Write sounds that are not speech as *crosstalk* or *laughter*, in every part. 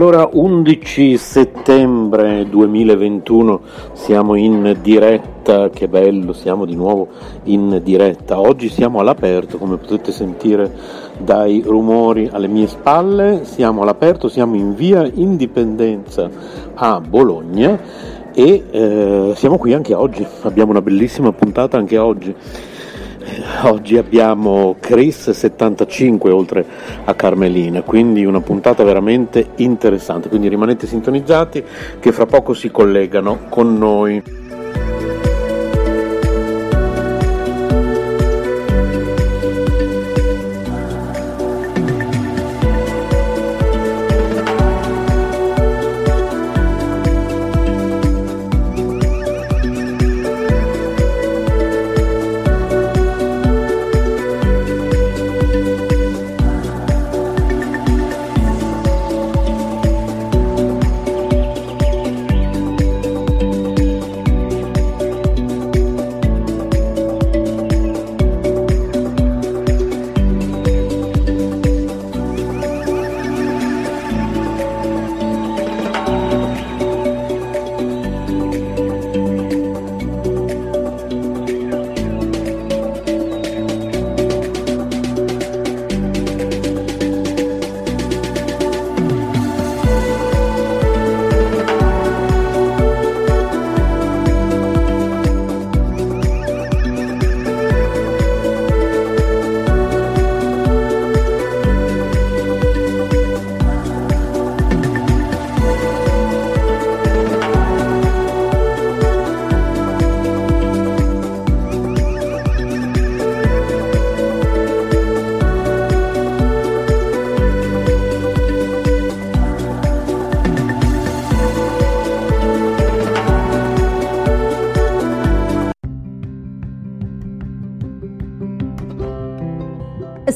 Allora 11 settembre 2021 siamo in diretta, che bello, siamo di nuovo in diretta. Oggi siamo all'aperto, come potete sentire dai rumori alle mie spalle, siamo all'aperto, siamo in via Indipendenza a Bologna e eh, siamo qui anche oggi, abbiamo una bellissima puntata anche oggi. Oggi abbiamo Chris 75 oltre a Carmelina, quindi una puntata veramente interessante, quindi rimanete sintonizzati che fra poco si collegano con noi.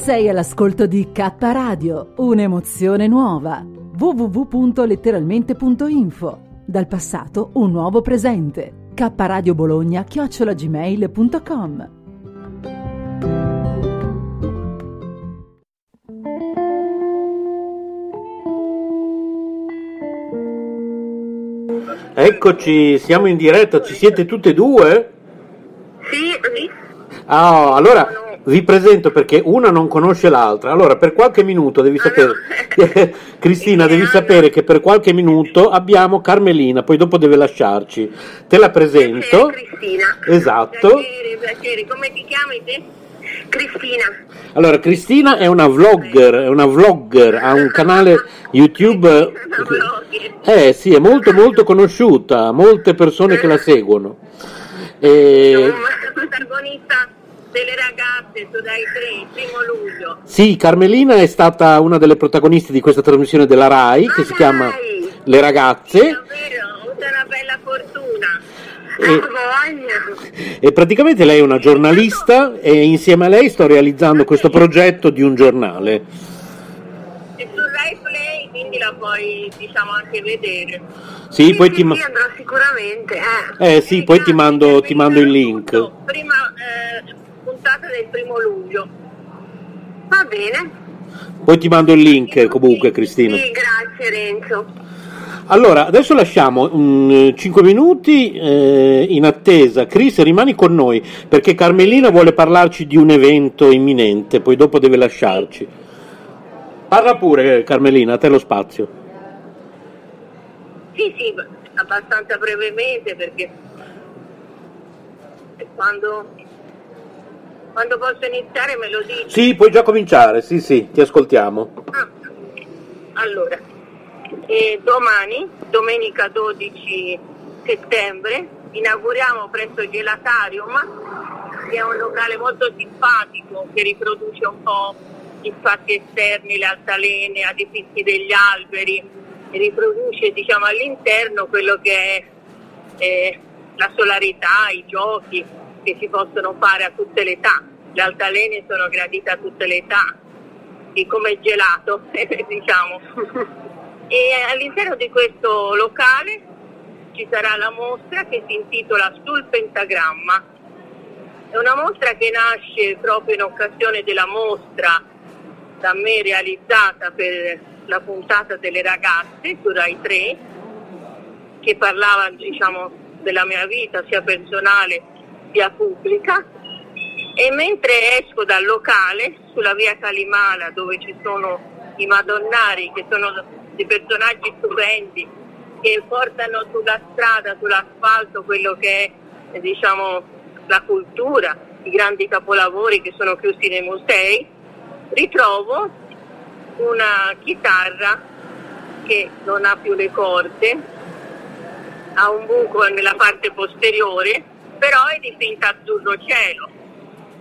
Sei all'ascolto di K Radio, un'emozione nuova. www.letteralmente.info. Dal passato un nuovo presente. K Radio Bologna chiocciolagmail.com. Eccoci, siamo in diretta, ci siete tutte e due? Sì, sì. Ah, allora vi presento perché una non conosce l'altra. Allora, per qualche minuto devi sapere, *laughs* Cristina, devi sapere che per qualche minuto abbiamo Carmelina, poi dopo deve lasciarci. Te la presento. Cristina. Esatto. Piacere, piacere. Come ti chiami te? Cristina. Allora, Cristina è una vlogger, è una vlogger, ha un canale YouTube. Eh sì, è molto molto conosciuta, molte persone che la seguono. E... Una *laughs* protagonista delle ragazze su Dai 3, il primo luglio. Sì, Carmelina è stata una delle protagoniste di questa trasmissione della RAI che Ma si chiama dai! Le ragazze Davvero, ho avuto una bella fortuna. E- e praticamente lei è una giornalista e insieme a lei sto realizzando questo progetto di un giornale. E su Rai Play, quindi la puoi diciamo anche vedere. Sì, poi ti ma- sì, andrò sicuramente. Eh, Eh, sì, poi ti mando- ti mando il link. Prima eh, puntata del primo luglio. Va bene. poi ti mando il link comunque Cristina. Sì, grazie Renzo. Allora, adesso lasciamo 5 minuti eh, in attesa. Chris, rimani con noi perché Carmelina vuole parlarci di un evento imminente, poi dopo deve lasciarci. Parla pure Carmelina, a te lo spazio. Sì, sì, abbastanza brevemente perché quando, quando posso iniziare me lo dici. Sì, puoi già cominciare, sì, sì, ti ascoltiamo. Ah, allora, eh, domani, domenica 12 settembre, inauguriamo presso Gelatarium, che è un locale molto simpatico che riproduce un po' gli spazi esterni, le altalene, adifizi degli alberi, riproduce diciamo, all'interno quello che è eh, la solarità, i giochi che si possono fare a tutte le età. Le altalene sono gradite a tutte le età, come gelato, *laughs* diciamo. E all'interno di questo locale ci sarà la mostra che si intitola Sul pentagramma. È una mostra che nasce proprio in occasione della mostra da me realizzata per la puntata delle ragazze su Rai 3 che parlava diciamo, della mia vita sia personale sia pubblica. E mentre esco dal locale sulla via Calimala dove ci sono i Madonnari che sono dei personaggi stupendi che portano sulla strada, sull'asfalto quello che è diciamo, la cultura, i grandi capolavori che sono chiusi nei musei, ritrovo una chitarra che non ha più le corde, ha un buco nella parte posteriore, però è dipinta azzurro cielo.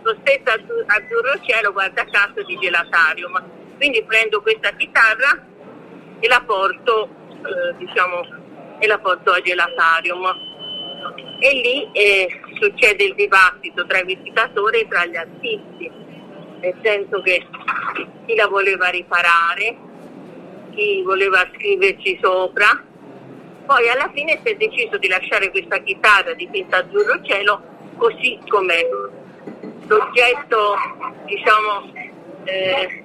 Lo stesso azzurro cielo, guarda caso, di gelatarium. Quindi prendo questa chitarra e la porto, eh, diciamo, e la porto a gelatarium. E lì eh, succede il dibattito tra i visitatori e tra gli artisti, nel senso che chi la voleva riparare, chi voleva scriverci sopra. Poi alla fine si è deciso di lasciare questa chitarra dipinta azzurro cielo così com'è. L'oggetto, diciamo, eh,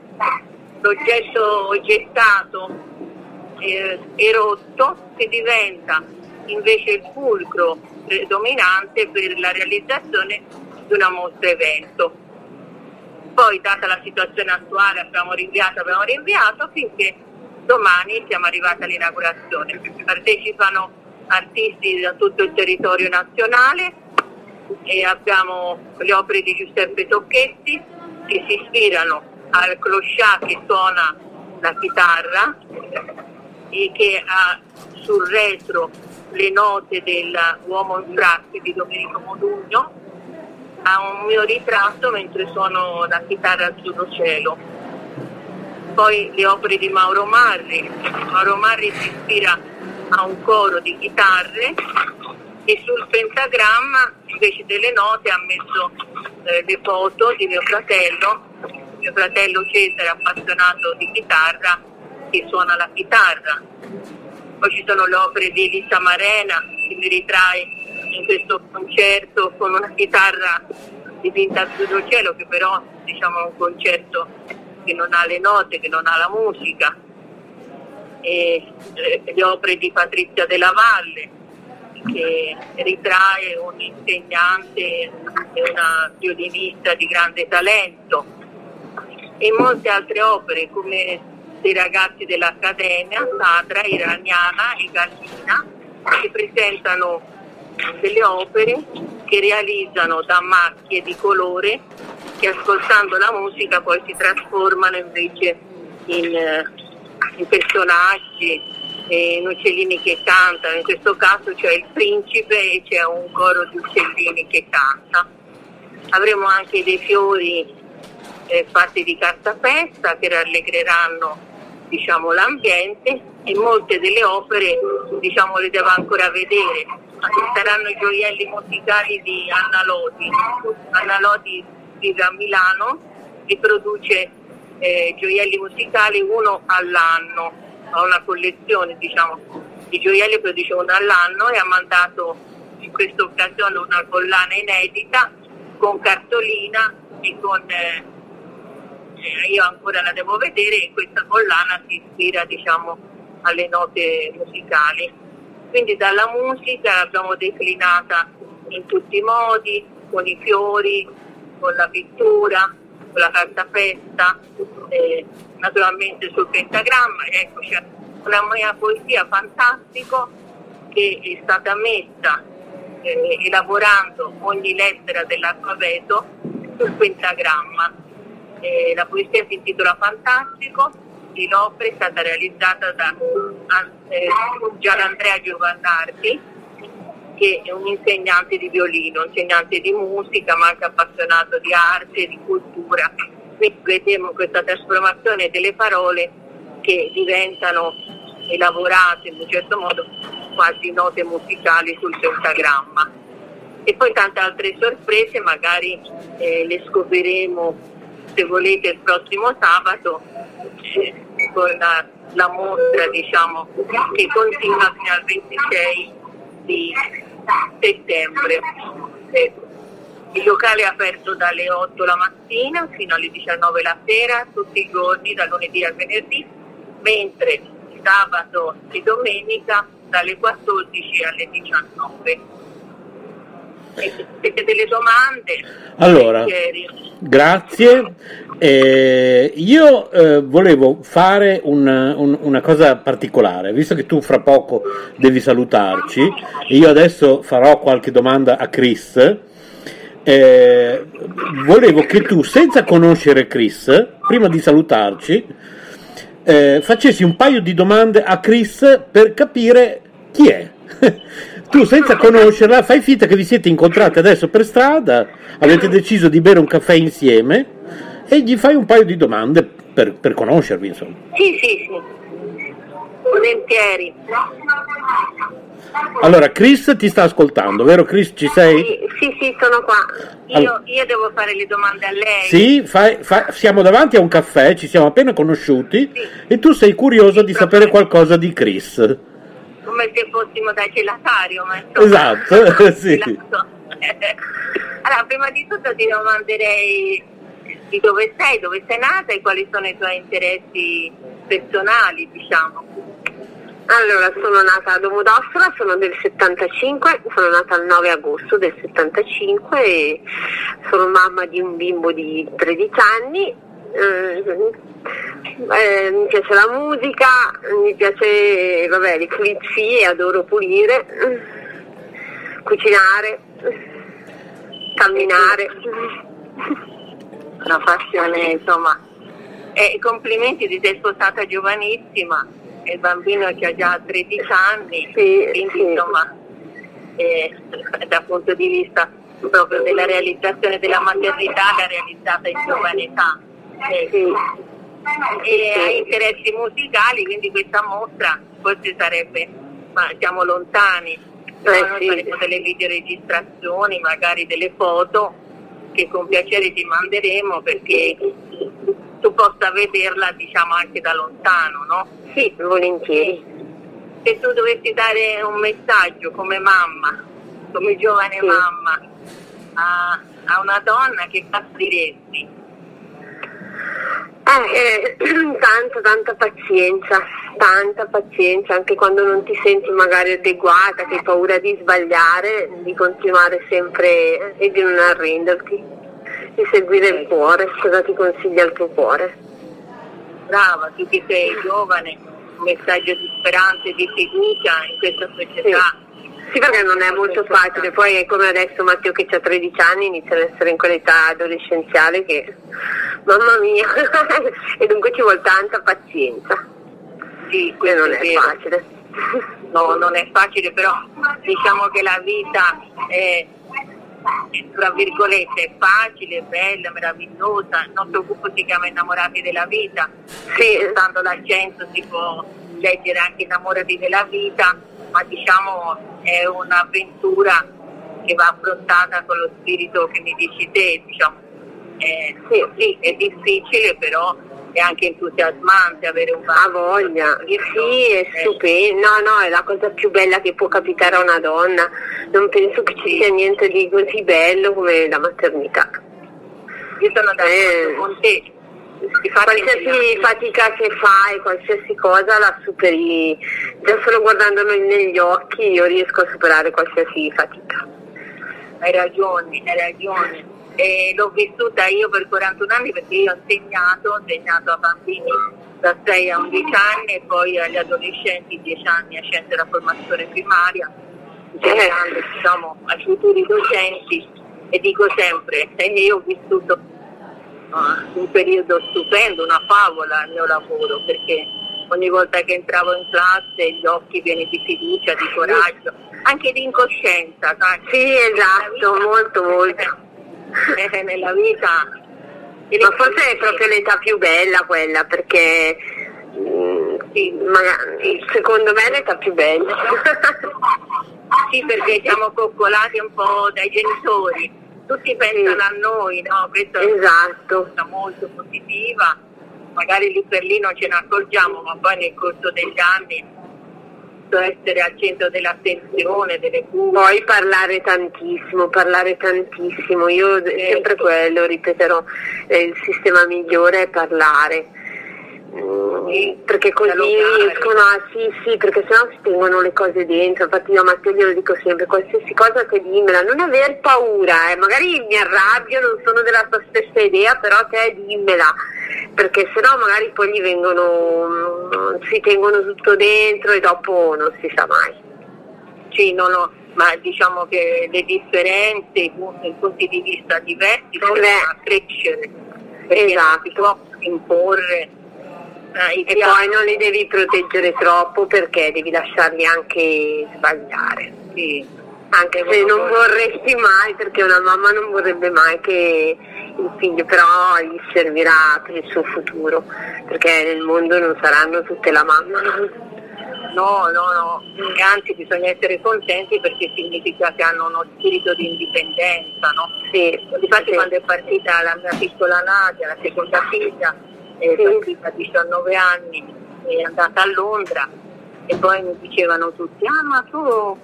l'oggetto oggettato eh, erotto che diventa invece il fulcro predominante per la realizzazione di una mostra evento. Poi, data la situazione attuale, abbiamo rinviato, abbiamo rinviato finché domani siamo arrivati all'inaugurazione. Partecipano artisti da tutto il territorio nazionale e abbiamo le opere di Giuseppe Tocchetti che si ispirano al clochard che suona la chitarra e che ha sul retro le note dell'uomo in frazzi di Domenico Modugno, ha un mio ritratto mentre suono la chitarra azzurro cielo. Poi le opere di Mauro Marri. Mauro Marri si ispira a un coro di chitarre e sul pentagramma invece delle note ha messo eh, le foto di mio fratello, mio fratello Cesare appassionato di chitarra che suona la chitarra poi ci sono le opere di Elisa Marena che mi ritrae in questo concerto con una chitarra dipinta azzurro cielo che però diciamo, è un concerto che non ha le note, che non ha la musica. E le opere di Patrizia della Valle che ritrae un insegnante e una violinista di grande talento e molte altre opere come dei ragazzi dell'Accademia, Sadra, Iraniana e Gallina, che presentano delle opere che realizzano da macchie di colore che ascoltando la musica poi si trasformano invece in, eh, in personaggi, in uccellini che cantano, in questo caso c'è il principe e c'è un coro di uccellini che canta. Avremo anche dei fiori eh, fatti di cartapesta che rallegreranno diciamo, l'ambiente e molte delle opere diciamo, le devo ancora vedere. Saranno i gioielli musicali di Anna Lodi. Anna Lodi vive a Milano e produce eh, gioielli musicali uno all'anno, ha una collezione diciamo, di gioielli, produce uno all'anno e ha mandato in questa occasione una collana inedita con cartolina e con eh, eh, io ancora la devo vedere e questa collana si ispira diciamo, alle note musicali. Quindi dalla musica l'abbiamo declinata in tutti i modi, con i fiori, con la pittura, con la cartapesta, eh, naturalmente sul pentagramma. Ecco, c'è una mia poesia fantastica che è stata messa eh, elaborando ogni lettera dell'alfabeto sul pentagramma eh, la poesia si intitola Fantastico l'opera è stata realizzata da eh, Gian Andrea Giovannardi che è un insegnante di violino, insegnante di musica ma anche appassionato di arte di cultura. Quindi vediamo questa trasformazione delle parole che diventano elaborate in un certo modo quasi note musicali sul pentagramma. E poi tante altre sorprese magari eh, le scopriremo se volete il prossimo sabato eh, la, la, mostra diciamo, che continua fino al 26 di settembre. Il locale è aperto dalle 8 la mattina fino alle 19 la sera, tutti i giorni, da lunedì al venerdì, mentre sabato e domenica dalle 14 alle 19. Siete delle domande? Allora, grazie. Eh, io eh, volevo fare un, un, una cosa particolare, visto che tu fra poco devi salutarci, io adesso farò qualche domanda a Chris. Eh, volevo che tu, senza conoscere Chris, prima di salutarci, eh, facessi un paio di domande a Chris per capire chi è. *laughs* tu senza conoscerla fai finta che vi siete incontrati adesso per strada, avete deciso di bere un caffè insieme e gli fai un paio di domande per, per conoscervi, insomma. Sì, sì, sì. Volentieri. Allora, Chris ti sta ascoltando, vero Chris? Ci sei? Sì, sì, sì sono qua. Io, allora, io, devo fare le domande a lei. Sì, fai, fai, siamo davanti a un caffè, ci siamo appena conosciuti sì. e tu sei curioso sì, di sapere qualcosa di Chris. Come se fossimo da gelatario, ma insomma. Esatto, *laughs* sì. *laughs* allora, prima di tutto ti domanderei di dove sei, dove sei nata e quali sono i tuoi interessi personali, diciamo. Allora, sono nata a Domodossola, sono del 75, sono nata il 9 agosto del 75 e sono mamma di un bimbo di 13 anni. Eh, eh, mi piace la musica, mi piace vabbè, le pulizie, adoro pulire, cucinare, camminare. Una passione, insomma. E complimenti, ti sei sposata giovanissima il bambino che ha già 13 anni, sì, quindi sì. insomma eh, dal punto di vista proprio della realizzazione della maternità l'ha realizzata in giovane età. Eh, sì. E ha interessi musicali, quindi questa mostra forse sarebbe, ma siamo lontani, eh, noi faremo delle videoregistrazioni, magari delle foto che con piacere ti manderemo perché tu possa vederla diciamo anche da lontano, no? Sì, volentieri. Se tu dovessi dare un messaggio come mamma, come giovane sì. mamma, a, a, una donna che diresti? Eh, *clears throat* eh, tanta, tanta pazienza, tanta pazienza, anche quando non ti senti magari adeguata, che hai paura di sbagliare, di continuare sempre e di non arrenderti di seguire il cuore, cosa ti consiglia il tuo cuore? Brava, tu che sei giovane, un messaggio di speranza e di fiducia in questa società. Sì. Sì perché non è molto facile, poi è come adesso Matteo che ha 13 anni inizia ad essere in quell'età adolescenziale che, mamma mia, *laughs* e dunque ci vuole tanta pazienza. Sì, questo non è, è facile. *laughs* No, non è facile, però diciamo che la vita è tra virgolette, è facile, bella, meravigliosa, il nostro gruppo si chiama Innamorati della vita, sì. stando l'accento si può leggere anche Innamorati della vita, ma diciamo è un'avventura che va affrontata con lo spirito che mi dici te, diciamo. Eh, sì, sì, è difficile però è anche entusiasmante avere un bambino. Ha voglia, sì, è stupendo, no, no, è la cosa più bella che può capitare a una donna, non penso che ci sia niente di così bello come la maternità. Io sono d'accordo eh, con te. Qualsiasi fatica che fai, qualsiasi cosa la superi, già solo guardandolo negli occhi io riesco a superare qualsiasi fatica. Hai ragione, hai ragione. E l'ho vissuta io per 41 anni perché io ho insegnato, ho insegnato a bambini da 6 a 11 anni e poi agli adolescenti 10 anni a scienze della formazione primaria, insegnando diciamo, ai futuri docenti e dico sempre, e io ho vissuto un periodo stupendo, una favola al mio lavoro perché ogni volta che entravo in classe gli occhi pieni di fiducia, di coraggio, anche di incoscienza. Sai? Sì, esatto, molto, molto eh, nella vita. Ma forse è proprio l'età più bella quella, perché mm, sì, magari, secondo me è l'età più bella. sì, perché siamo coccolati un po' dai genitori, tutti pensano a noi, no? Questa esatto. è una cosa molto positiva, magari lì per lì non ce ne accorgiamo, ma poi nel corso degli anni essere al centro dell'attenzione, delle cure. Poi parlare tantissimo, parlare tantissimo, io eh, sempre quello ripeterò, eh, il sistema migliore è parlare, perché così riescono a sì sì perché sennò si tengono le cose dentro. Infatti io a Matteo glielo dico sempre qualsiasi cosa te dimmela non aver paura eh. magari mi arrabbio non sono della tua stessa idea però te dimmela. Perché sennò magari poi gli vengono mm, si tengono tutto dentro e dopo non si sa mai. Sì no no ma diciamo che le differenze i punti di vista diversi devono crescere perché esatto. non si può imporre eh, e poi non li devi proteggere troppo perché devi lasciarli anche sbagliare. Sì. Anche se non vorresti mai, perché una mamma non vorrebbe mai che il figlio però gli servirà per il suo futuro, perché nel mondo non saranno tutte la mamma. No, no, no, anzi bisogna essere contenti perché significa che hanno uno spirito di indipendenza, no? Sì. Infatti sì. quando è partita la mia piccola Nadia, la seconda figlia, partita a 19 anni, è andata a Londra e poi mi dicevano tutti, ah ma tu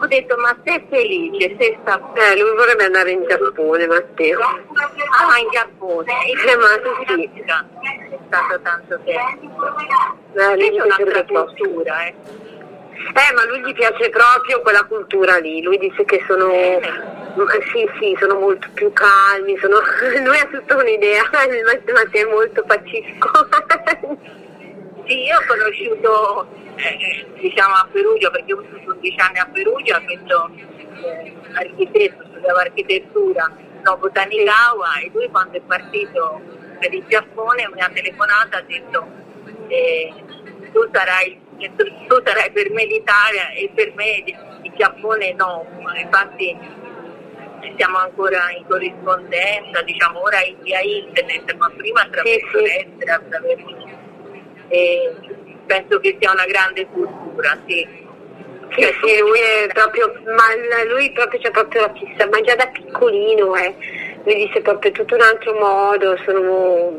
ho detto ma sei felice, sei sta... Eh, lui vorrebbe andare in Giappone, Matteo. Ah, in Giappone, eh, ma sì. È stato tanto tempo. Eh, è un'altra cultura, eh. Eh, ma lui gli piace proprio quella cultura lì, lui dice che sono, eh. sì, sì, sono molto più calmi, sono... *laughs* lui ha tutta un'idea, *laughs* Matteo è molto pacifico. *laughs* sì, io ho conosciuto, eh, diciamo a Perugia, perché ho vissuto 11 anni a Perugia, fatto eh, architetto, studiavo architettura, no, Botanikawa, e lui quando è partito per il Giappone mi ha telefonato e ha detto eh, tu sarai tu, sarai per me l'Italia e per me il Giappone no, infatti siamo ancora in corrispondenza, diciamo ora via internet, ma prima attraverso sì, lettere, attraverso... E penso che sia una grande cultura, sì. Sì, sì, lui è proprio, ma lui proprio c'è proprio la fissa, ma già da piccolino, eh. lui dice proprio tutto un altro modo, sono,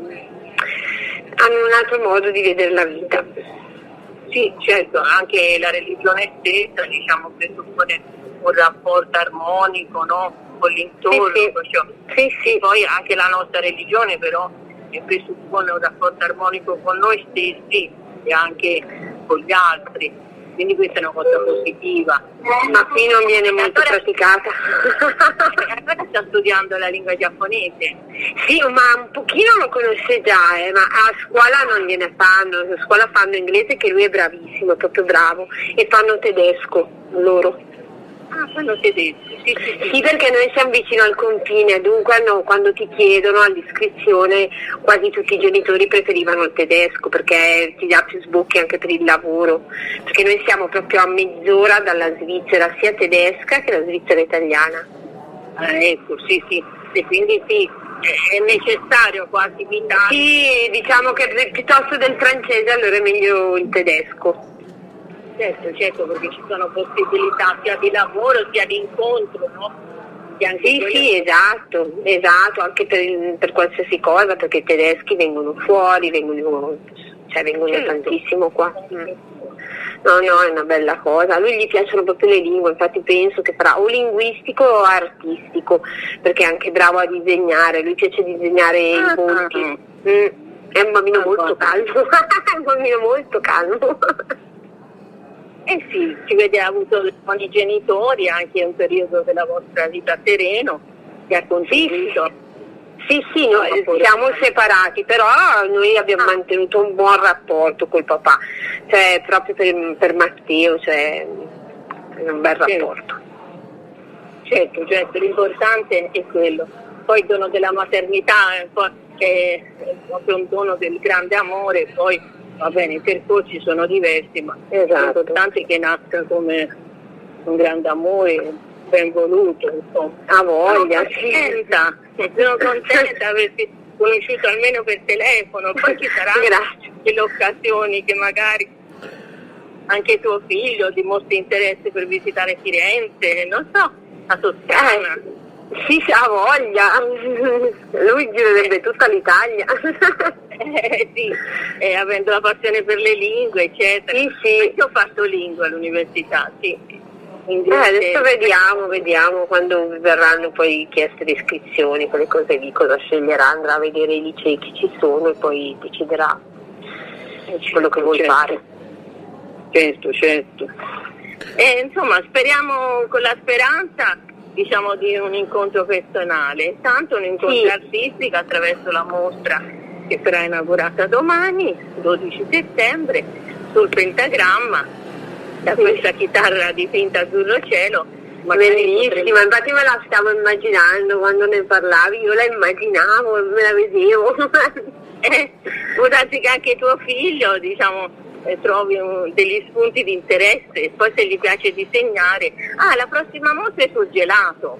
hanno un altro modo di vedere la vita. Sì, certo, anche la religione stessa diciamo, presuppone un rapporto armonico no? con l'intorno, sì, sì. Sì, sì. poi anche la nostra religione però presuppone un rapporto armonico con noi stessi e anche con gli altri quindi questa è una cosa positiva. Ma qui non viene molto allora, praticata. Allora sta studiando la lingua giapponese. Sì, ma un pochino lo conosce già, eh, ma a scuola non gliene fanno, a scuola fanno inglese che lui è bravissimo, è proprio bravo, e fanno tedesco loro. Ah, fanno tedesco. Sì, sì, sì. sì, perché noi siamo vicino al confine, dunque no, quando ti chiedono all'iscrizione quasi tutti i genitori preferivano il tedesco perché ti dà più sbocchi anche per il lavoro, perché noi siamo proprio a mezz'ora dalla Svizzera, sia tedesca che la Svizzera italiana. Ah, ecco, sì, sì, e quindi sì, è necessario quasi imitare. Sì, diciamo che piuttosto del francese allora è meglio il tedesco. Certo, certo, perché ci sono possibilità sia di lavoro sia di incontro, no? Sì, sì, esatto, esatto, anche per, per, qualsiasi cosa, perché i tedeschi vengono fuori, vengono, cioè vengono certo. tantissimo qua. Mm. No, no, è una bella cosa. A lui gli piacciono proprio le lingue, infatti penso che farà o linguistico o artistico, perché è anche bravo a disegnare, lui piace disegnare ah, i ponti. Ah. Mm. È un bambino ah, molto calmo, *laughs* è un bambino molto calmo. Eh sì, ci vede ha avuto con i genitori anche un periodo della vostra vita sereno che ha contribuito. Sì, sì, noi siamo separati, però noi abbiamo ah. mantenuto un buon rapporto col papà, cioè proprio per, per Matteo, cioè un bel rapporto. Certo, certo, l'importante è quello. Poi il dono della maternità è proprio un dono del grande amore, poi va bene, i percorsi sono diversi, ma esatto. l'importante è che nasca come un grande amore, ben voluto, insomma. A voglia, sono contenta, sono contenta di averti conosciuto almeno per telefono, poi ci saranno delle occasioni che magari anche tuo figlio dimostri interesse per visitare Firenze, non so, la Toscana. Eh. Sì, ha voglia, *laughs* lui girerebbe tutta l'Italia. *laughs* Eh, sì, eh, avendo la passione per le lingue, eccetera. Sì, sì. Io ho fatto lingua all'università, sì. Eh, adesso vediamo, vediamo quando verranno poi chieste le iscrizioni, quelle cose lì, cosa sceglierà, andrà a vedere i licei che ci sono e poi deciderà. quello che vuoi certo. fare. Certo, certo. E, insomma, speriamo con la speranza diciamo, di un incontro personale, tanto un incontro Sì. artistico attraverso la mostra che sarà inaugurata domani, 12 settembre, sul pentagramma, da Sì. questa chitarra dipinta azzurro cielo. Bellissima, infatti me la stavo immaginando quando ne parlavi, io la immaginavo, me la vedevo. *laughs* Eh, può darsi che anche tuo figlio, diciamo, trovi un- degli spunti di interesse e poi se gli piace disegnare. Ah, la prossima mostra è sul gelato.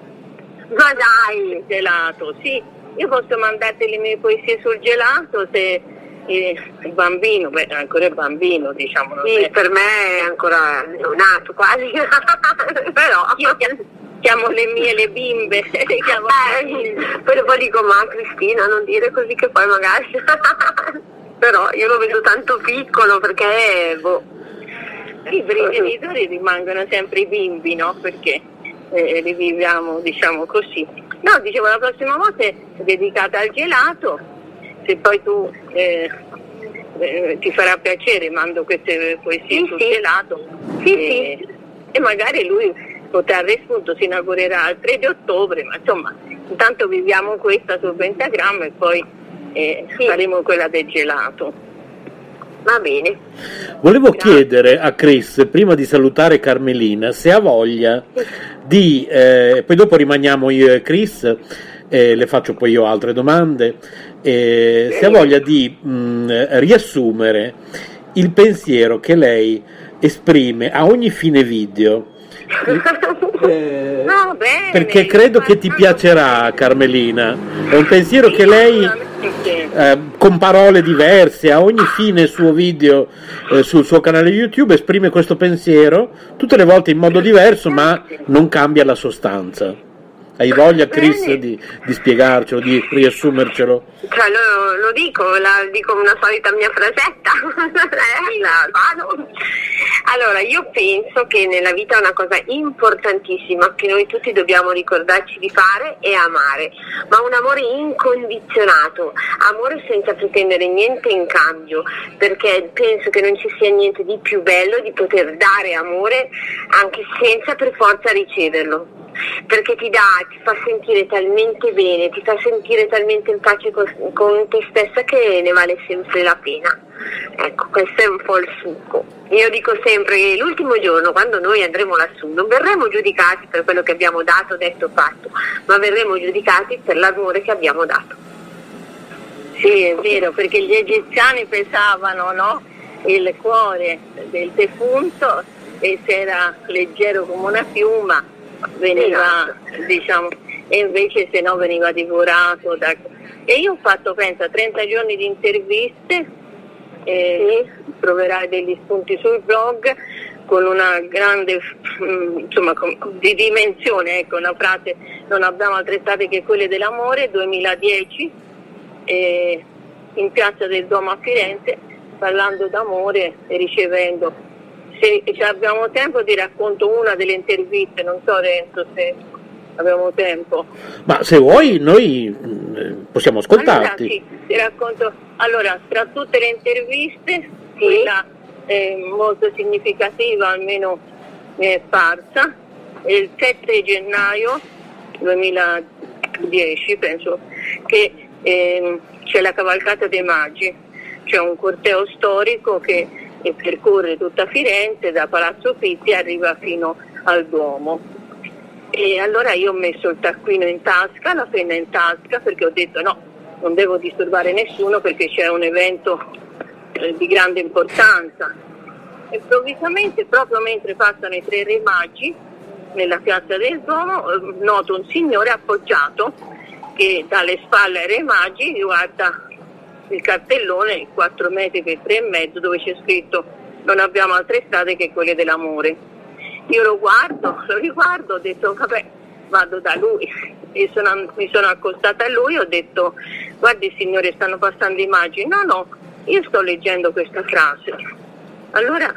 Ma dai! Il gelato, sì. Io posso mandarti le mie poesie sul gelato se eh, il bambino, beh, ancora è bambino, diciamo. Sì, è- per me è ancora neonato quasi, *laughs* però... Io chiamo, le mie le bimbe. *laughs* le chiamo Eh, bimbe. poi dopo dico, ma Cristina, non dire così che poi magari... *laughs* però io lo vedo tanto piccolo perché, boh... Sì, per i genitori rimangono sempre i bimbi, no? Perché eh, li viviamo, diciamo così. No, dicevo, la prossima volta è dedicata al gelato, se poi tu eh, eh, ti farà piacere, mando queste poesie Sì, sul sì. gelato. Sì, e, e magari lui potrà spunto, si inaugurerà il 3 di ottobre, ma insomma, intanto viviamo questa sul pentagramma e poi eh, Sì. faremo quella del gelato. Va bene. Volevo Grazie. chiedere a Chris, prima di salutare Carmelina, se ha voglia di, eh, poi dopo rimaniamo io e Chris, eh, le faccio poi io altre domande, eh, se ha voglia di mh, riassumere il pensiero che lei esprime a ogni fine video. *laughs* Eh, No, bene. perché credo che ti piacerà Carmelina, è un pensiero che lei eh, con parole diverse a ogni fine suo video eh, sul suo canale YouTube esprime questo pensiero tutte le volte in modo diverso ma non cambia la sostanza hai voglia Chris di, di spiegarcelo di riassumercelo Cioè, lo, lo dico, la dico una solita mia frasetta. *laughs* Eh. Allora, io penso che nella vita una cosa importantissima che noi tutti dobbiamo ricordarci di fare è amare, ma un amore incondizionato, amore senza pretendere niente in cambio, perché penso che non ci sia niente di più bello di poter dare amore anche senza per forza riceverlo perché ti dà, ti fa sentire talmente bene, ti fa sentire talmente in pace con, con te stessa che ne vale sempre la pena. Ecco, questo è un po' il succo. Io dico sempre che l'ultimo giorno, quando noi andremo lassù, non verremo giudicati per quello che abbiamo dato, detto, fatto, ma verremo giudicati per l'amore che abbiamo dato. Sì, è vero, perché gli egiziani pesavano no? il cuore del defunto e se era leggero come una piuma veniva, diciamo, e invece se no veniva divorato. Da... E io ho fatto, pensa, 30 giorni di interviste, e troverai degli spunti sul blog con una grande, mm, insomma, di dimensione, ecco, una frase, non abbiamo altre state che quelle dell'amore, 2010, eh, in piazza del Duomo a Firenze, parlando d'amore e ricevendo. Se se abbiamo tempo ti racconto una delle interviste, non so Renzo se abbiamo tempo. ma se vuoi noi mh, possiamo Allora ascoltarti sì, ti racconto. Allora, tra tutte le interviste, quella eh, molto significativa, almeno mi è parsa, è il 7 gennaio 2010, penso, che ehm, c'è la cavalcata dei Magi, c'è un corteo storico che eh, percorre tutta Firenze, da Palazzo Pitti arriva fino al Duomo. E allora io ho messo il taccuino in tasca, la penna in tasca, perché ho detto no, non devo disturbare nessuno perché c'è un evento eh, di grande importanza. Improvvisamente, proprio mentre passano i tre re magi nella piazza del Duomo, eh, noto un signore appoggiato che dalle spalle ai re magi guarda il cartellone 4 metri per 3 e mezzo dove c'è scritto non abbiamo altre strade che quelle dell'amore. Io lo guardo, *laughs* lo riguardo, ho detto vabbè vado da lui e sono- mi sono accostata a lui ho detto guardi signore stanno passando immagini, no no, io sto leggendo questa frase. Allora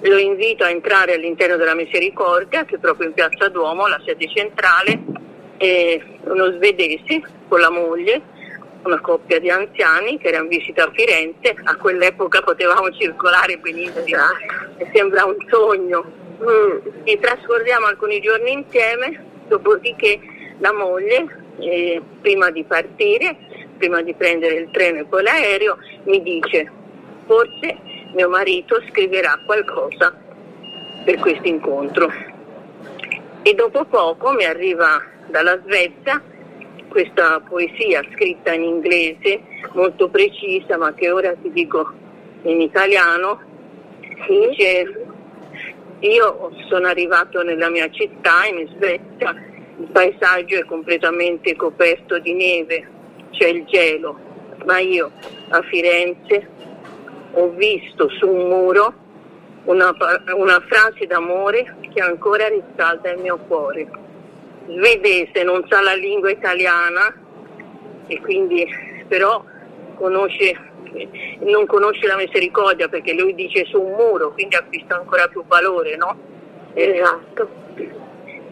lo invito a entrare all'interno della Misericordia che è proprio in piazza Duomo, la sede centrale, uno svedese con la moglie una coppia di anziani che era in visita a Firenze, a quell'epoca potevamo circolare benissimo, mi sembra un sogno. Mm. E trascorriamo alcuni giorni insieme, dopodiché la moglie, eh, prima di partire, prima di prendere il treno e poi l'aereo, mi dice forse mio marito scriverà qualcosa per questo incontro. E dopo poco mi arriva dalla Svezia questa poesia scritta in inglese molto precisa ma che ora ti dico in italiano dice io sono arrivato nella mia città in Svezia il paesaggio è completamente coperto di neve c'è il gelo ma io a Firenze ho visto su un muro una, una frase d'amore che ancora riscalda il mio cuore svedese, non sa la lingua italiana e quindi però conosce, non conosce la misericordia perché lui dice su un muro, quindi acquista ancora più valore, no? Esatto.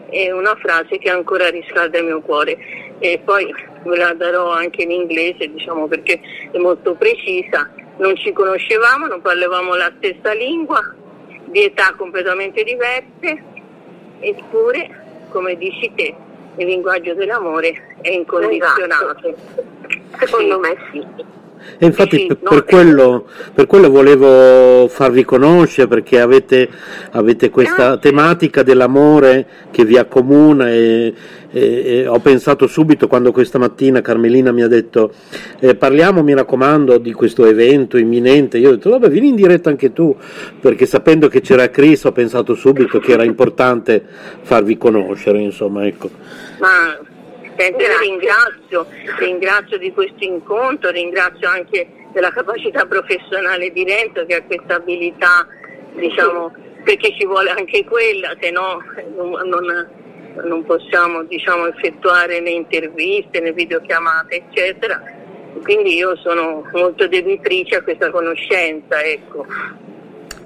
È una frase che ancora riscalda il mio cuore e poi ve la darò anche in inglese, diciamo perché è molto precisa. Non ci conoscevamo, non parlavamo la stessa lingua, di età completamente diverse, eppure come dici te, il linguaggio dell'amore è incondizionato. Esatto. Secondo sì. me sì. E infatti sì, per, no, quello, per, quello, volevo farvi conoscere perché avete, avete questa ah, tematica dell'amore che vi accomuna e, e, e, ho pensato subito quando questa mattina Carmelina mi ha detto eh, parliamo mi raccomando di questo evento imminente, io ho detto vabbè vieni in diretta anche tu perché sapendo che c'era Chris ho pensato subito che era importante farvi conoscere insomma ecco. Ma Senti, ringrazio, ringrazio di questo incontro, ringrazio anche della capacità professionale di Renzo che ha questa abilità, diciamo, perché ci vuole anche quella, se no non, non, possiamo diciamo, effettuare né interviste né videochiamate, eccetera. Quindi io sono molto debitrice a questa conoscenza, ecco.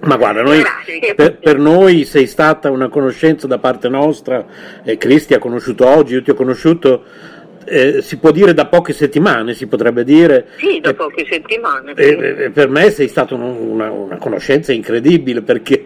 Ma guarda, noi, per, per, noi sei stata una conoscenza da parte nostra, eh, Cristi ha conosciuto oggi, io ti ho conosciuto, eh, si può dire da poche settimane, si potrebbe dire. Sì, da poche settimane. Sì. Eh, per me sei stata una, una conoscenza incredibile perché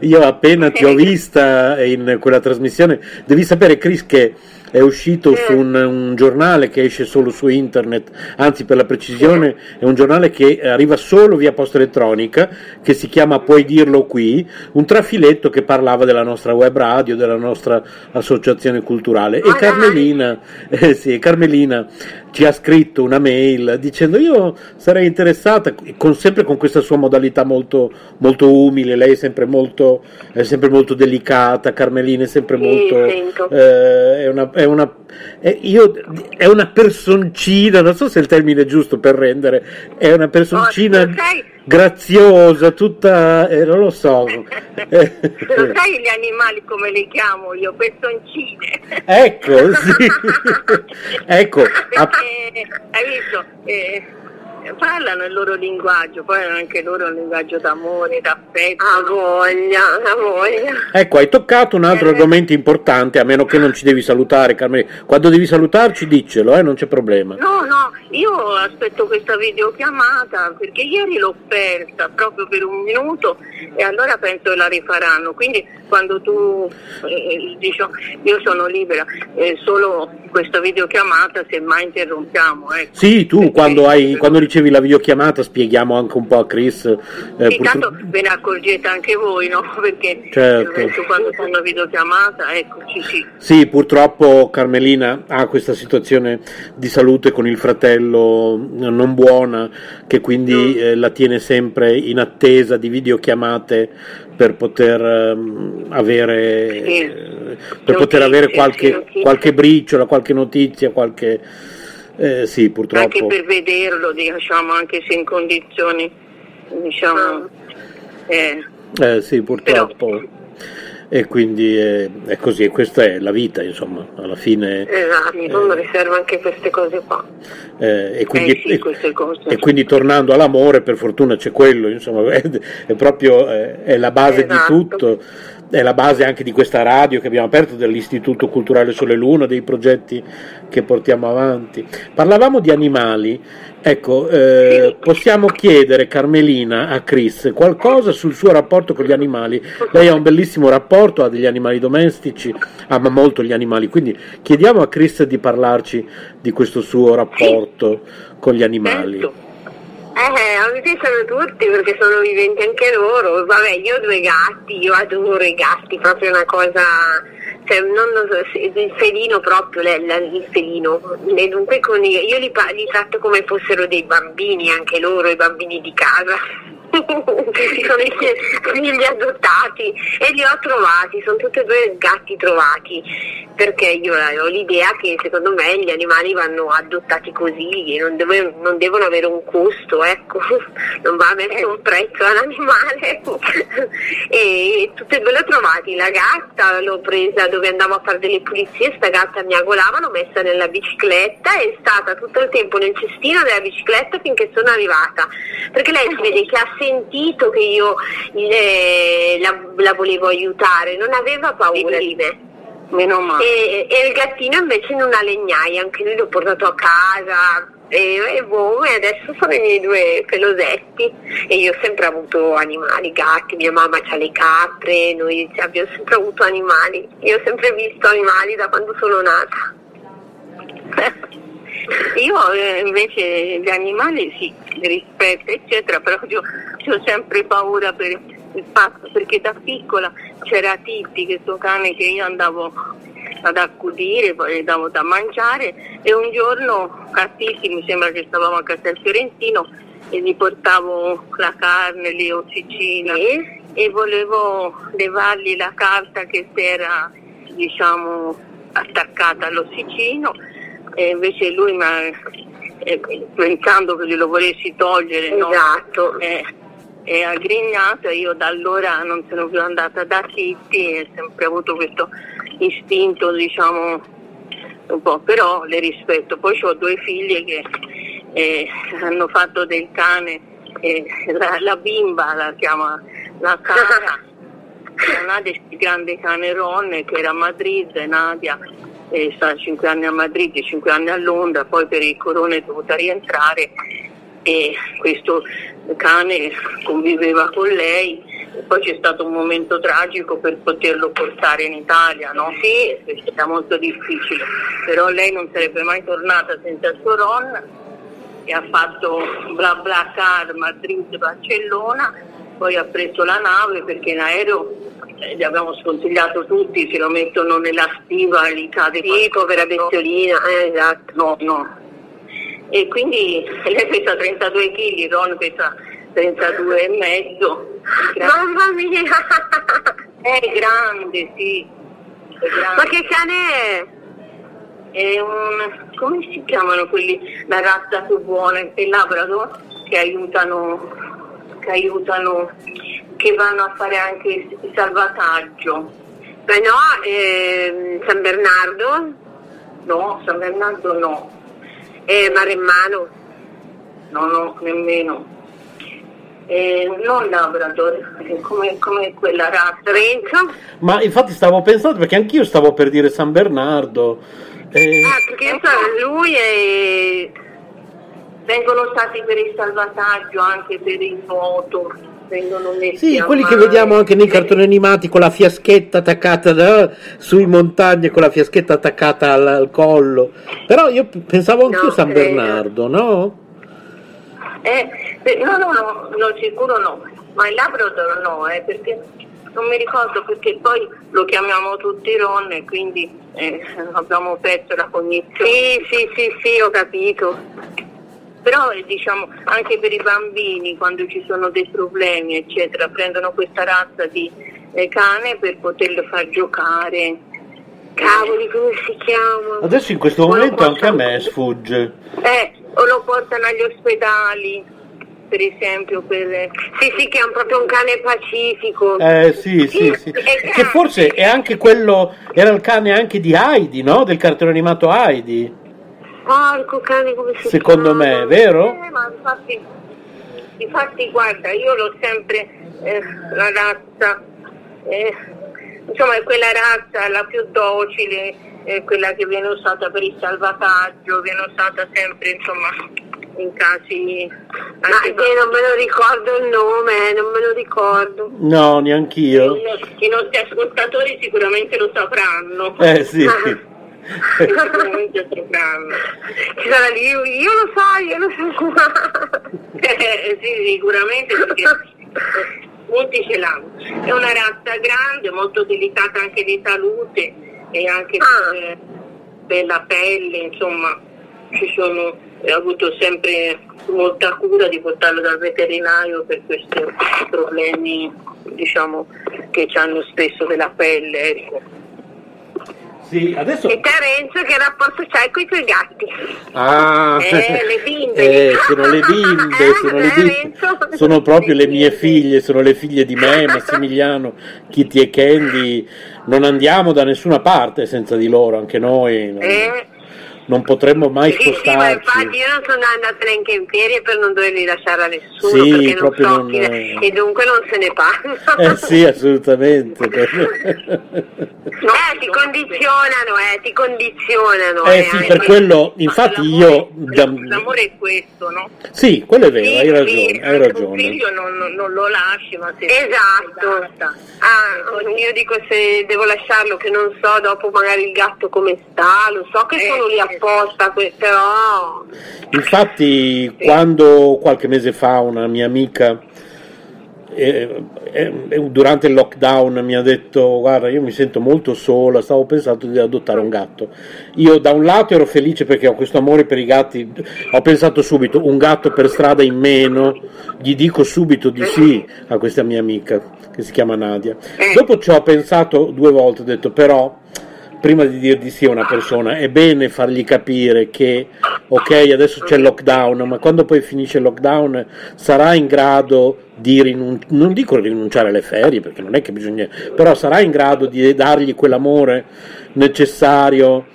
io appena ti ho *laughs* vista in quella trasmissione, devi sapere Chris che è uscito su un, un, giornale che esce solo su internet, anzi per la precisione è un giornale che arriva solo via posta elettronica, che si chiama Puoi dirlo qui, un trafiletto che parlava della nostra web radio, della nostra associazione culturale. E Carmelina, *laughs* eh sì, Carmelina ci ha scritto una mail dicendo io sarei interessata, con, sempre con questa sua modalità molto, molto umile, lei è sempre molto, è sempre molto delicata, Carmelina è sempre molto... Eh, è una, è una, è, io, è una personcina, non so se è il termine giusto per rendere, è una personcina... Oh, graziosa, tutta, eh, non lo so. *laughs* non sai gli animali come li chiamo io, personcine. Ecco, sì. *laughs* ecco. Perché, hai visto? Eh, parlano il loro linguaggio, poi hanno anche loro un linguaggio d'amore, d'affetto. A voglia, a voglia. Ecco, hai toccato un altro eh. argomento importante, a meno che non ci devi salutare, Carmelo. Quando devi salutarci, diccelo, eh, non c'è problema. No, no, io aspetto questa videochiamata perché ieri l'ho persa proprio per un minuto e allora penso che la rifaranno. Quindi quando tu eh, dici io sono libera, eh, solo questa videochiamata se mai interrompiamo. Ecco. Sì, tu perché, quando, hai, quando ricevi la videochiamata spieghiamo anche un po' a Chris. Eh, sì, tanto ve ne accorgete anche voi, no? *laughs* Perché certo. quando fanno una videochiamata, eccoci sì. Sì, purtroppo Carmelina ha questa situazione di salute con il fratello non buona che quindi mm. eh, la tiene sempre in attesa di videochiamate per poter um, avere, sì. eh, per poter avere qualche, qualche briciola, qualche notizia, qualche... Eh, sì, purtroppo. Anche per vederlo, diciamo, anche se in condizioni, diciamo... Eh, eh sì, purtroppo. Però e quindi è, è, così, questa è la vita, insomma, alla fine. Esatto, eh, riserva anche queste cose qua. Eh, e, quindi, eh sì, e, e, quindi, tornando all'amore, per fortuna c'è quello, insomma, è, *laughs* è proprio è la base esatto. di tutto è la base anche di questa radio che abbiamo aperto, dell'Istituto Culturale Sole Luna, dei progetti che portiamo avanti. Parlavamo di animali, ecco, eh, possiamo chiedere Carmelina a Chris qualcosa sul suo rapporto con gli animali. Lei ha un bellissimo rapporto, ha degli animali domestici, ama molto gli animali, quindi chiediamo a Chris di parlarci di questo suo rapporto con gli animali. Eh, a me tutti perché sono viventi anche loro. Vabbè, io ho due gatti, io adoro i gatti, proprio una cosa. Cioè, non lo so, il felino proprio, il felino. E dunque con io li, li tratto come fossero dei bambini, anche loro, i bambini di casa. Sono i figli adottati e li ho trovati, sono tutti e due gatti trovati, perché io ho l'idea che secondo me gli animali vanno adottati così, non, deve, non devono avere un costo, ecco, *laughs* non va messo un prezzo all'animale. *laughs* e tutti e due li ho trovati, la gatta l'ho presa dove andavo a fare delle pulizie, sta gatta mi agolava, l'ho messa nella bicicletta e è stata tutto il tempo nel cestino della bicicletta finché sono arrivata, perché lei si vede che ha sentito che io eh, la, la, volevo aiutare, non aveva paura di me. Meno male. E, e, il gattino invece in una legnaia, anche lui l'ho portato a casa e, e, boh, e adesso sono i miei due pelosetti e io ho sempre avuto animali, gatti, mia mamma ha le capre, noi abbiamo sempre avuto animali, io ho sempre visto animali da quando sono nata. *laughs* Io eh, invece gli animali sì, rispetto eccetera, però io ho sempre paura per il fatto, perché da piccola c'era Titti, questo cane che io andavo ad accudire, poi gli davo da mangiare e un giorno a Titti, mi sembra che stavamo a Castel Fiorentino, e gli portavo la carne, le ossicine e? e volevo levargli la carta che si era diciamo attaccata all'ossicino e invece lui eh, pensando che glielo volessi togliere esatto. no? eh, è aggrignato e io da allora non sono più andata da Titti e ho sempre avuto questo istinto diciamo un po' però le rispetto poi ho due figlie che eh, hanno fatto del cane eh, la, la, bimba la chiama la cara *laughs* Nadia il grande cane Ron che era a Madrid Nadia è stata 5 anni a Madrid, 5 anni a Londra, poi per il corona è dovuta rientrare e questo cane conviveva con lei. Poi c'è stato un momento tragico per poterlo portare in Italia, no? Sì, era molto difficile, però lei non sarebbe mai tornata senza il suo Ron e ha fatto bla bla car Madrid-Barcellona, poi ha preso la nave perché in aereo eh, gli abbiamo sconsigliato tutti, se lo mettono nella stiva gli cade Sì, povera bestiolina, eh, esatto. No, no. E quindi *laughs* lei pesa 32 kg, Ron pesa 32 e mezzo. Mamma mia! *laughs* È grande, sì. È grande. Ma che cane è? È un... come si chiamano quelli, la razza più buona, il Labrador, che aiutano, che aiutano che vanno a fare anche il salvataggio. Beh no, eh, San Bernardo? No, San Bernardo no. E Maremmano? No, no, nemmeno. Eh, non Labrador, come, come quella razza. Renzo? Ma infatti stavo pensando, perché anch'io stavo per dire San Bernardo. Eh... Ah, perché lui è... Vengono stati per il salvataggio, anche per il nuoto vengono messi Sì, quelli mare. che vediamo anche nei cartoni animati con la fiaschetta attaccata da, sui montagne con la fiaschetta attaccata al, al collo. Però io pensavo anche no, a San credo. Bernardo, no? Eh, no, no, no, no, sicuro no, ma il Labrador no, eh, perché non mi ricordo perché poi lo chiamiamo tutti Ron e quindi eh, *laughs* abbiamo perso la cognizione. Sì, sì, sì, sì, ho capito però diciamo anche per i bambini quando ci sono dei problemi eccetera prendono questa razza di eh, cane per poterlo far giocare. Cavoli come si chiama? Adesso in questo momento anche a me sfugge. Eh, o lo portano agli ospedali per esempio per... sì sì che è un, proprio un cane pacifico. Eh sì sì, sì, sì. che forse è anche quello era il cane anche di Heidi no? del cartone animato Heidi porco cane come si Secondo chiama? me, vero? Eh, ma infatti, infatti guarda, io l'ho sempre eh, la razza, eh, insomma è quella razza la più docile, è quella che viene usata per il salvataggio, viene usata sempre insomma in casi... Ma io non me lo ricordo il nome, non me lo ricordo. No, neanch'io. I nostri ascoltatori sicuramente lo sapranno. Eh sì. *laughs* sicuramente *laughs* sapranno. Ci sarà lì, io lo so, io lo so. Eh, *laughs* sì, sicuramente perché molti ce l'hanno. È una razza grande, molto delicata anche di salute e anche Ah. per, per la pelle, insomma, ci sono, ho avuto sempre molta cura di portarlo dal veterinario per questi problemi, diciamo, che hanno spesso della pelle, ecco. Sì, adesso... E te Renzo che rapporto c'hai con i tuoi gatti? Ah, Eh, le bimbe. Eh, sono le bimbe, Eh, sono, le bimbe. Sono proprio le mie figlie, sono le figlie di me, Massimiliano, Kitty e Candy. Non andiamo da nessuna parte senza di loro, anche noi. Non, Eh? Non potremmo mai Sì, sì, spostarci. infatti io non sono andata neanche in ferie per non doverli lasciare a nessuno Sì, perché non so non- e dunque non se ne parla. Eh sì, assolutamente. *laughs* Eh, ti condizionano, eh, ti condizionano. Eh sì, per quello, infatti io... L'amore, è questo, no? Sì, quello è vero, Sì, hai sì, ragione, hai anche Un ragione. figlio non, non- lo lasci, ma se Esatto. Ah, io dico se devo lasciarlo che non so dopo magari il gatto come sta, lo so che Eh, sono lì sì. Que- però Infatti, quando qualche mese fa una mia amica eh, eh, durante il lockdown mi ha detto guarda io mi sento molto sola stavo pensando di adottare un gatto. Io da un lato ero felice perché ho questo amore per i gatti ho pensato subito un gatto per strada in meno? Gli dico subito di sì a questa mia amica che si chiama Nadia. Dopo ci ho pensato due volte ho detto però prima di dir di sì a una persona è bene fargli capire che ok adesso c'è il lockdown ma quando poi finisce il lockdown sarà in grado di rinunciare non dico rinunciare alle ferie perché non è che bisogna però sarà in grado di dargli quell'amore necessario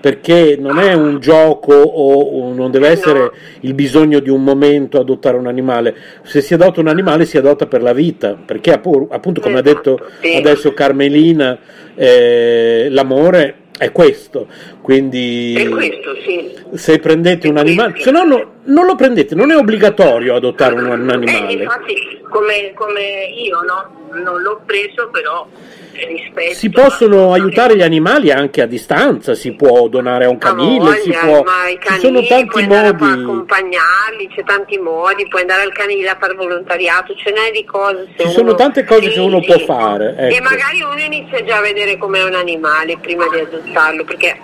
perché non è un gioco o, non deve essere il bisogno di un momento adottare un animale. Se si adotta un animale si adotta per la vita perché appu- appunto come ha detto Esatto, adesso Carmelina eh, l'amore è questo quindi È questo, sì. se prendete un animale se no, no non lo prendete non è obbligatorio adottare un, un Eh, animale infatti, come, come io, no? Non l'ho preso, però eh, rispetto. si possono ma- aiutare gli animali anche a distanza si può donare a un canile si voglia, può ma i ci canili sono tanti andare a modi accompagnarli, c'è tanti modi, puoi andare al canile a fare volontariato, ce n'è di cose. se Ci sono uno- tante cose Sì, che uno sì. può fare, E ecco. magari uno inizia già a vedere com'è un animale prima di adottarlo, perché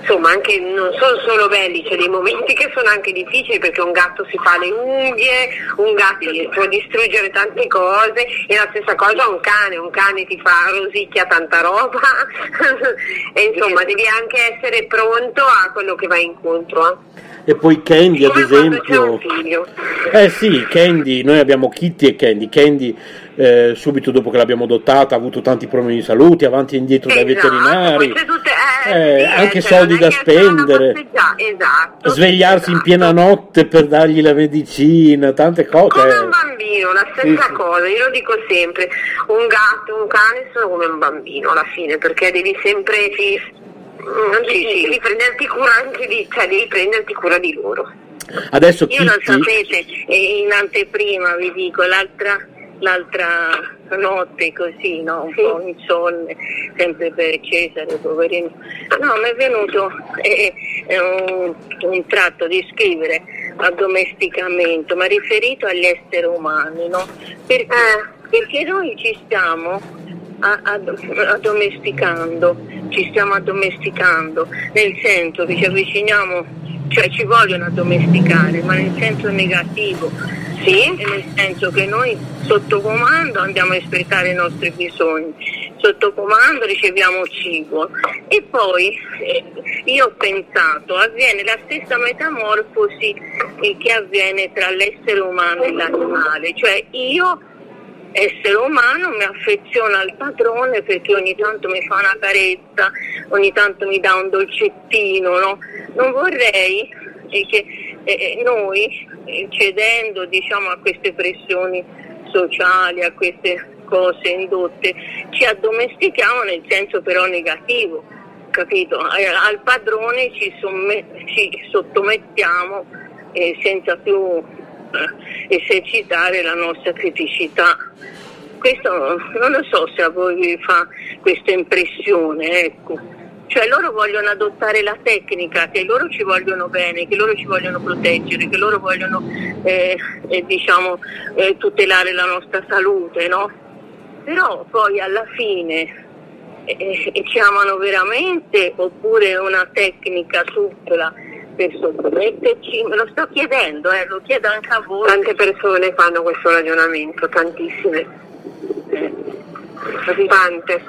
insomma anche non sono solo belli, c'è dei momenti che sono anche difficili perché un gatto si fa le unghie, un gatto può distruggere tante cose e la stessa cosa un cane, un cane ti fa rosicchia tanta roba *laughs* e insomma devi anche essere pronto a quello che va incontro. eh. e poi Candy ad esempio. Eh sì, Candy, noi abbiamo Kitty e Candy. Candy, eh, subito dopo che l'abbiamo adottata, ha avuto tanti problemi di salute, avanti e indietro dai Esatto, veterinari, poi c'è tutte- eh, eh, sì, anche eh, cioè, soldi da spendere, esatto, svegliarsi in esatto. piena notte per dargli la medicina, tante cose. Come un bambino, la stessa Sì, sì. cosa, io lo dico sempre, un gatto, un cane sono come un bambino alla fine, perché devi sempre mm, devi, devi prenderti cura anche di, cioè devi prenderti cura di loro. Adesso Io lo Kitty, sapete, e in anteprima vi dico, l'altra, l'altra notte così, no? un po' insonne, sempre per Cesare, poverino. No, mi è venuto eh, un, un tratto di scrivere addomesticamento, ma riferito agli esseri umani, no? Perché, Eh. perché noi ci stiamo addomesticando, ci stiamo addomesticando, nel senso che ci avviciniamo, cioè ci vogliono addomesticare, ma nel senso negativo, Sì? nel senso che noi sotto comando andiamo a espletare i nostri bisogni, sotto comando riceviamo cibo. E poi eh, io ho pensato avviene la stessa metamorfosi eh, che avviene tra l'essere umano e l'animale, cioè io essere umano mi affeziono al padrone perché ogni tanto mi fa una carezza, ogni tanto mi dà un dolcettino, no? Non vorrei eh, che eh, noi, eh, cedendo diciamo, a queste pressioni sociali, a queste cose indotte, ci addomestichiamo nel senso però negativo, capito? Al padrone ci, somme- ci sottomettiamo eh, senza più eh, esercitare la nostra criticità. Questo non lo so se a voi vi fa questa impressione, ecco. Cioè loro vogliono adottare la tecnica, che loro ci vogliono bene, che loro ci vogliono proteggere, che loro vogliono eh, eh, diciamo, eh, tutelare la nostra salute, no? Però poi alla fine eh, ci amano veramente oppure una tecnica suppla per? Me lo sto chiedendo, eh, lo chiedo anche a voi. Tante persone fanno questo ragionamento, tantissime. Eh, tante.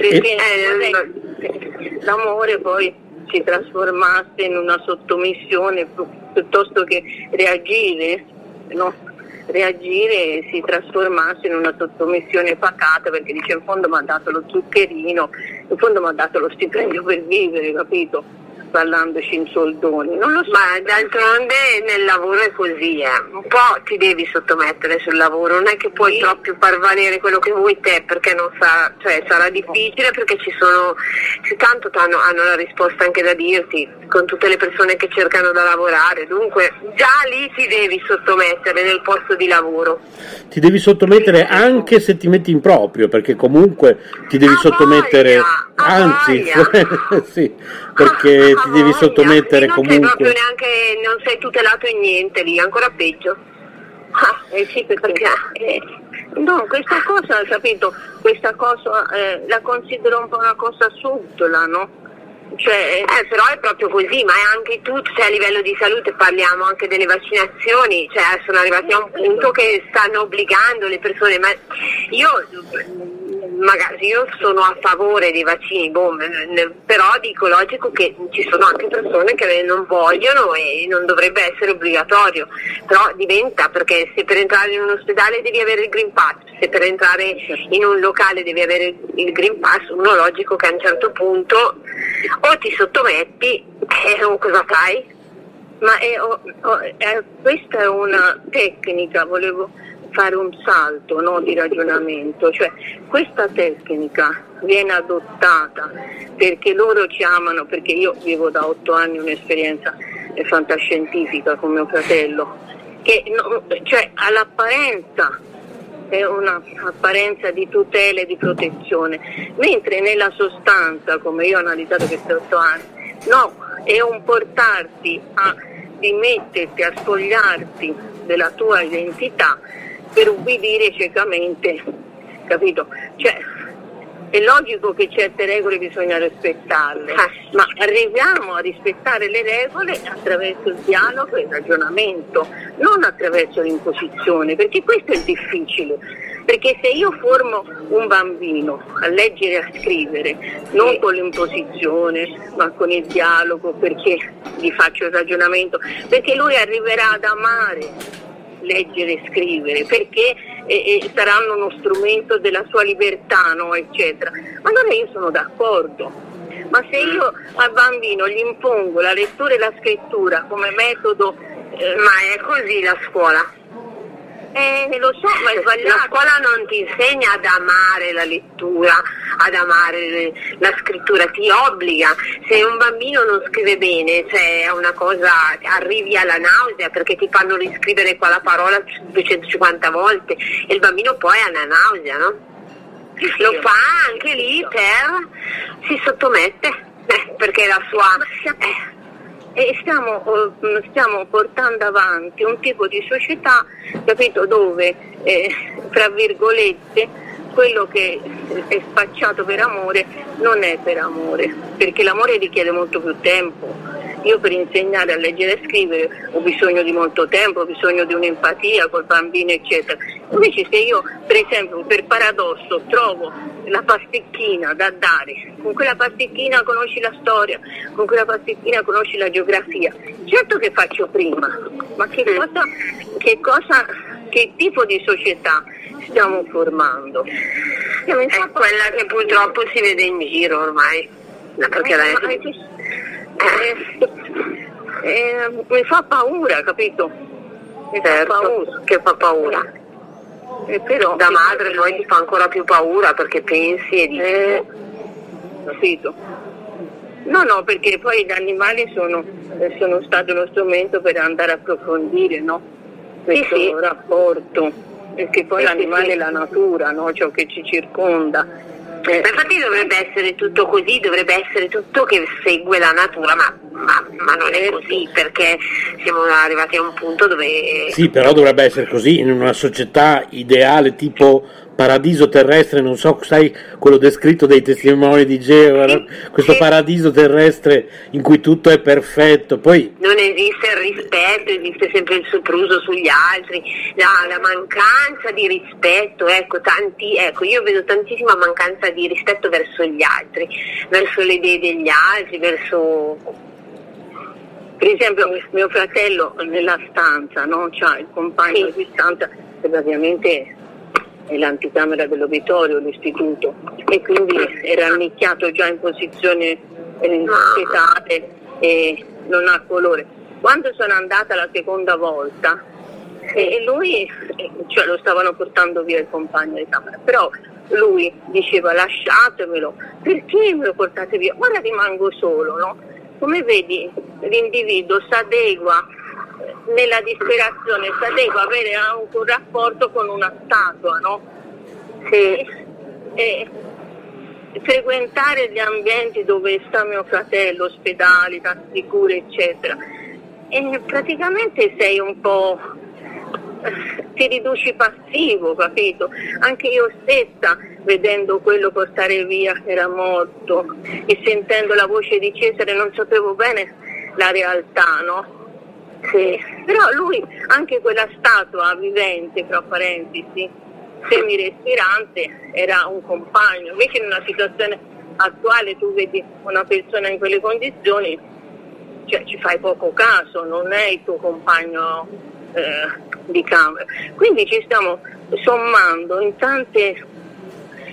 Perché eh, l'amore poi si trasformasse in una sottomissione piuttosto che reagire, no? reagire si trasformasse in una sottomissione pacata perché dice in fondo mi ha dato lo zuccherino, in fondo mi ha dato lo stipendio per vivere, capito? Parlandoci in soldoni. Non lo so. Ma d'altronde nel lavoro è così, eh. un po' ti devi sottomettere sul lavoro, non è che puoi sì. proprio far valere quello che vuoi te perché non sa, cioè sarà difficile perché ci sono, tanto hanno, hanno la risposta anche da dirti con tutte le persone che cercano da lavorare, dunque già lì ti devi sottomettere nel posto di lavoro. Ti devi sottomettere anche se ti metti in proprio, perché comunque ti devi a sottomettere, voglia, anzi, *laughs* sì, perché *laughs* ti devi sottomettere non comunque. proprio neanche, non sei tutelato in niente lì, ancora peggio. Ah, eh sì, perché, perché eh, no, questa cosa, capito, questa cosa eh, la considero un po' una cosa subdola, no? Cioè, eh, però è proprio così, ma è anche tutto, cioè, a livello di salute parliamo anche delle vaccinazioni, cioè sono arrivati a un punto che stanno obbligando le persone, ma io magari io sono a favore dei vaccini, boh, però dico logico che ci sono anche persone che non vogliono e non dovrebbe essere obbligatorio, però diventa perché se per entrare in un ospedale devi avere il Green Pass, se per entrare in un locale devi avere il Green Pass, uno logico che a un certo punto o ti sottometti e *laughs* eh, cosa fai? Ma è, oh, oh, è, questa è una tecnica, volevo fare un salto no, di ragionamento, cioè questa tecnica viene adottata perché loro ci amano, perché io vivo da otto anni un'esperienza fantascientifica con mio fratello, che no, cioè, all'apparenza è un'apparenza di tutela e di protezione, mentre nella sostanza, come io ho analizzato questi otto anni, no, è un portarti a dimetterti, a spogliarti della tua identità per ubbidire ciecamente, capito? Cioè, è logico che certe regole bisogna rispettarle, ah. ma arriviamo a rispettare le regole attraverso il dialogo e il ragionamento, non attraverso l'imposizione, perché questo è difficile. Perché se io formo un bambino a leggere e a scrivere, non con l'imposizione, ma con il dialogo, perché gli faccio il ragionamento, perché lui arriverà ad amare leggere e scrivere, perché eh, eh, saranno uno strumento della sua libertà, no? eccetera. Allora io sono d'accordo, ma se io al bambino gli impongo la lettura e la scrittura come metodo... Eh, ma è così la scuola? Eh, lo so, ma è sbagliato. La scuola non ti insegna ad amare la lettura, ad amare la scrittura, ti obbliga. Se un bambino non scrive bene, cioè è una cosa, arrivi alla nausea perché ti fanno riscrivere quella parola 250 volte e il bambino poi ha una nausea, no? Lo fa anche lì per, si sottomette, eh, perché la sua... Eh, e stiamo, eh, stiamo, portando avanti un tipo di società capito, dove, eh, tra virgolette, quello che è spacciato per amore non è per amore, perché l'amore richiede molto più tempo. Io per insegnare a leggere e scrivere ho bisogno di molto tempo, ho bisogno di un'empatia col bambino, eccetera. Invece se io, per esempio, per paradosso trovo la pasticchina da dare, con quella pasticchina conosci la storia, con quella pasticchina conosci la geografia. Certo che faccio prima, ma che cosa, che, cosa, che tipo di società stiamo formando? È quella che purtroppo si vede in giro ormai. Perché lei... eh, eh, mi fa paura, capito? Mi certo, fa paura. che fa paura. Eh, però, da madre poi ti fa ancora più paura perché pensi e dici... Eh, capito? No, no, perché poi gli animali sono, eh, sono stati uno strumento per andare a approfondire no? questo sì, sì. rapporto, perché poi sì, l'animale è la natura, no? ciò che ci circonda. Eh. Infatti dovrebbe essere tutto così, dovrebbe essere tutto che segue la natura, ma, ma, ma non è certo. così perché siamo arrivati a un punto dove... Sì, però dovrebbe essere così in una società ideale tipo paradiso terrestre, non so, sai quello descritto dai testimoni di Geova, sì, questo sì. paradiso terrestre in cui tutto è perfetto, poi... Non esiste il rispetto, esiste sempre il sopruso sugli altri, la, la mancanza di rispetto, ecco, tanti, ecco, io vedo tantissima mancanza di rispetto verso gli altri, verso le idee degli altri, verso per esempio mio fratello nella stanza, no? C'ha il compagno sì. di stanza che praticamente è l'anticamera dell'obitorio, l'istituto, e quindi era annicchiato già in posizione eh, fetale e non ha colore. Quando sono andata la seconda volta, e lui, cioè lo stavano portando via il compagno di camera, però lui diceva lasciatemelo, perché me lo portate via? Ora rimango solo, no? Come vedi l'individuo si adegua nella disperazione sapevo avere anche un rapporto con una statua, no? E, e frequentare gli ambienti dove sta mio fratello, ospedali, case cure, eccetera. E praticamente sei un po' ti riduci passivo, capito? Anche io stessa, vedendo quello portare via che era morto e sentendo la voce di Cesare, non sapevo bene la realtà, no? Sì. Però lui, anche quella statua vivente, tra parentesi, semi-respirante, era un compagno. Invece in una situazione attuale tu vedi una persona in quelle condizioni, cioè ci fai poco caso, non è il tuo compagno eh, di camera. Quindi ci stiamo sommando in tante,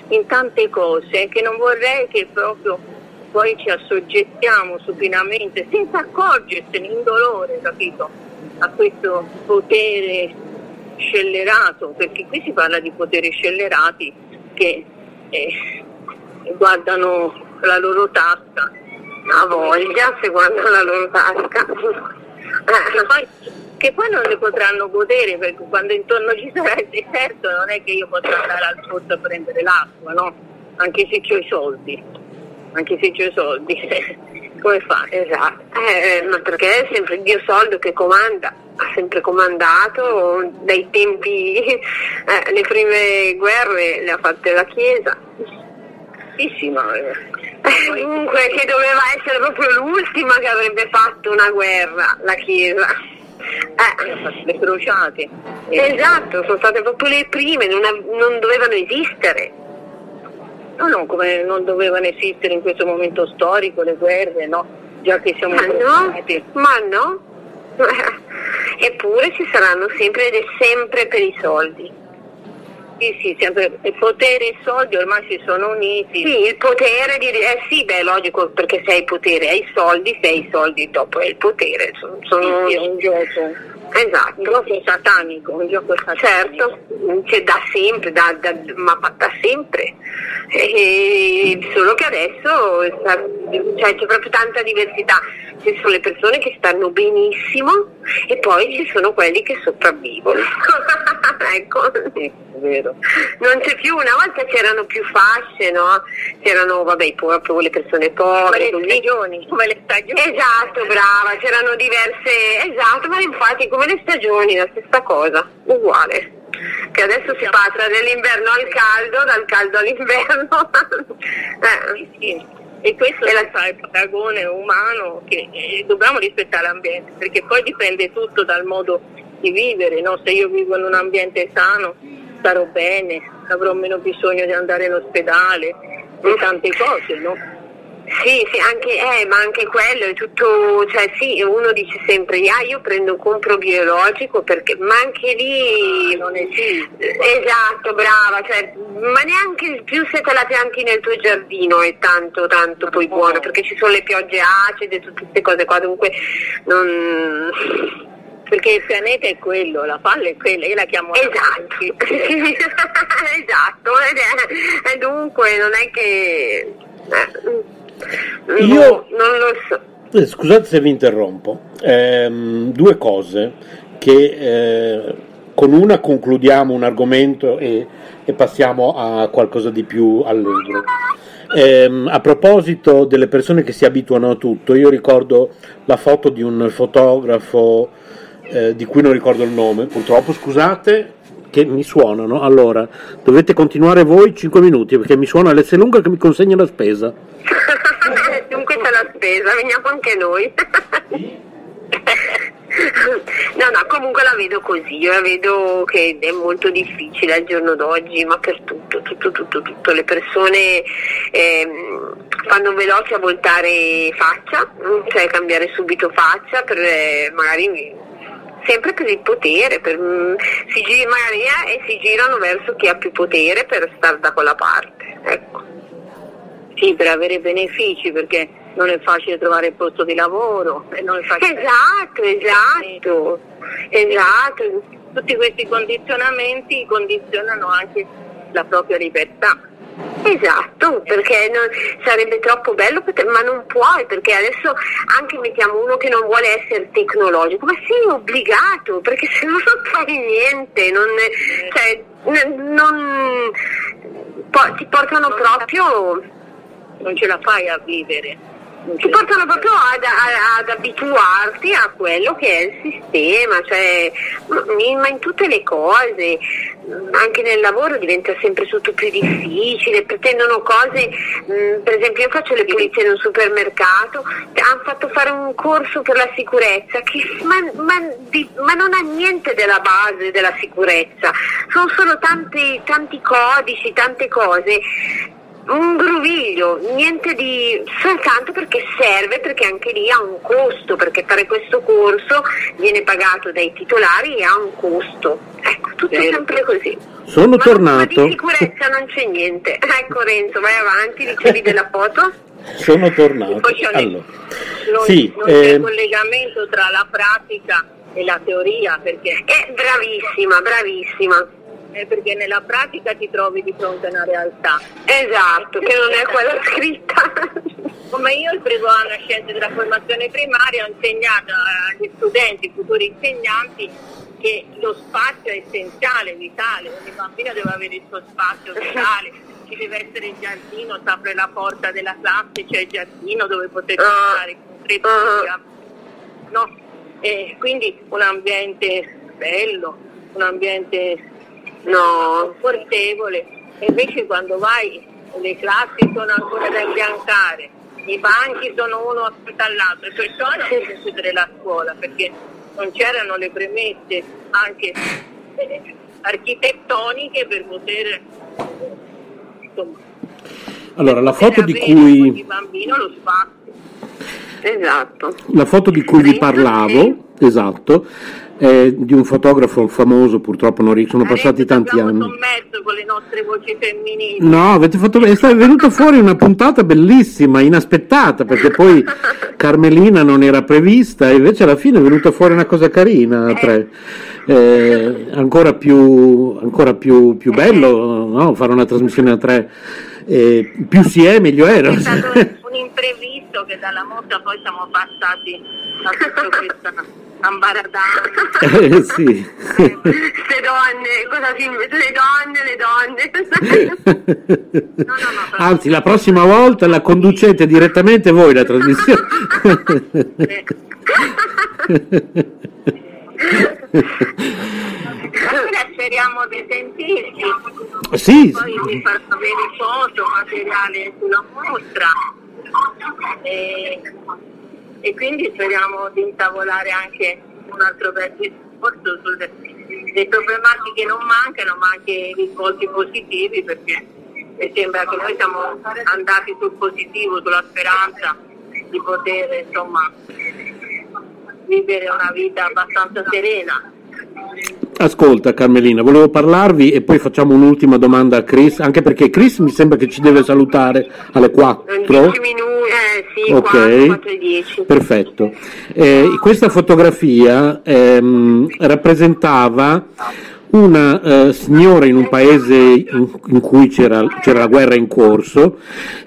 in tante cose che non vorrei che proprio poi ci assoggettiamo supinamente, senza accorgersene, in dolore, capito, a questo potere scellerato, perché qui si parla di poteri scellerati che eh, guardano la loro tasca. A voglia se guardano la loro tasca. Che poi, che poi non le potranno godere perché quando intorno ci sarà il deserto non è che io possa andare al sotto a prendere l'acqua, no? Anche se ho i soldi anche se c'è soldi. *laughs* Come fa? Esatto, eh, ma perché è sempre Dio soldo che comanda, ha sempre comandato dai tempi, *laughs* eh, le prime guerre le ha fatte la Chiesa. Sì, sì, ma... Eh, comunque che doveva essere proprio l'ultima che avrebbe fatto una guerra, la Chiesa. Eh. Le crociate. Esatto, sono state proprio le prime, non, non dovevano esistere. No, no, come non dovevano esistere in questo momento storico le guerre, no? Già che siamo Ma no, ma no. *laughs* Eppure ci saranno sempre ed è sempre per i soldi. Sì, sì, sempre il potere e i soldi ormai si sono uniti. Sì, il potere di eh sì, beh, logico, perché se hai potere hai i soldi, se hai i soldi dopo hai il potere. Sono, sono... Sì, sì, è un gioco. Esatto. Un gioco satanico, un gioco satanico. Certo, c'è da sempre, da, da, ma da sempre. E, solo che adesso cioè, c'è proprio tanta diversità. Ci sono le persone che stanno benissimo e poi ci sono quelli che sopravvivono. *laughs* ecco. Vero. Non c'è più, una volta c'erano più fasce, no? C'erano, vabbè, proprio le persone povere. Come le stagioni. Esatto, brava, c'erano diverse, esatto, ma infatti come le stagioni, la stessa cosa, uguale che adesso si passa dall'inverno al caldo, dal caldo all'inverno. *laughs* eh. sì, E questo è la... il paragone umano che eh, dobbiamo rispettare l'ambiente, perché poi dipende tutto dal modo di vivere, no? se io vivo in un ambiente sano starò bene, avrò meno bisogno di andare in ospedale e tante cose, no? Sì, sì, anche, eh, ma anche quello è tutto, cioè sì, uno dice sempre, ah, io prendo, compro biologico perché, ma anche lì non esiste. Esatto, brava, cioè, ma neanche più se te la pianti nel tuo giardino è tanto, tanto poi buono, perché ci sono le piogge acide, tutte queste cose qua, dunque non perché il pianeta è quello, la palla è quella, io la chiamo Esatto, *laughs* esatto, dunque non è che... Io- no, non lo so. Eh, Scusate se vi interrompo. Ehm, due cose che eh, con una concludiamo un argomento e, e passiamo a qualcosa di più allegro. Ehm, a proposito delle persone che si abituano a tutto, io ricordo la foto di un fotografo eh, di cui non ricordo il nome, purtroppo scusate che mi suonano. Allora, dovete continuare voi 5 minuti perché mi suona Alessia Lunga che mi consegna la spesa. *laughs* Dunque c'è la spesa, veniamo anche noi. No, no, comunque la vedo così, io la vedo che è molto difficile al giorno d'oggi, ma per tutto, tutto, tutto, tutto. Le persone ehm, fanno veloce a voltare faccia, cioè cambiare subito faccia per eh, magari sempre per il potere, per, mm, si magari eh, e si girano verso chi ha più potere per stare da quella parte. Ecco. Sì, per avere benefici, perché non è facile trovare il posto di lavoro. Esatto, esatto, esatto. Tutti questi condizionamenti condizionano anche la propria libertà. Esatto, perché non- sarebbe troppo bello, poter- ma non puoi, perché adesso anche mettiamo uno che non vuole essere tecnologico, ma sei obbligato, perché se no non *laughs* fai niente, non, cioè, non- po- ti portano proprio, Non ce la fai a vivere. Ti portano proprio ad, a- ad abituarti a quello che è il sistema, cioè, ma- ma in tutte le cose, anche nel lavoro diventa sempre tutto più difficile, pretendono cose, mh, per esempio io faccio le pulizie in un supermercato, hanno fatto fare un corso per la sicurezza, che, ma, ma- di- ma non ha niente della base della sicurezza, sono solo tanti, tanti codici, tante cose un gruviglio, niente di soltanto perché serve, perché anche lì ha un costo, perché fare questo corso viene pagato dai titolari e ha un costo. Ecco, tutto Certo. sempre così. Sono ma, Ma tornato. di sicurezza non c'è niente. *laughs* Ecco Renzo, vai avanti, dicevi della foto? Sono tornato. C'è Allora, Non, sì, non c'è ehm, collegamento tra la pratica e la teoria, perché, Eh, bravissima, bravissima. Eh, perché nella pratica ti trovi di fronte a una realtà. Esatto, che non è quella scritta. Come io il primo anno a scienze della formazione primaria ho insegnato agli studenti, futuri insegnanti, che lo spazio è essenziale, vitale, ogni bambino deve avere il suo spazio vitale, ci deve essere il giardino, si apre la porta della classe, c'è il giardino dove poter Ah. giocare, concreto, Ah. no? E quindi un ambiente bello, un ambiente No, confortevole, e invece quando vai le classi sono ancora da imbiancare, i banchi sono uno accanto all'altro, e perciò non si può chiudere la scuola perché non c'erano le premesse anche architettoniche per poter insomma, allora, la foto di cui, bambino lo spazio. esatto. la foto di cui vi parlavo, esatto, è di un fotografo famoso, purtroppo non sono passati tanti anni. con le nostre voci femminili. No, avete fatto bene, è venuta fuori una puntata bellissima, inaspettata, perché poi *laughs* Carmelina non era prevista e invece alla fine è venuta fuori una cosa carina, a tre. Eh, ancora più, ancora più, più bello no? fare una trasmissione a tre, Eh, più si è meglio è. no? È stato *laughs* un imprevisto che dalla mossa poi siamo passati a tutta questa ambaradana. Eh, sì. *laughs* Le donne, cosa si le donne, le donne. No, no, no, Anzi, la prossima volta la conducete direttamente voi la trasmissione. Allora speriamo di sentirci. sì, Poi vi farò vedere foto, materiale sulla mostra. E, e quindi speriamo di intavolare anche un altro bel discorso sulle le problematiche non mancano, ma anche i risvolti positivi perché mi sembra che noi siamo andati sul positivo, sulla speranza di poter insomma vivere una vita abbastanza serena. Ascolta Carmelina, volevo parlarvi e poi facciamo un'ultima domanda a Chris, anche perché Chris mi sembra che ci deve salutare alle 4. 10 minuti, eh sì, Ok. 4, 4 e 10. Perfetto. Eh, questa fotografia ehm, rappresentava una eh, signora in un paese in, in cui c'era, c'era la guerra in corso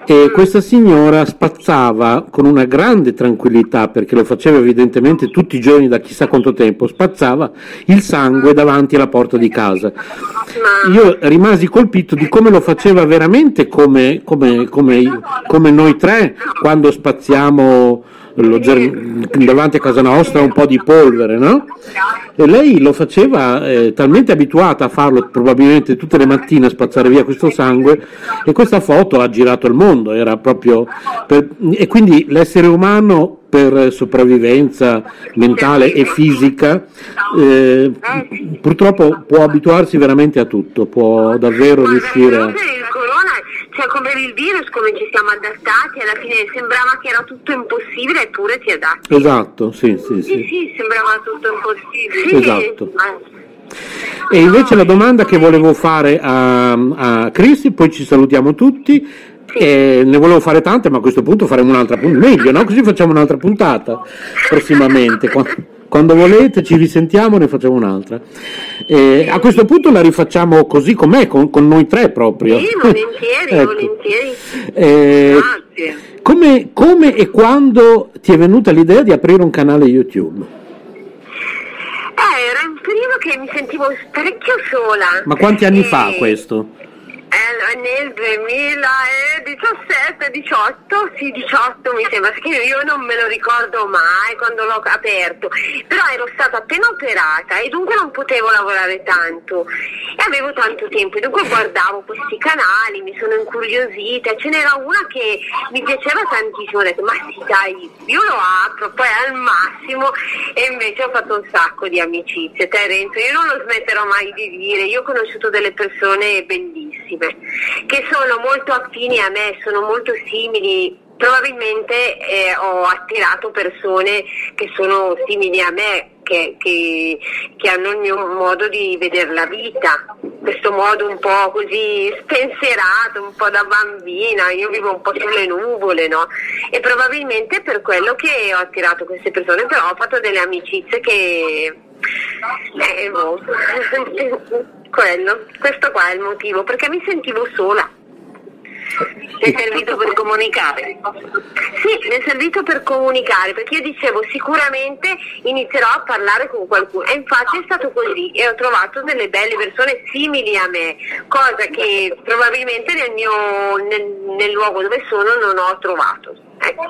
e questa signora spazzava con una grande tranquillità, perché lo faceva evidentemente tutti i giorni da chissà quanto tempo, spazzava il sangue davanti alla porta di casa. Io rimasi colpito di come lo faceva veramente come, come- come- come noi tre quando spazziamo ger- davanti a casa nostra un po' di polvere, no? E lei lo faceva eh, talmente abituata a farlo probabilmente tutte le mattine a spazzare via questo sangue e questa foto ha girato il mondo, era proprio per- e quindi l'essere umano per sopravvivenza mentale e fisica eh, purtroppo può abituarsi veramente a tutto, può davvero riuscire a... cioè come il virus, come ci siamo adattati, alla fine sembrava che era tutto impossibile eppure ti adatti. Esatto, sì, sì, Sì, sì. sì, sembrava tutto impossibile. Esatto. Ma- E invece la domanda che volevo fare a, a Chris, poi ci salutiamo tutti, e ne volevo fare tante, ma a questo punto faremo un'altra puntata, meglio, no? Così facciamo un'altra puntata prossimamente. Qua- Quando volete ci risentiamo ne facciamo un'altra. E a questo punto la rifacciamo così com'è, con, con noi tre proprio. Sì, volentieri, *laughs* Ecco. volentieri. Eh, Grazie. come, come e quando ti è venuta l'idea di aprire un canale YouTube? Eh, era un periodo che mi sentivo parecchio sola. Ma quanti anni E- fa questo? Nel 2017, 18, sì 18 mi sembra, perché io non me lo ricordo mai quando l'ho aperto, però ero stata appena operata e dunque non potevo lavorare tanto e avevo tanto tempo e dunque guardavo questi canali, mi sono incuriosita, ce n'era una che mi piaceva tantissimo, ho detto ma sì dai, io lo apro, poi al massimo e invece ho fatto un sacco di amicizie, te io non lo smetterò mai di dire, io ho conosciuto delle persone bellissime che sono molto affini a me, sono molto simili. Probabilmente eh, ho attirato persone che sono simili a me, che, che- che hanno il mio modo di vedere la vita, questo modo un po' così spensierato, un po' da bambina, io vivo un po' sulle nuvole, no? E probabilmente per quello che ho attirato queste persone, però ho fatto delle amicizie che... Eh, boh. *laughs* quello, questo qua è il motivo, perché mi sentivo sola. Mi è servito per comunicare? Sì, mi è servito per comunicare, perché io dicevo sicuramente inizierò a parlare con qualcuno e infatti è stato così e ho trovato delle belle persone simili a me, cosa che probabilmente nel, mio, nel, nel luogo dove sono non ho trovato. Ecco.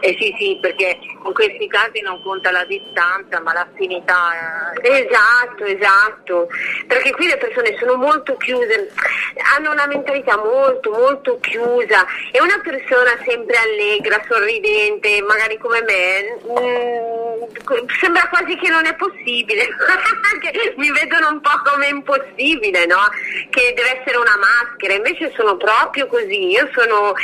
Eh sì, sì, perché in questi casi non conta la distanza, ma l'affinità. eh. Esatto, esatto, perché qui le persone sono molto chiuse, hanno una mentalità molto, molto chiusa e una persona sempre allegra, sorridente, magari come me, mm, sembra quasi che non è possibile, *laughs* mi vedono un po' come impossibile, no? Che deve essere una maschera, invece sono proprio così, io sono,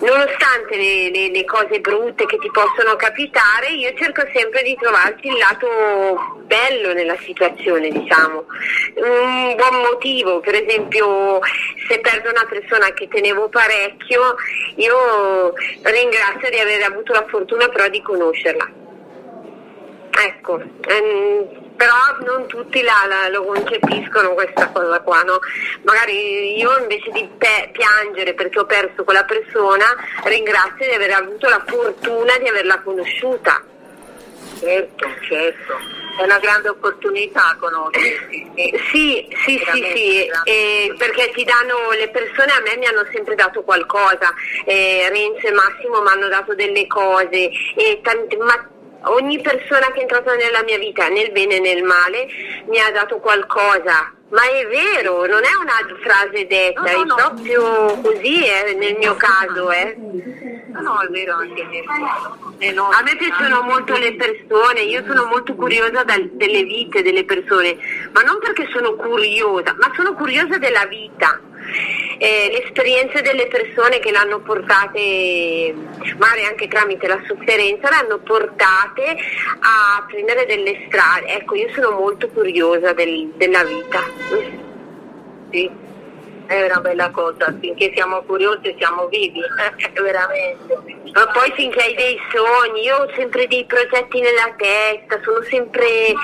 nonostante le, le- le cose brutte che ti possono capitare, io cerco sempre di trovarci il lato bello nella situazione, diciamo. Un buon motivo, per esempio se perdo una persona che tenevo parecchio, io ringrazio di aver avuto la fortuna però di conoscerla. Ecco, ehm, però non tutti la, la- lo concepiscono questa cosa qua, no? Magari io invece di pe- piangere perché ho perso quella persona, ringrazio di aver avuto la fortuna di averla conosciuta. Certo, certo. È una grande opportunità conoscersi. Sì, sì, sì, sì, eh, perché ti danno, le persone a me mi hanno sempre dato qualcosa, eh, Renzo e Massimo mi hanno dato delle cose, e tante- ma ogni persona che è entrata nella mia vita, nel bene e nel male, mi ha dato qualcosa. Ma è vero, non è una frase detta, No, no, è no. proprio così eh, nel mio caso. Eh. No, è vero anche nel, nel A me piacciono molto le persone, io sono molto curiosa dal- delle vite delle persone, ma non perché sono curiosa, ma sono curiosa della vita. Eh, le esperienze delle persone che l'hanno portate, magari anche tramite la sofferenza, l'hanno portate a prendere delle strade. Ecco, io sono molto curiosa del, della vita. Sì, è una bella cosa, finché siamo curiosi siamo vivi, *laughs* veramente. Ma poi finché hai dei sogni, io ho sempre dei progetti nella testa, sono sempre...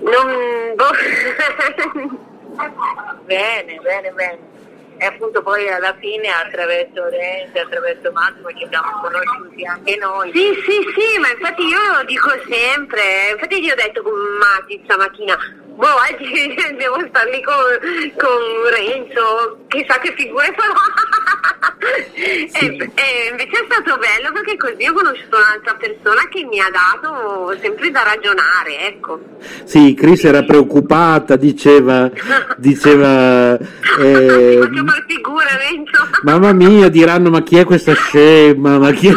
Non... Boh. *laughs* bene, bene, bene. E appunto poi alla fine attraverso Renzi, attraverso Massimo ci siamo conosciuti anche noi. Sì, sì, sì, ma infatti io lo dico sempre, infatti io ho detto con Matti stamattina, boh, oggi *laughs* devo star lì con, con Renzo, chissà che figure farò. Sì. E, e, invece è stato bello perché così ho conosciuto un'altra persona che mi ha dato sempre da ragionare, ecco. Sì, Chris era preoccupata, diceva, *laughs* diceva eh, faccio figura, Renzo. Mamma mia, diranno ma chi è questa scema? Ma chi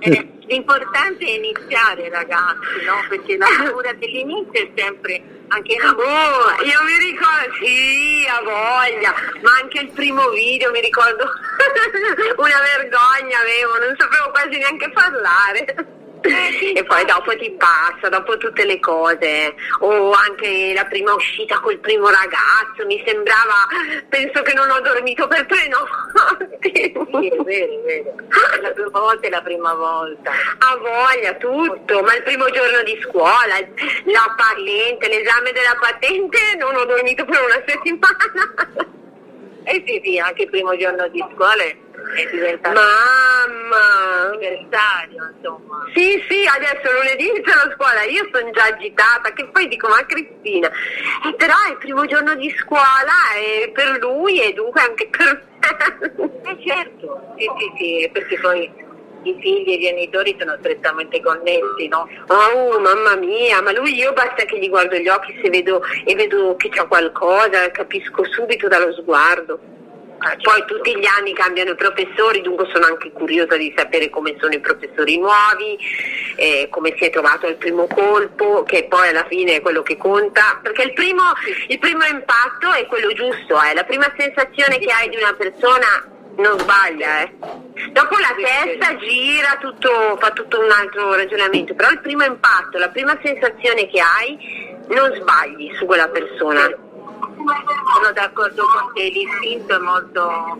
è... *laughs* L'importante è iniziare ragazzi, no? Perché la paura dell'inizio è sempre anche noi. Oh, io mi ricordo, sì, a voglia, ma anche il primo video mi ricordo *laughs* una vergogna avevo, non sapevo quasi neanche parlare e poi dopo ti passa, dopo tutte le cose, o anche la prima uscita col primo ragazzo, mi sembrava, penso che non ho dormito per tre notti. Sì, è vero, è vero. La prima volta è la prima volta. A voglia, tutto, ma il primo giorno di scuola, la patente, l'esame della patente, non ho dormito per una settimana. Eh sì, sì, anche il primo giorno di scuola è diventato Mamma! anniversario, insomma. Sì, sì, adesso lunedì inizia la scuola, io sono già agitata, che poi dico, ma Cristina, eh, però è il primo giorno di scuola e per lui e dunque anche per me. Eh certo, sì, sì, sì, perché poi i figli e i genitori sono strettamente connessi, no? Oh, mamma mia, ma lui io basta che gli guardo gli occhi se vedo, e vedo che c'è qualcosa, capisco subito dallo sguardo. Ah, Poi tutti gli anni cambiano i professori, dunque sono anche curiosa di sapere come sono i professori nuovi, eh, come si è trovato il primo colpo, che poi alla fine è quello che conta, perché il primo, il primo impatto è quello giusto, eh. la prima sensazione che hai di una persona non sbaglia, eh. Dopo la testa gira, tutto, fa tutto un altro ragionamento, però il primo impatto, la prima sensazione che hai, non sbagli su quella persona. Sono d'accordo con te, l'istinto è molto...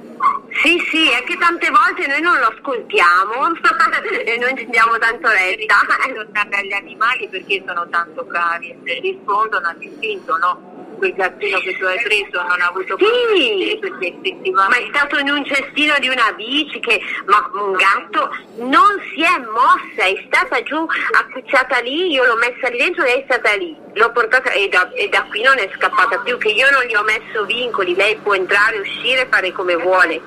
Sì, sì, è che tante volte noi non lo ascoltiamo *laughs* e non ci diamo tanto retta. Tornare agli animali perché sono tanto cari, rispondono all'istinto, no? Quel gattino che tu hai preso non ha avuto sì, perché effettivamente... ma è stato in un cestino di una bici che ma un gatto non si è mossa è stata giù accucciata lì io l'ho messa lì dentro e è stata lì. L'ho portata e da, e da qui non è scappata più che io non gli ho messo vincoli lei può entrare uscire fare come vuole.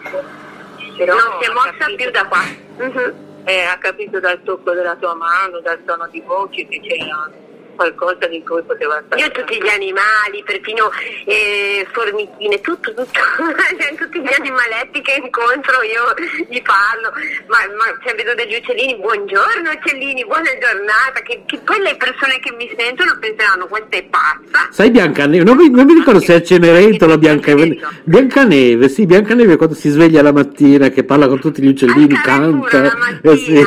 Però non si è mossa capito. più da qua. Uh-huh. *laughs* eh, ha capito dal tocco della tua mano dal tono di voce che c'era qualcosa di cui poteva stare. Io tutti gli animali, perfino eh, formichine, tutto, tutto, *laughs* tutti gli animaletti che incontro io gli parlo, ma, ma cioè, vedo degli uccellini, buongiorno uccellini, buona giornata, che, che, poi le persone che mi sentono penseranno questa è pazza. Sai Biancaneve, non mi, non mi ricordo se è Cenerentola o Biancaneve, Biancaneve, sì, Biancaneve quando si sveglia la mattina che parla con tutti gli uccellini, canta. Eh, sì.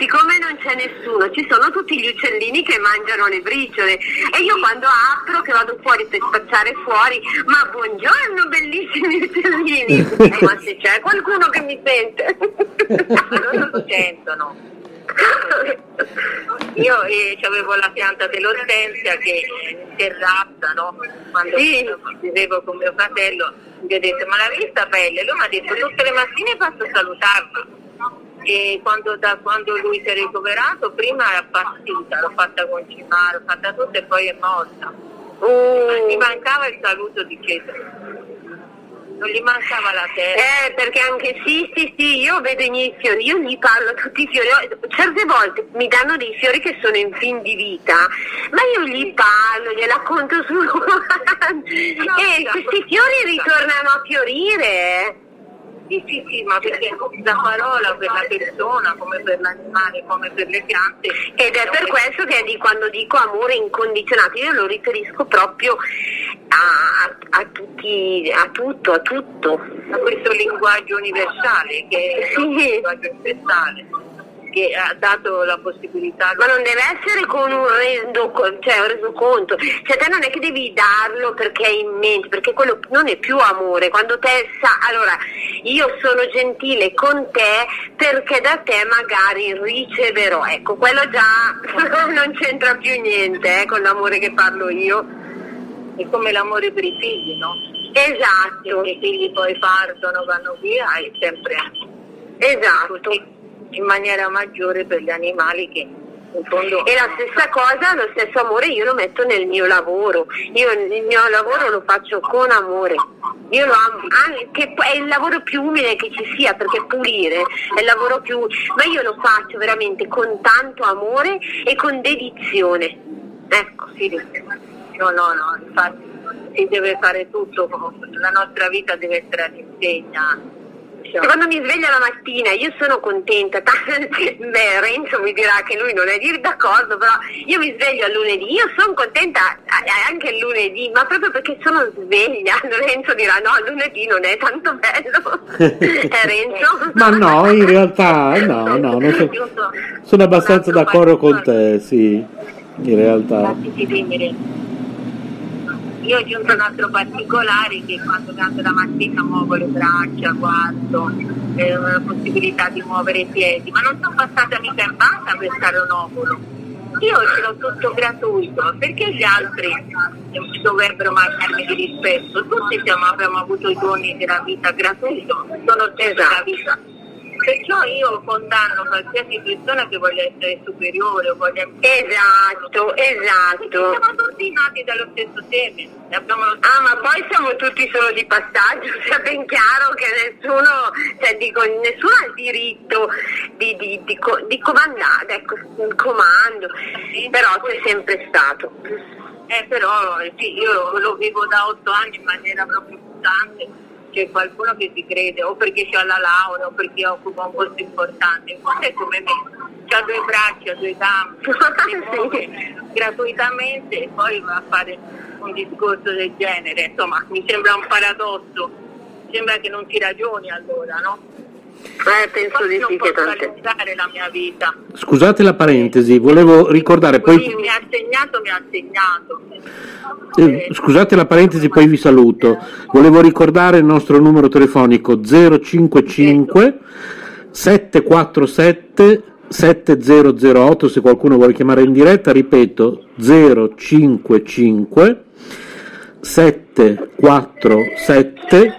Siccome non c'è nessuno, ci sono tutti gli uccellini che mangiano le briciole e io quando apro che vado fuori per spacciare fuori ma buongiorno bellissimi uccellini *laughs* eh, ma se c'è qualcuno che mi sente *laughs* loro lo sentono io eh, avevo la pianta dell'ortensia che terrazza no? quando sì. vivevo con mio fratello gli ho detto ma l'ha vista bella? lui mi ha detto tutte le mattine passo a salutarla e quando, da quando lui si è ricoverato prima è appassita, l'ho fatta concimare, l'ho fatta tutto e poi è morta. Uh. Mi mancava il saluto di Cesare. Non gli mancava la terra. Eh, perché anche sì, sì, sì, io vedo i miei fiori, io gli parlo tutti i fiori. Certe volte mi danno dei fiori che sono in fin di vita, ma io gli parlo, gliela conto su. *laughs* e questi fiori ritornano a fiorire. Sì, sì, sì, ma perché la parola per la persona, come per l'animale, come per le piante. Ed è per questo che di quando dico amore incondizionato, io lo riferisco proprio a, a, tutti, a tutto, a tutto. A questo linguaggio universale che è Sì. un linguaggio universale che ha dato la possibilità Ma non deve essere con un reso, cioè un resoconto, cioè te non è che devi darlo perché è in mente, perché quello non è più amore, quando te sa, allora io sono gentile con te perché da te magari riceverò, ecco, quello già *laughs* non c'entra più niente eh, con l'amore che parlo io. è come l'amore per i figli, no? Esatto, Che i figli poi partono, vanno via, è sempre esatto. In maniera maggiore per gli animali che E la stessa cosa, lo stesso amore io lo metto nel mio lavoro. Io il mio lavoro lo faccio con amore. Io lo amo, anche è il lavoro più umile che ci sia, perché pulire è il lavoro più ma io lo faccio veramente con tanto amore e con dedizione. Ecco, sì, no, no, no, infatti si deve fare tutto, la nostra vita deve essere all'insegna. Diciamo. Quando mi sveglio la mattina io sono contenta, *laughs* beh Renzo mi dirà che lui non è d'accordo, però io mi sveglio al lunedì, io sono contenta anche il lunedì, ma proprio perché sono sveglia, *laughs* Renzo dirà no, il lunedì non è tanto bello, *laughs* eh Renzo? Ma no, in realtà no, no, so- sono abbastanza d'accordo con te, sì, in realtà. Io ho aggiunto un altro particolare che quando alzo la mattina muovo le braccia, guardo, eh, la possibilità di muovere i piedi, ma non sono passata mica in banca per stare un ovulo. Io ce l'ho tutto gratuito, perché gli altri dovrebbero mancarmi di rispetto? Tutti siamo- abbiamo avuto i doni della vita gratuito, sono sempre la vita. Perciò io condanno qualsiasi persona che voglia essere superiore o voglia Esatto, esatto. siamo tutti nati dallo stesso seme, Ah, ma poi siamo tutti solo di passaggio, *laughs* sia ben chiaro che nessuno, cioè dico, nessuno ha il diritto di, di, di, di comandare, ecco, il comando, però c'è sempre stato. Eh, però sì, io lo vivo da otto anni in maniera proprio costante. C'è qualcuno che si crede o perché c'ha la laurea o perché occupa un posto importante. In fondo è come me, c'ha due braccia, due gambe, *laughs* si muove gratuitamente e poi va a fare un discorso del genere. Insomma, mi sembra un paradosso. Sembra che non ti ragioni allora, no? Eh, penso di sì che tante. la mia vita. Scusate la parentesi, volevo ricordare poi... mi ha segnato, mi ha segnato. Eh, scusate la parentesi, poi vi saluto. Volevo ricordare il nostro numero telefonico 055 747 7008 se qualcuno vuole chiamare in diretta, ripeto 055 747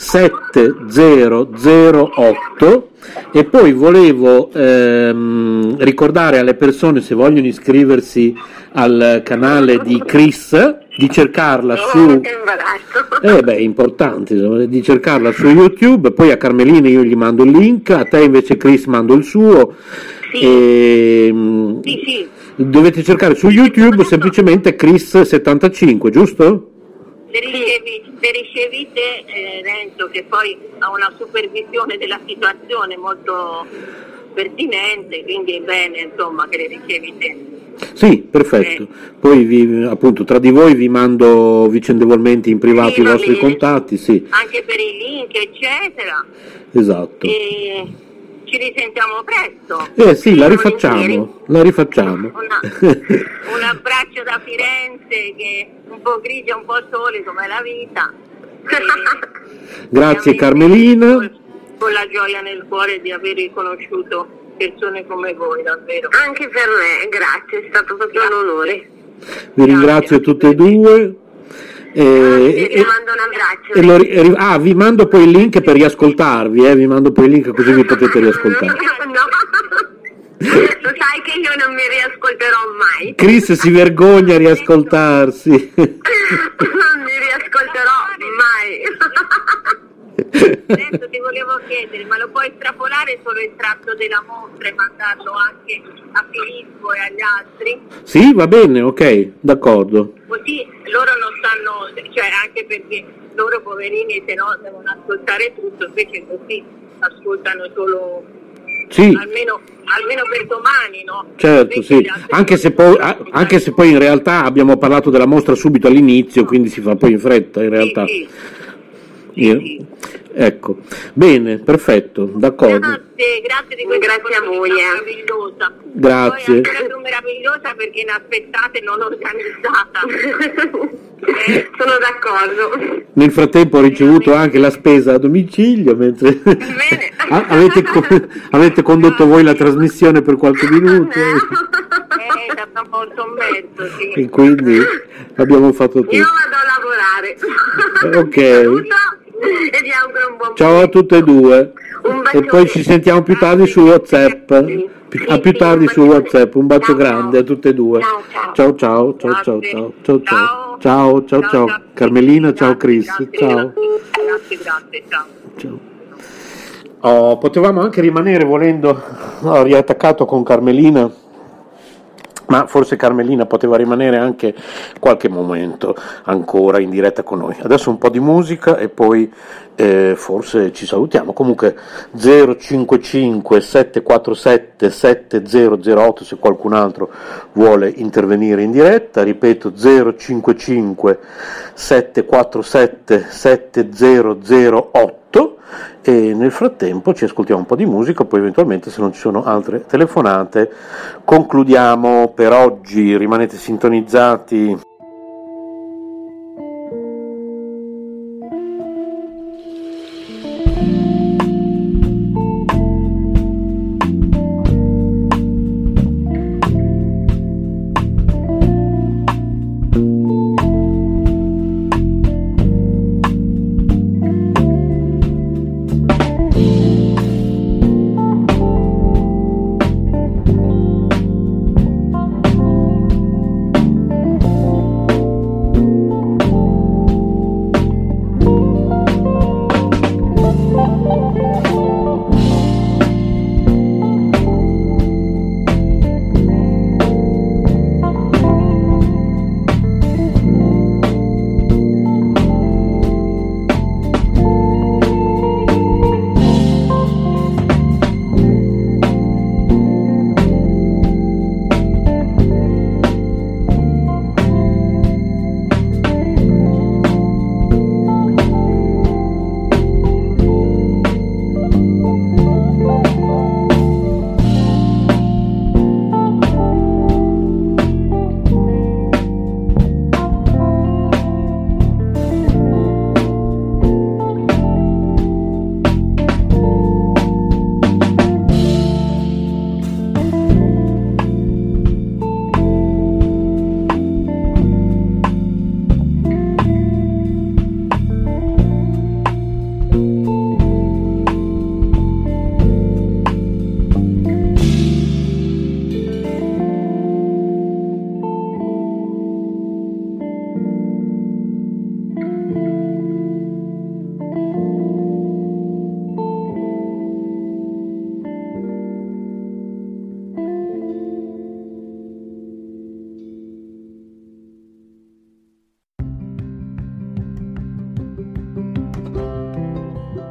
7008 e poi volevo ehm, ricordare alle persone se vogliono iscriversi al canale di Chris di cercarla su eh beh, è importante di cercarla su YouTube, poi a Carmelina io gli mando il link, a te invece Chris mando il suo. Sì. E, mm, Sì, sì, Dovete cercare su YouTube semplicemente Chris75, giusto? Le, ricevi, le ricevite eh, Renzo che poi ha una supervisione della situazione molto pertinente, quindi è bene insomma che le ricevi te. Sì, perfetto. Poi vi- appunto tra di voi vi mando vicendevolmente in privato Sì, i vostri contatti, sì, Anche per i link eccetera. esatto. E ci risentiamo presto. Eh sì, la rifacciamo, la rifacciamo. Una- un *laughs* abbraccio da Firenze che è un po' grigia, un po' sole come la vita. *laughs* E- Grazie Carmelina. Con, con la gioia nel cuore di aver riconosciuto persone come voi, davvero. Anche per me, grazie, è stato proprio un onore. Vi ringrazio tutte e due. E, Grazie, e- vi mando un abbraccio. e lo ah, vi mando poi il link per riascoltarvi, eh, vi mando poi il link così vi potete riascoltare. *laughs* No, lo sai che io non mi riascolterò mai. Chris si vergogna a riascoltarsi. *laughs* Non mi riascolterò mai. *laughs* Adesso ti volevo chiedere, ma lo puoi estrapolare solo il tratto della mostra e mandarlo anche a Filippo e agli altri? sì, va bene, ok, d'accordo. Così loro non sanno, cioè anche perché loro poverini se no devono ascoltare tutto, invece così ascoltano solo Sì, almeno, almeno per domani, no? certo, sì. Anche se, poi, anche se poi in realtà abbiamo parlato della mostra subito all'inizio, quindi si fa poi in fretta, in Sì, realtà. sì. Io- sì. Ecco, bene, perfetto, d'accordo. Grazie, grazie di questa Grazie a voi, eh. meravigliosa. Grazie. Poi meravigliosa perché inaspettate e non organizzata. *laughs* Eh, Sono d'accordo. Nel frattempo ho ricevuto anche la spesa a domicilio, mentre Bene. *laughs* Ah, avete, avete condotto voi la trasmissione per qualche minuto eh, è stato molto mezzo, sì. e quindi abbiamo fatto Io tutto. vado a lavorare. Ok. Saluto *laughs* e vi auguro un buon Ciao a tutte e due e poi ci sentiamo più tardi su Whatsapp. A più tardi su Whatsapp, un bacio grande a tutte e due. Ciao, ciao. Ciao ciao ciao ciao ciao ciao ciao Ciao. Carmelina, ciao Chris, ciao. Grazie, grazie. Ciao. Oh, potevamo anche rimanere volendo ho riattaccato con Carmelina, ma forse Carmelina poteva rimanere anche qualche momento ancora in diretta con noi. Adesso un po' di musica e poi eh, forse ci salutiamo. Comunque 055 747 7008 se qualcun altro vuole intervenire in diretta, ripeto 055 747 7008 e nel frattempo ci ascoltiamo un po' di musica, poi eventualmente se non ci sono altre telefonate concludiamo per oggi, rimanete sintonizzati.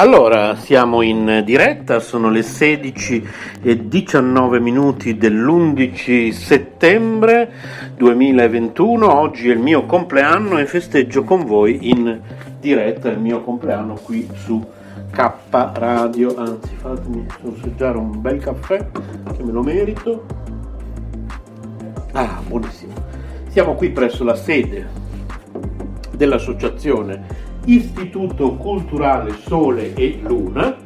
Allora, siamo in diretta, sono le 16 e 19 minuti dell'11 settembre 2021, oggi è il mio compleanno e festeggio con voi in diretta il mio compleanno qui su K Radio, anzi fatemi sorseggiare un bel caffè che me lo merito. Ah, buonissimo. Siamo qui presso la sede dell'associazione Istituto Culturale Sole e Luna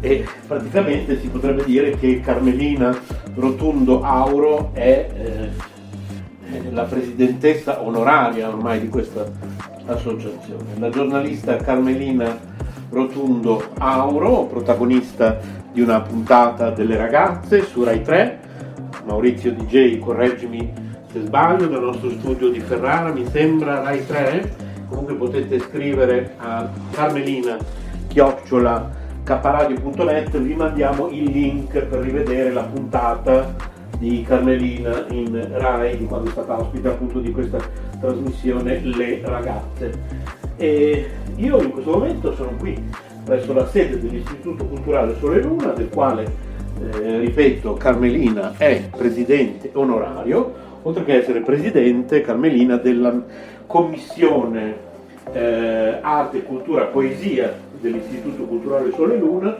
e praticamente si potrebbe dire che Carmelina Rotundo Auro è, eh, la presidentessa onoraria ormai di questa associazione. La giornalista Carmelina Rotundo Auro, protagonista di una puntata delle ragazze su Rai 3, Maurizio DJ, correggimi se sbaglio, dal nostro studio di Ferrara, mi sembra Rai 3 comunque potete scrivere a carmelina chiocciola caparadio.net vi mandiamo il link per rivedere la puntata di Carmelina in Rai di quando è stata ospite appunto di questa trasmissione Le Ragazze. E io in questo momento sono qui presso la sede dell'Istituto Culturale Sole Luna del quale eh, ripeto Carmelina è presidente onorario oltre che essere presidente Carmelina della commissione eh, arte, cultura, poesia dell'Istituto Culturale Sole Luna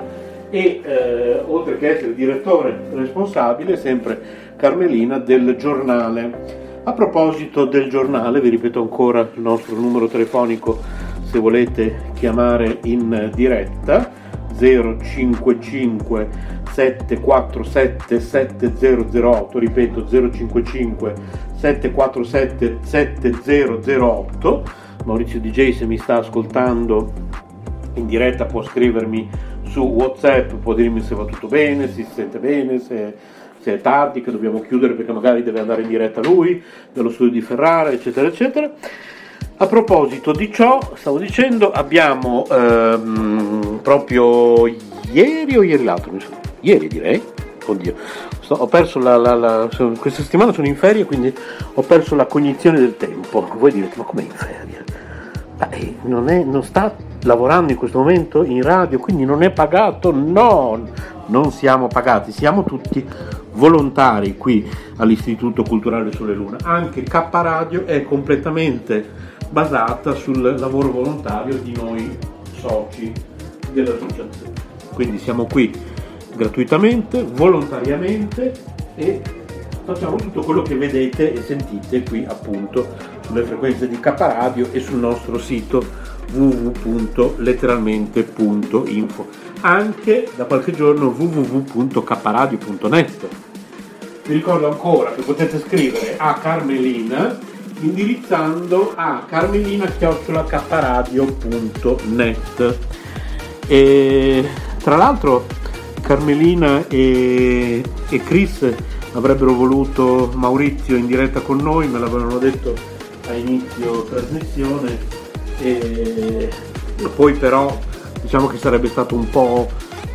e eh, oltre che essere direttore responsabile, sempre Carmelina, del giornale. A proposito del giornale, vi ripeto ancora il nostro numero telefonico se volete chiamare in diretta 055 747 7008, ripeto 055 747 7008. Maurizio DJ se mi sta ascoltando in diretta può scrivermi su Whatsapp, può dirmi se va tutto bene, se si sente bene, se, se è tardi, che dobbiamo chiudere perché magari deve andare in diretta lui, dallo studio di Ferrara, eccetera, eccetera. A proposito di ciò, stavo dicendo, abbiamo ehm, proprio ieri o ieri l'altro, ieri direi, oddio, sto, ho perso la, la, la, questa settimana sono in ferie quindi ho perso la cognizione del tempo. Voi direte, ma com'è in ferie? Beh, non, è, non sta lavorando in questo momento in radio, quindi non è pagato? No, non siamo pagati, siamo tutti volontari qui all'Istituto Culturale Sulle Luna. Anche K Radio è completamente basata sul lavoro volontario di noi soci dell'associazione. Quindi siamo qui gratuitamente, volontariamente e facciamo tutto quello che vedete e sentite qui appunto sulle frequenze di K Radio e sul nostro sito www.letteralmente.info anche da qualche giorno www.kradio.net vi ricordo ancora che potete scrivere a Carmelina indirizzando a carmelina-kradio.net e tra l'altro Carmelina e, e Chris avrebbero voluto Maurizio in diretta con noi, me l'avevano detto a inizio trasmissione e poi però diciamo che sarebbe stato un po'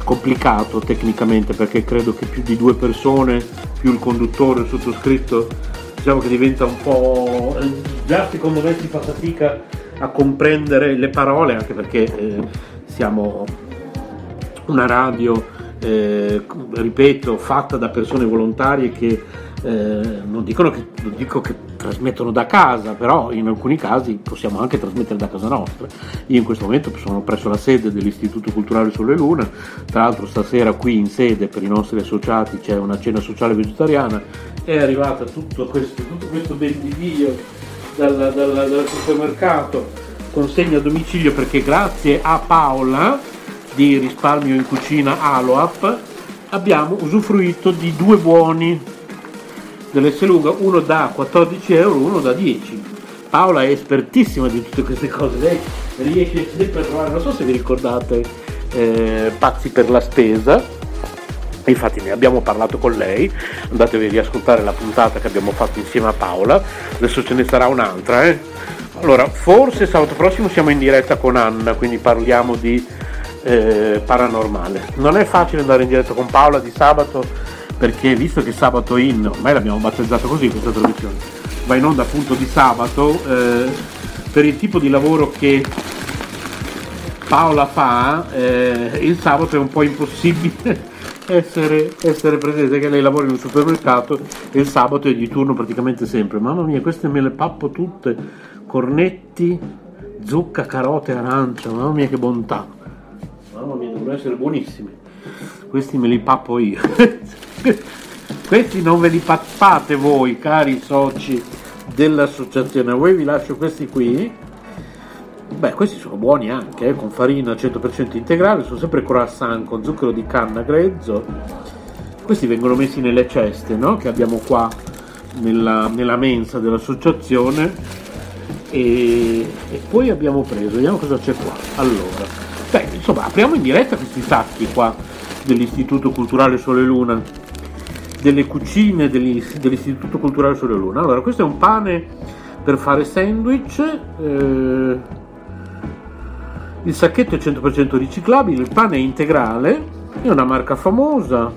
complicato tecnicamente perché credo che più di due persone più il conduttore, il sottoscritto diciamo che diventa un po' già secondo me si fa fatica a comprendere le parole anche perché eh, siamo una radio eh, ripeto, fatta da persone volontarie che eh, non, dicono che, dico che trasmettono da casa, però in alcuni casi possiamo anche trasmettere da casa nostra. Io in questo momento sono presso la sede dell'Istituto Culturale Sulle Luna, tra l'altro stasera qui in sede per i nostri associati c'è una cena sociale vegetariana, è arrivata tutto questo, tutto questo bendiglio dal, dal, dal supermercato, consegna a domicilio perché grazie a Paola di risparmio in cucina Aloap abbiamo usufruito di due buoni dell'Esselunga, uno da 14 euro, uno da 10. Paola è espertissima di tutte queste cose, lei riesce sempre a trovare, non so se vi ricordate eh, Pazzi per la spesa, infatti ne abbiamo parlato con lei, andatevi a riascoltare la puntata che abbiamo fatto insieme a Paola, adesso ce ne sarà un'altra. Eh? Allora, forse sabato prossimo siamo in diretta con Anna, quindi parliamo di eh, paranormale. Non è facile andare in diretta con Paola di sabato perché visto che sabato in, ormai l'abbiamo battezzato così questa trasmissione, va in onda appunto di sabato, eh, per il tipo di lavoro che Paola fa, eh, il sabato è un po' impossibile *laughs* essere, essere presente, che lei lavora in un supermercato e il sabato è di turno praticamente sempre. Mamma mia, queste me le pappo tutte, cornetti, zucca, carote, arancia, mamma mia che bontà. Mamma mia, devono essere buonissimi. Questi me li pappo io. *laughs* questi non ve li pappate voi, cari soci dell'associazione. A voi vi lascio questi qui Beh, questi sono buoni anche, eh, con farina 100% integrale, sono sempre croissant con zucchero di canna grezzo. Questi vengono messi nelle ceste no? che abbiamo qua nella, nella mensa dell'associazione. E, e, poi abbiamo preso, vediamo cosa c'è qua. Allora, beh, insomma, apriamo in diretta questi sacchi qua dell'Istituto Culturale Sole Luna, delle cucine dell'Istituto Culturale Sole Luna. Allora, questo è un pane per fare sandwich. Eh, il sacchetto è 100% riciclabile, il pane è integrale, è una marca famosa,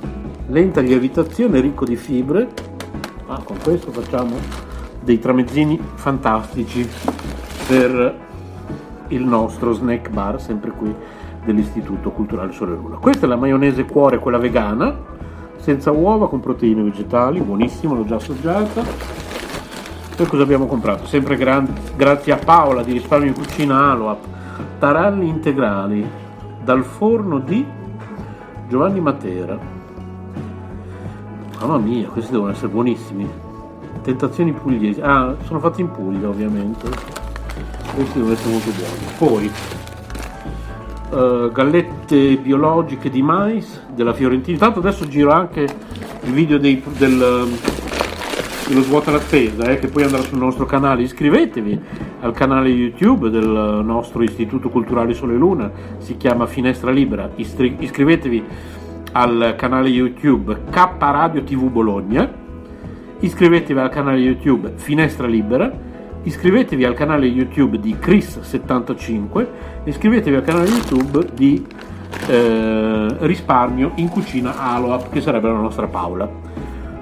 lenta lievitazione, ricco di fibre. Ah, con questo facciamo dei tramezzini fantastici per il nostro snack bar, sempre qui dell'Istituto Culturale Sole Luna. Questa è la maionese cuore, quella vegana, senza uova, con proteine vegetali, buonissima, l'ho già assaggiata. Poi cosa abbiamo comprato? Sempre gran- grazie a Paola di Risparmio in Cucina Aloap taralli integrali dal forno di Giovanni Matera. Mamma mia, questi devono essere buonissimi. Tentazioni pugliesi. Ah, sono fatti in Puglia ovviamente. Questi devono essere molto buoni. Poi uh, gallette biologiche di mais della Fiorentina. Intanto adesso giro anche il video dei, del, dello svuota la spesa eh, che poi andrà sul nostro canale. Iscrivetevi al canale YouTube del nostro Istituto Culturale Sole Luna, si chiama Finestra Libera. Istri- iscrivetevi al canale YouTube K Radio TV Bologna, iscrivetevi al canale YouTube Finestra Libera, iscrivetevi al canale YouTube di Chris75, iscrivetevi al canale YouTube di eh, Risparmio in Cucina Aloap, che sarebbe la nostra Paola.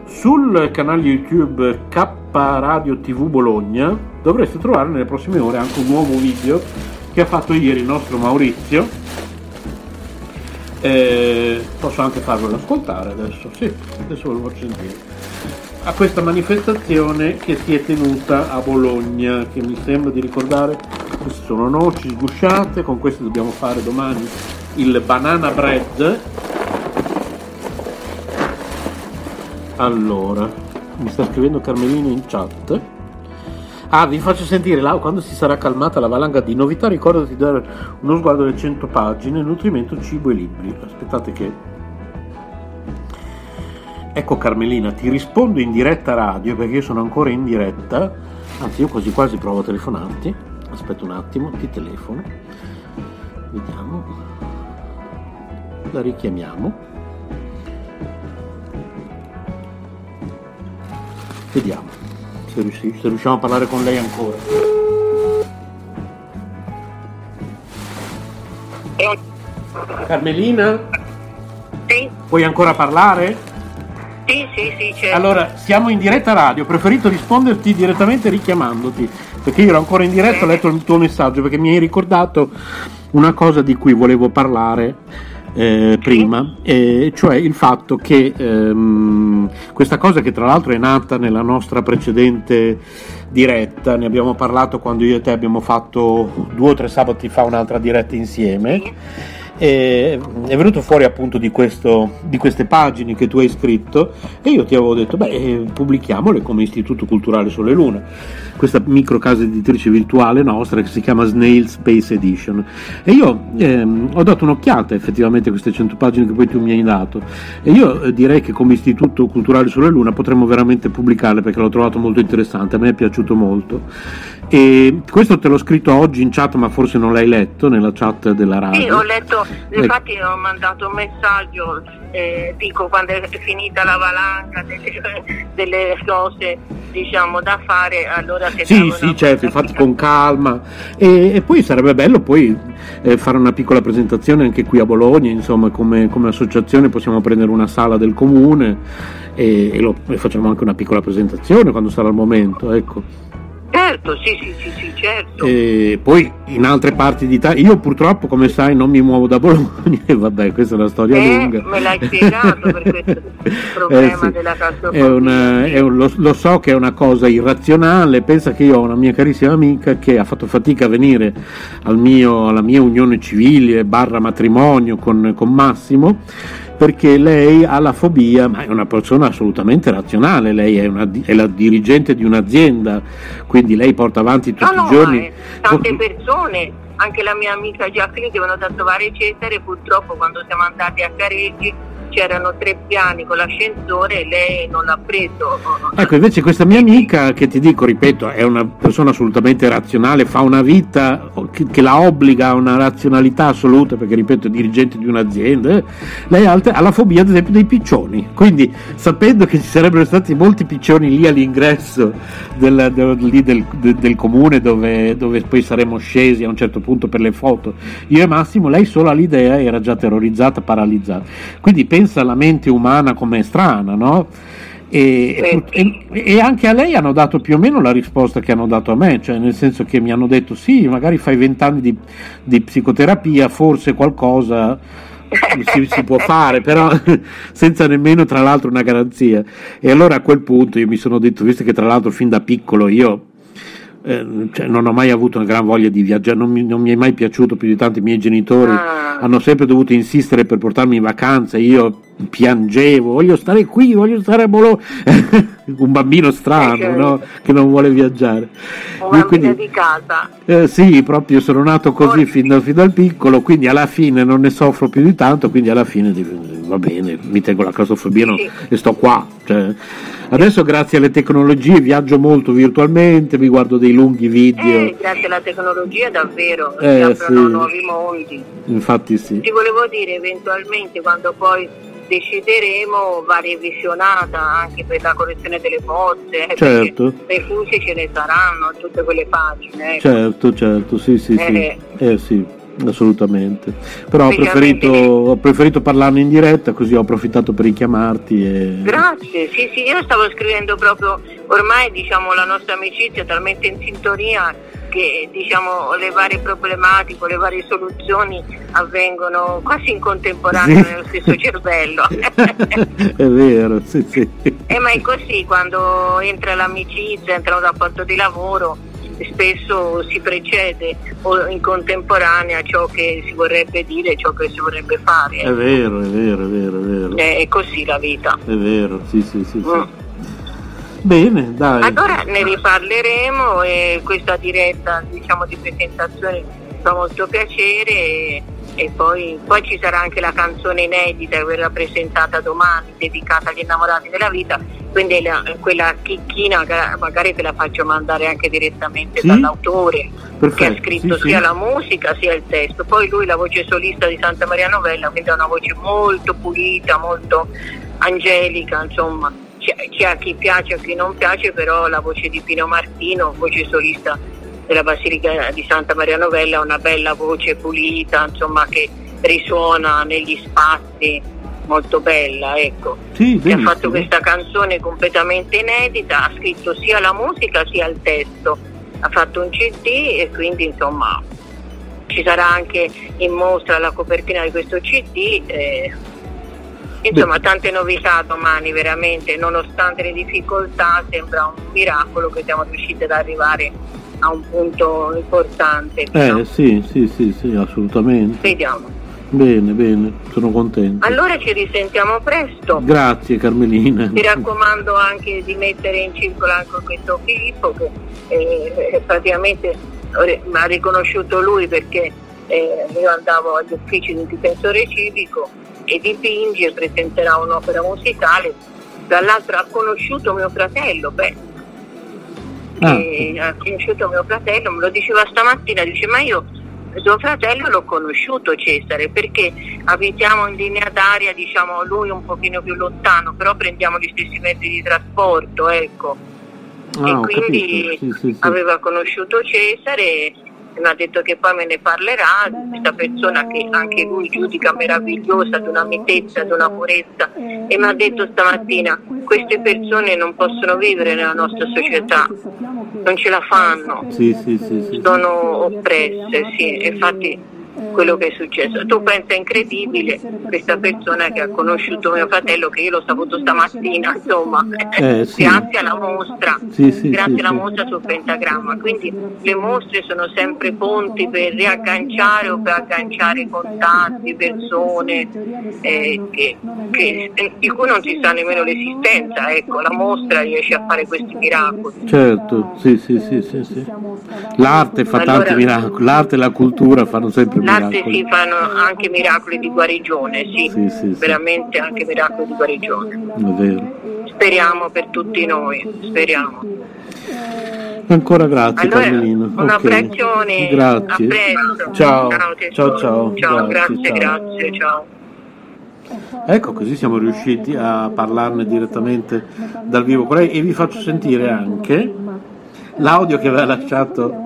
Sul canale YouTube K Radio TV Bologna dovreste trovare nelle prossime ore anche un nuovo video che ha fatto ieri il nostro Maurizio. Eh, posso anche farvelo ascoltare adesso, sì, adesso ve lo faccio sentire. A questa manifestazione che si è tenuta a Bologna, che mi sembra di ricordare, queste sono noci sgusciate, con queste dobbiamo fare domani il banana bread Allora, mi sta scrivendo Carmelino in chat. Ah, vi faccio sentire là, quando si sarà calmata la valanga di novità, ricordati di dare uno sguardo alle 100 pagine, nutrimento, cibo e libri. Aspettate che... Ecco Carmelina, ti rispondo in diretta radio perché io sono ancora in diretta. Anzi, io quasi quasi provo a telefonarti. Aspetta un attimo, ti telefono. Vediamo. La richiamiamo. Vediamo se, riusci- se riusciamo a parlare con lei ancora. Carmelina? Sì. Puoi ancora parlare? Sì, sì, sì, certo. Allora, siamo in diretta radio, ho preferito risponderti direttamente richiamandoti, perché io ero ancora in diretta, ho letto il tuo messaggio, perché mi hai ricordato una cosa di cui volevo parlare eh, prima, eh, cioè il fatto che ehm, questa cosa che tra l'altro è nata nella nostra precedente diretta, ne abbiamo parlato quando io e te abbiamo fatto due o tre sabati fa un'altra diretta insieme. E è venuto fuori appunto di, questo, di, queste pagine che tu hai scritto e io ti avevo detto beh eh, pubblichiamole come Istituto Culturale Sole Luna questa micro casa editrice virtuale nostra che si chiama Snail Space Edition. E io ehm, ho dato un'occhiata effettivamente a queste 100 pagine che poi tu mi hai dato e io eh, direi che come Istituto Culturale sulla Luna potremmo veramente pubblicarle perché l'ho trovato molto interessante, a me è piaciuto molto. E questo te l'ho scritto oggi in chat, ma forse non l'hai letto nella chat della radio. Sì, ho letto, infatti eh. ho mandato un messaggio, eh, dico quando è finita la valanga *laughs* delle, delle cose diciamo da fare, allora che Sì, sì, certo, infatti con calma. E, e, poi sarebbe bello poi eh, fare una piccola presentazione anche qui a Bologna, insomma, come, come associazione possiamo prendere una sala del comune e, e, lo, e facciamo anche una piccola presentazione quando sarà il momento, ecco. Certo, sì, sì, sì, sì certo. E poi in altre parti d'Italia, io purtroppo come sai non mi muovo da Bologna *laughs* e vabbè questa è una storia eh, lunga. Me l'hai spiegato per questo *laughs* problema eh, sì. della è una, è un, lo, lo, so che è una cosa irrazionale, pensa che io ho una mia carissima amica che ha fatto fatica a venire al mio, alla mia unione civile barra matrimonio con, con Massimo perché lei ha la fobia, ma è una persona assolutamente razionale, lei è, una, è la dirigente di un'azienda, quindi lei porta avanti tutti no, i giorni... Tante persone, anche la mia amica Giaccrini che venuta a trovare Cesare, purtroppo quando siamo andati a Careggi c'erano tre piani con l'ascensore e lei non l'ha preso. Ecco, invece questa mia amica, che ti dico, ripeto, è una persona assolutamente razionale, fa una vita che, la obbliga a una razionalità assoluta, perché ripeto, è dirigente di un'azienda, eh, lei ha, ha la fobia ad esempio dei piccioni, quindi sapendo che ci sarebbero stati molti piccioni lì all'ingresso del, del, del, del comune dove, dove poi saremmo scesi a un certo punto per le foto, io e Massimo, lei solo all'idea era già terrorizzata, paralizzata. Quindi pensa alla mente umana come strana, no? E, e, e, anche a lei hanno dato più o meno la risposta che hanno dato a me, cioè nel senso che mi hanno detto sì, magari fai vent'anni di, di psicoterapia, forse qualcosa si, si, può fare, però *laughs* senza nemmeno tra l'altro una garanzia. E allora a quel punto io mi sono detto, visto che tra l'altro fin da piccolo io eh, cioè, non ho mai avuto una gran voglia di viaggiare, non mi, non mi, è mai piaciuto più di tanto, i miei genitori ah. hanno sempre dovuto insistere per portarmi in vacanza, io piangevo, voglio stare qui, voglio stare a Bologna, *laughs* un bambino strano eh, no? che non vuole viaggiare. Un bambino quindi, di casa. Eh, sì, proprio sono nato così fin, da, fin dal piccolo, quindi alla fine non ne soffro più di tanto, quindi alla fine va bene, mi tengo la claustrofobia sì. e sto qua. Cioè, Adesso grazie alle tecnologie viaggio molto virtualmente, mi guardo dei lunghi video. Eh, grazie alla tecnologia davvero, eh, si aprono sì. nuovi mondi. Infatti sì. Ti volevo dire eventualmente quando poi decideremo va revisionata anche per la correzione delle bozze, eh, certo. refusi ce ne saranno, tutte quelle pagine. Ecco. Certo, certo, sì, sì, eh, sì. Eh, sì assolutamente. Però ho preferito, ho preferito, parlarne in diretta, così ho approfittato per richiamarti. E... Grazie, sì, sì, io stavo scrivendo proprio, ormai diciamo la nostra amicizia è talmente in sintonia che diciamo, le varie problematiche, le varie soluzioni avvengono quasi in contemporanea sì. nello stesso cervello. *laughs* è vero, sì, sì. Eh, ma è così, quando entra l'amicizia, entra un rapporto di lavoro, spesso si precede o in contemporanea ciò che si vorrebbe dire ciò che si vorrebbe fare. È vero, è vero, è vero, è vero. È, è così la vita. È vero, sì, sì, sì. sì. Bene, dai. Allora ne riparleremo e questa diretta diciamo, di presentazione fa molto piacere e, e poi, poi, ci sarà anche la canzone inedita che verrà presentata domani dedicata agli innamorati della vita quindi la, quella chicchina magari te la faccio mandare anche direttamente sì? dall'autore Perfetto, che ha scritto sì, sia sì. la musica sia il testo poi lui la voce solista di Santa Maria Novella quindi ha una voce molto pulita molto angelica insomma c'è a chi piace a chi non piace però la voce di Pino Martino voce solista della Basilica di Santa Maria Novella una bella voce pulita insomma che risuona negli spazi molto bella, ecco. Sì, che ha fatto questa canzone completamente inedita, ha scritto sia la musica sia il testo, ha fatto un CD e quindi insomma ci sarà anche in mostra la copertina di questo CD. Eh, insomma, tante novità domani, veramente, nonostante le difficoltà, sembra un miracolo che siamo riusciti ad arrivare a un punto importante. Eh sì, sì, sì, sì, assolutamente. Vediamo. Bene, bene, sono contento. Allora ci risentiamo presto. Grazie Carmelina. Ti raccomando anche di mettere in circolo anche questo Filippo che eh, praticamente mi ha riconosciuto lui perché eh, io andavo agli uffici di difensore civico e dipinge, presenterà un'opera musicale. Dall'altro ha conosciuto mio fratello, beh, ah. ha conosciuto mio fratello, me lo diceva stamattina, dice ma io suo fratello l'ho conosciuto Cesare perché abitiamo in linea d'aria, diciamo lui un pochino più lontano, però prendiamo gli stessi mezzi di trasporto, ecco. Ah, e quindi sì, sì, sì. aveva conosciuto Cesare mi ha detto che poi me ne parlerà, questa persona che anche lui giudica meravigliosa, di una mitezza, di una purezza e mi ha detto stamattina queste persone non possono vivere nella nostra società, non ce la fanno, Sì, sì, sì, sono oppresse, sì, infatti quello che è successo. Tu pensa incredibile questa persona che ha conosciuto mio fratello che io l'ho saputo stamattina, insomma, Eh, *laughs* sì. grazie alla mostra, Sì, sì, grazie alla mostra sul pentagramma. Quindi le mostre sono sempre ponti per riagganciare o per agganciare contatti, persone eh, che- che- di cui non si sa nemmeno l'esistenza. Ecco, la mostra riesce a fare questi miracoli. Certo, sì, sì, sì, sì, sì. L'arte fa Allora- tanti miracoli, l'arte e la cultura fanno sempre Miracoli. si fanno anche miracoli di guarigione, sì, Sì, sì, sì. veramente anche miracoli di guarigione. È vero. Speriamo per tutti noi, speriamo. Ancora grazie Allora, Carmelina. un Ok. abbraccione, Grazie. Ciao. tesoro. Ciao, ciao. Ciao, Grazie, grazie, ciao. grazie, ciao. Ecco, così siamo riusciti a parlarne direttamente dal vivo con lei e vi faccio sentire anche l'audio che aveva lasciato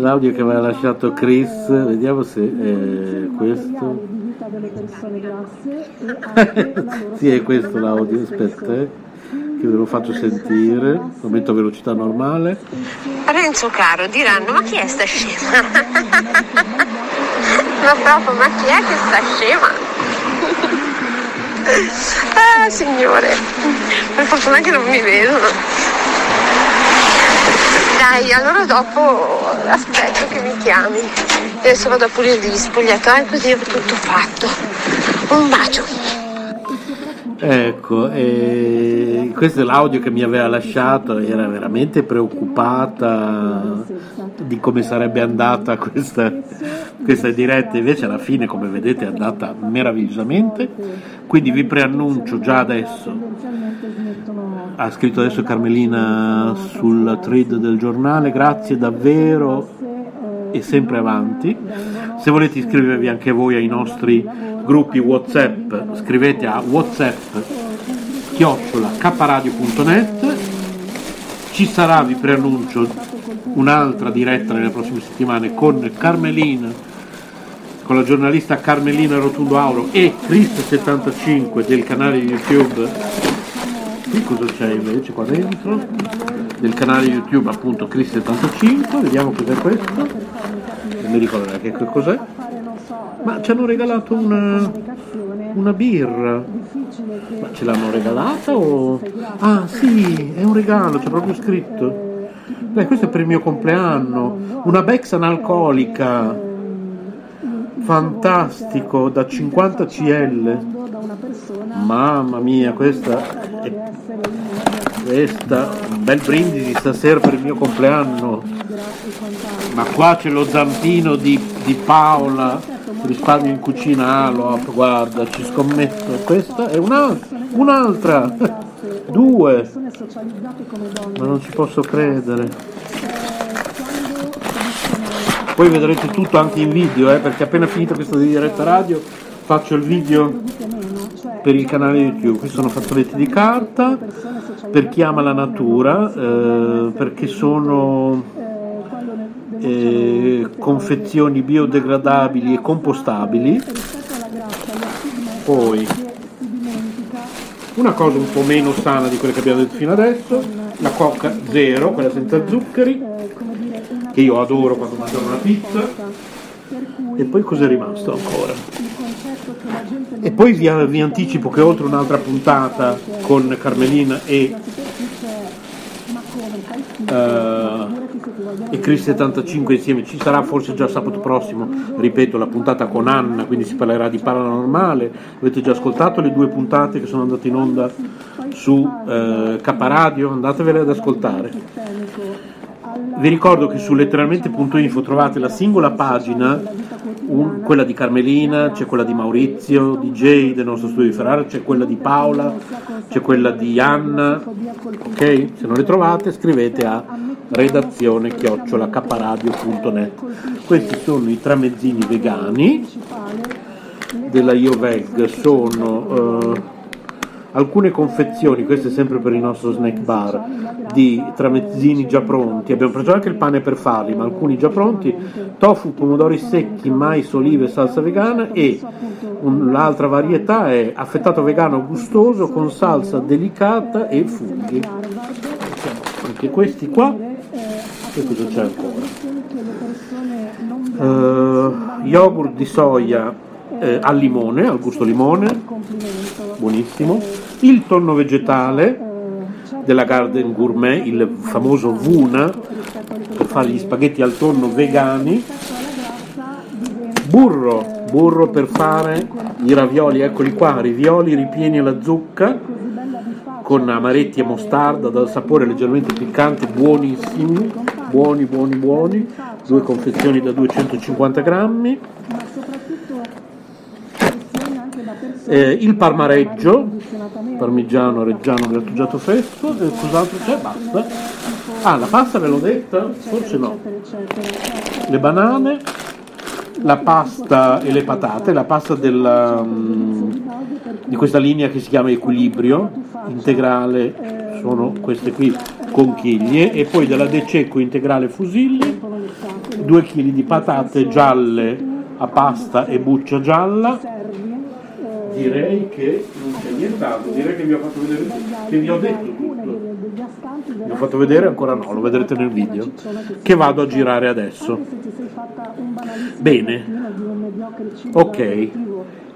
l'audio che aveva lasciato Chris, vediamo se è questo. *laughs* sì, è questo l'audio, aspetta, eh, che ve lo faccio sentire, lo metto a velocità normale. Renzo caro, diranno, ma chi è sta scema? *laughs* ma proprio, ma chi è che sta scema? *laughs* ah, signore, per fortuna che non mi vedono. Dai, allora dopo aspetto che mi chiami. Adesso vado a pulire gli spogliatoi così è tutto fatto. Un bacio. Ecco, e questo è l'audio che mi aveva lasciato, era veramente preoccupata di come sarebbe andata questa, questa diretta, invece alla fine come vedete è andata meravigliosamente, quindi vi preannuncio già adesso, ha scritto adesso Carmelina sul thread del giornale, grazie davvero e sempre avanti. Se volete iscrivervi anche voi ai nostri gruppi WhatsApp, scrivete a whatsapp chiocciolacaparadio.net. Ci sarà, vi preannuncio, un'altra diretta nelle prossime settimane con Carmelina, con la giornalista Carmelina Rotundo Auro e Chris75 del canale YouTube. Qui cosa c'è invece qua dentro? Del canale YouTube appunto Chris75, vediamo cos'è questo. Non mi ricordo neanche che cos'è. Ma ci hanno regalato una, una birra. Ma ce l'hanno regalata o... Ah sì, è un regalo, c'è proprio scritto. Beh, questo è per il mio compleanno. Una Bex analcolica. Fantastico, da 50 CL. Mamma mia, questa è... Questa, un bel brindisi stasera per il mio compleanno. Ma qua c'è lo zampino di, di Paola, risparmio in cucina Aloap, guarda, ci scommetto. Questa è un'altra, un'altra, *laughs* due. Ma non ci posso credere. Poi vedrete tutto anche in video, eh, perché appena finita questa diretta radio faccio il video per il canale YouTube. Questi sono fazzoletti di carta per chi ama la natura, eh, perché sono eh, confezioni biodegradabili e compostabili. Poi una cosa un po' meno sana di quelle che abbiamo detto fino adesso, la Coca Zero, quella senza zuccheri, che io adoro quando mangio una pizza. E poi cos'è rimasto ancora? E poi vi, vi anticipo che oltre un'altra puntata con Carmelina e, eh, e Chris 75 insieme ci sarà forse già sabato prossimo, ripeto, la puntata con Anna, quindi si parlerà di paranormale. Avete già ascoltato le due puntate che sono andate in onda su eh, Caparadio? Andatevele ad ascoltare. Vi ricordo che su letteralmente.info trovate la singola pagina, un- quella di Carmelina, c'è quella di Maurizio, DJ del nostro studio di Ferrara, c'è quella di Paola, c'è quella di Anna, ok? Se non le trovate scrivete a redazione chiocciolacaparadio.net. Questi sono i tramezzini vegani della IOVEG, sono eh, alcune confezioni, queste sempre per il nostro snack bar, di tramezzini già pronti, abbiamo preso anche il pane per farli, ma alcuni già pronti, tofu, pomodori secchi, mais, olive salsa vegana e l'altra varietà è affettato vegano gustoso con salsa delicata e funghi. Anche questi qua, e cosa c'è ancora? Uh, yogurt di soia eh, al limone, al gusto limone, buonissimo, il tonno vegetale della Garden Gourmet, il famoso Vuna, per fare gli spaghetti al tonno vegani, burro, burro per fare i ravioli, eccoli qua, ravioli ripieni alla zucca, con amaretti e mostarda dal sapore leggermente piccante, buonissimi, buoni, buoni, buoni, due confezioni da 250 grammi eh, il parmareggio, parmigiano reggiano grattugiato fresco, e cos'altro c'è? Basta. Ah, la pasta ve l'ho detta? Forse no. Le banane, la pasta e le patate, la pasta della, um, di questa linea che si chiama Equilibrio, integrale, sono queste qui conchiglie, e poi della De Cecco integrale fusilli, 2 kg di patate gialle a pasta e buccia gialla, direi che non c'è nient'altro, direi che vi ho fatto vedere che vi ho detto tutto. Vi ho fatto vedere ancora no, lo vedrete nel video, che vado a girare adesso. Bene, ok.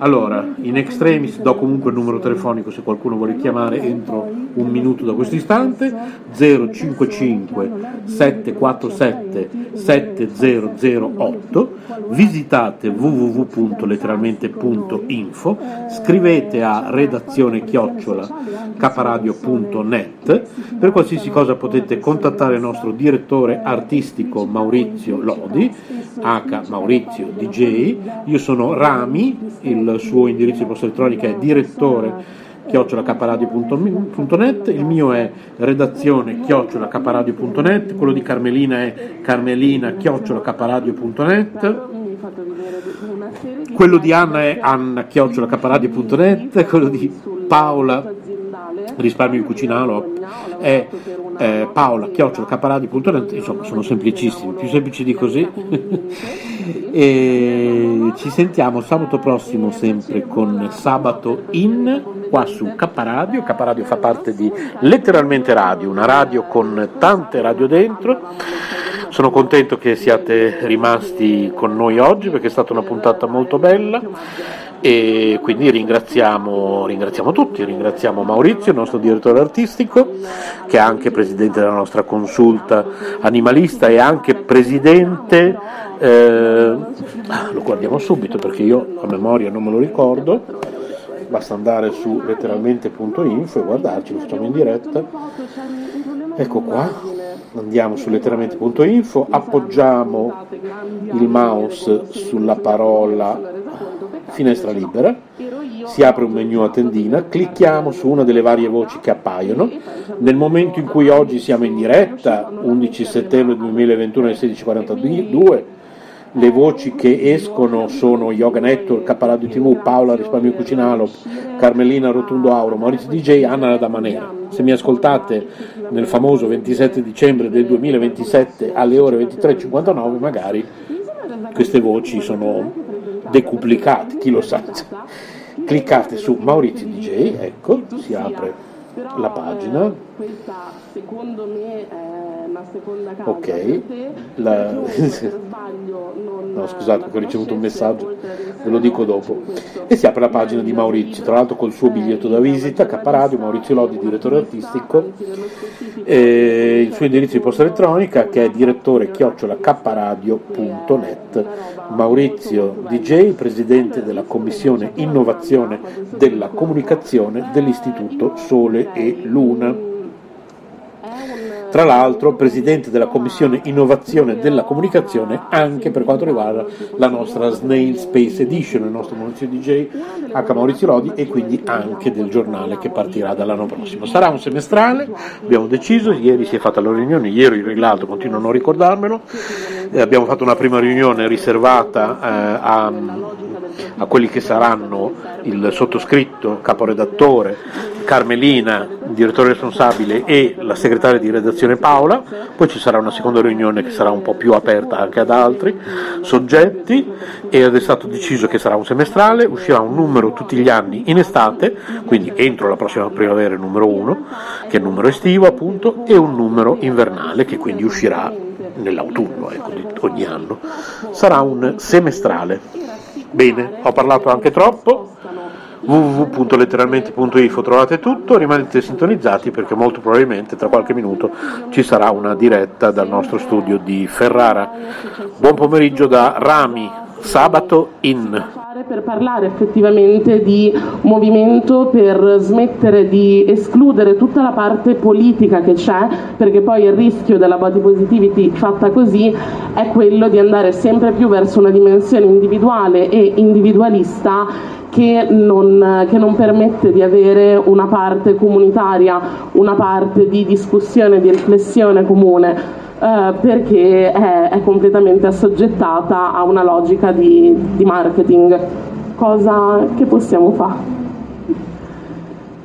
Allora, in extremis do comunque il numero telefonico se qualcuno vuole chiamare entro un minuto da questo istante. 055 747 7008 visitate www.letteralmente.info scrivete a redazione chiocciola caparadio.net per qualsiasi cosa potete contattare il nostro direttore artistico Maurizio Lodi H Maurizio DJ io sono Rami il suo indirizzo di posta elettronica è direttore chiocciolacaparadio.net, il mio è redazione chiocciolacaparadio.net, quello di Carmelina è carmelina chiocciolacaparadio.net, quello di Anna è anna chiocciolacaparadio.net, quello di Paola risparmio di cucinalo è eh, paola chiocciolacaparadi.net insomma sono semplicissimi più semplici di così. *laughs* E ci sentiamo sabato prossimo sempre con sabato in qua su K Radio K Radio fa parte di letteralmente radio una radio con tante radio dentro. Sono contento che siate rimasti con noi oggi perché è stata una puntata molto bella e quindi ringraziamo, ringraziamo, tutti, ringraziamo Maurizio, il nostro direttore artistico, che è anche presidente della nostra consulta animalista e anche presidente, eh, lo guardiamo subito perché io a memoria non me lo ricordo, basta andare su letteralmente.info e guardarci, lo facciamo in diretta, ecco qua, andiamo su letteralmente.info, appoggiamo il mouse sulla parola finestra libera, si apre un menu a tendina, clicchiamo su una delle varie voci che appaiono. Nel momento in cui oggi siamo in diretta, 11 settembre 2021 alle 16.42, le voci che escono sono Yoga Network, Caparadio TV, Paola Risparmio Cucinalo, Carmelina Rotundo Auro, Maurizio DJ, Anna Damanera. Se mi ascoltate nel famoso 27 dicembre del 2027 alle ore 23.59 magari queste voci sono decuplicati, chi lo sa. Cliccate su Maurizio DJ, ecco, si apre la pagina. Questa secondo me è una seconda causa. Ok. La... *laughs* no, scusate, ho ricevuto un messaggio, ve lo dico dopo. E si apre la pagina di Maurizio, tra l'altro col suo biglietto da visita, Caparadio, Maurizio Lodi, direttore artistico, il suo indirizzo di posta elettronica che è direttore chiocciola caparadio.net. Maurizio DJ, presidente della commissione innovazione della comunicazione dell'Istituto Sole e Luna tra l'altro presidente della Commissione Innovazione della Comunicazione anche per quanto riguarda la nostra Snail Space Edition, il nostro Maurizio DJ H. Maurizio Lodi e quindi anche del giornale che partirà dall'anno prossimo. Sarà un semestrale, abbiamo deciso, ieri si è fatta la riunione, ieri l'altro continuo a non ricordarmelo, eh, abbiamo fatto una prima riunione riservata eh, a, a quelli che saranno il sottoscritto, caporedattore, Carmelina, direttore responsabile e la segretaria di redazione Paola, poi ci sarà una seconda riunione che sarà un po' più aperta anche ad altri soggetti ed è stato deciso che sarà un semestrale, uscirà un numero tutti gli anni in estate, quindi entro la prossima primavera il numero 1, che è il numero estivo appunto, e un numero invernale che quindi uscirà nell'autunno ecco, ogni anno. Sarà un semestrale. Bene, ho parlato anche troppo www.letteralmente.info trovate tutto, rimanete sintonizzati perché molto probabilmente tra qualche minuto ci sarà una diretta dal nostro studio di Ferrara. Buon pomeriggio da Rami, sabato in. Per parlare effettivamente di movimento, per smettere di escludere tutta la parte politica che c'è, perché poi il rischio della body positivity fatta così è quello di andare sempre più verso una dimensione individuale e individualista che non, che non, permette di avere una parte comunitaria, una parte di discussione, di riflessione comune, eh, perché è, è, completamente assoggettata a una logica di, di marketing. Cosa che possiamo fare?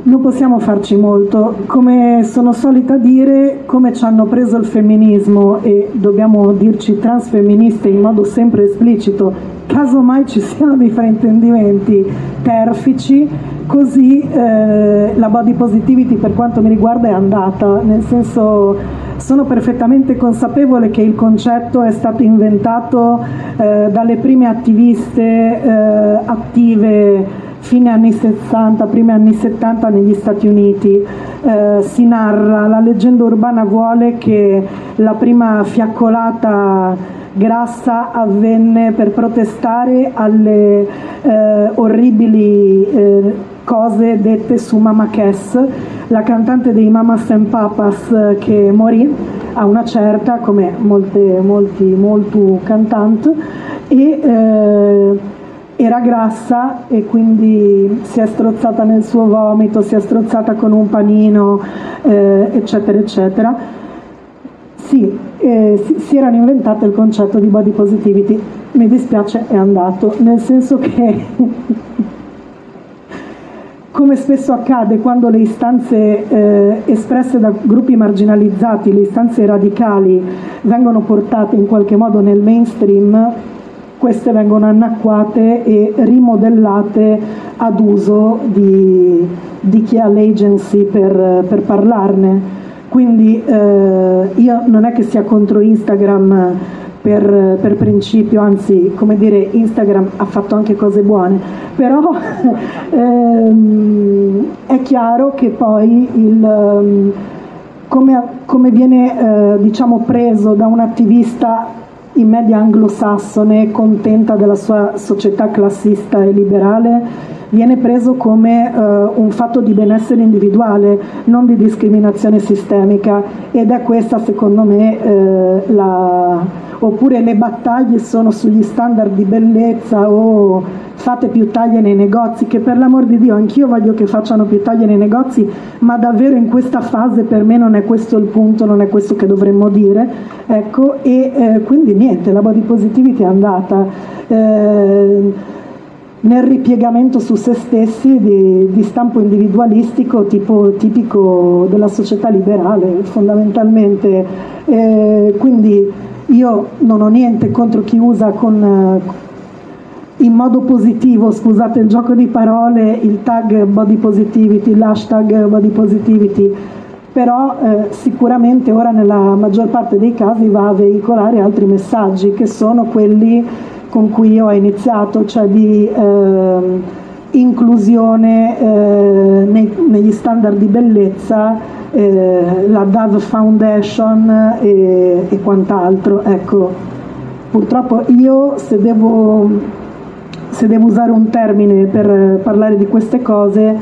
Non possiamo farci molto, come sono solita dire, come ci hanno preso il femminismo e dobbiamo dirci transfemministe in modo sempre esplicito casomai ci siano dei fraintendimenti terfici, così eh, la body positivity per quanto mi riguarda è andata, nel senso sono perfettamente consapevole che il concetto è stato inventato eh, dalle prime attiviste eh, attive fine anni 60, primi anni 70 negli Stati Uniti. Eh, si narra, la leggenda urbana vuole che la prima fiaccolata grassa avvenne per protestare alle eh, orribili eh, cose dette su Mama Cass, la cantante dei Mamas and Papas eh, che morì a una certa, come molte, molti, molto cantanti, e eh, era grassa e quindi si è strozzata nel suo vomito, si è strozzata con un panino, eh, eccetera, eccetera. Sì, eh, si, si erano inventate il concetto di body positivity. Mi dispiace, è andato, nel senso che, *laughs* come spesso accade quando le istanze eh, espresse da gruppi marginalizzati, le istanze radicali, vengono portate in qualche modo nel mainstream, queste vengono annacquate e rimodellate ad uso di, di chi ha l'agency per, per parlarne. Quindi eh, io non è che sia contro Instagram per, per, principio, anzi come dire Instagram ha fatto anche cose buone, però *laughs* ehm, è chiaro che poi il, ehm, come, come, viene eh, diciamo preso da un attivista in media anglosassone contenta della sua società classista e liberale viene preso come eh, un fatto di benessere individuale, non di discriminazione sistemica. Ed è questa secondo me eh, la oppure le battaglie sono sugli standard di bellezza o fate più taglie nei negozi, che per l'amor di Dio anch'io voglio che facciano più taglie nei negozi, ma davvero in questa fase per me non è questo il punto, non è questo che dovremmo dire. Ecco, e eh, quindi niente, la body positivity è andata. Eh, nel ripiegamento su se stessi di, di stampo individualistico tipo, tipico della società liberale fondamentalmente. Eh, quindi io non ho niente contro chi usa con, eh, in modo positivo, scusate il gioco di parole, il tag body positivity, l'hashtag body positivity, però eh, sicuramente ora nella maggior parte dei casi va a veicolare altri messaggi che sono quelli con cui io ho iniziato, cioè di eh, inclusione eh, nei, negli standard di bellezza, eh, la Dove Foundation e, e quant'altro. Ecco, purtroppo io se devo, se devo usare un termine per parlare di queste cose,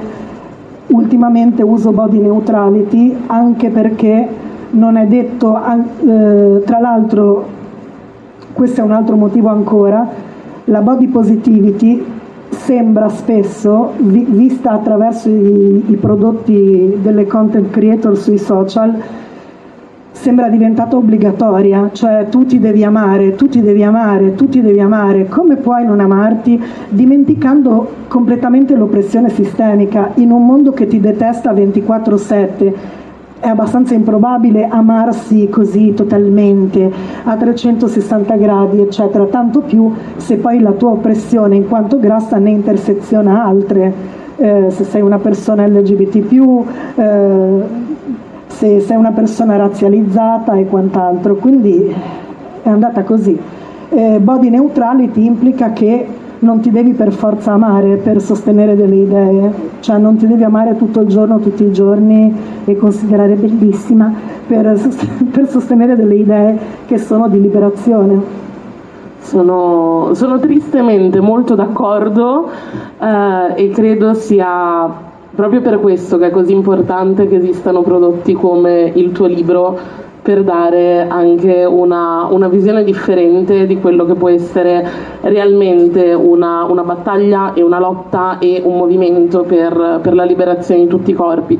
ultimamente uso body neutrality anche perché non è detto, eh, tra l'altro questo è un altro motivo ancora, la body positivity sembra spesso, vi, vista attraverso i, i prodotti delle content creator sui social, sembra diventata obbligatoria, cioè tu ti devi amare, tu ti devi amare, tu ti devi amare, come puoi non amarti? Dimenticando completamente l'oppressione sistemica in un mondo che ti detesta 24/7? È abbastanza improbabile amarsi così totalmente a 360 gradi, eccetera, tanto più se poi la tua oppressione in quanto grassa ne interseziona altre. Eh, se sei una persona LGBT, eh, se sei una persona razzializzata e quant'altro, quindi è andata così. Eh, body neutrality implica che non ti devi per forza amare per sostenere delle idee, cioè non ti devi amare tutto il giorno, tutti i giorni e considerare bellissima per, *laughs* per sostenere delle idee che sono di liberazione. Sono, sono tristemente molto d'accordo eh, e credo sia proprio per questo che è così importante che esistano prodotti come il tuo libro per dare anche una, una visione differente di quello che può essere realmente una, una battaglia e una lotta e un movimento per, per, la liberazione di tutti i corpi.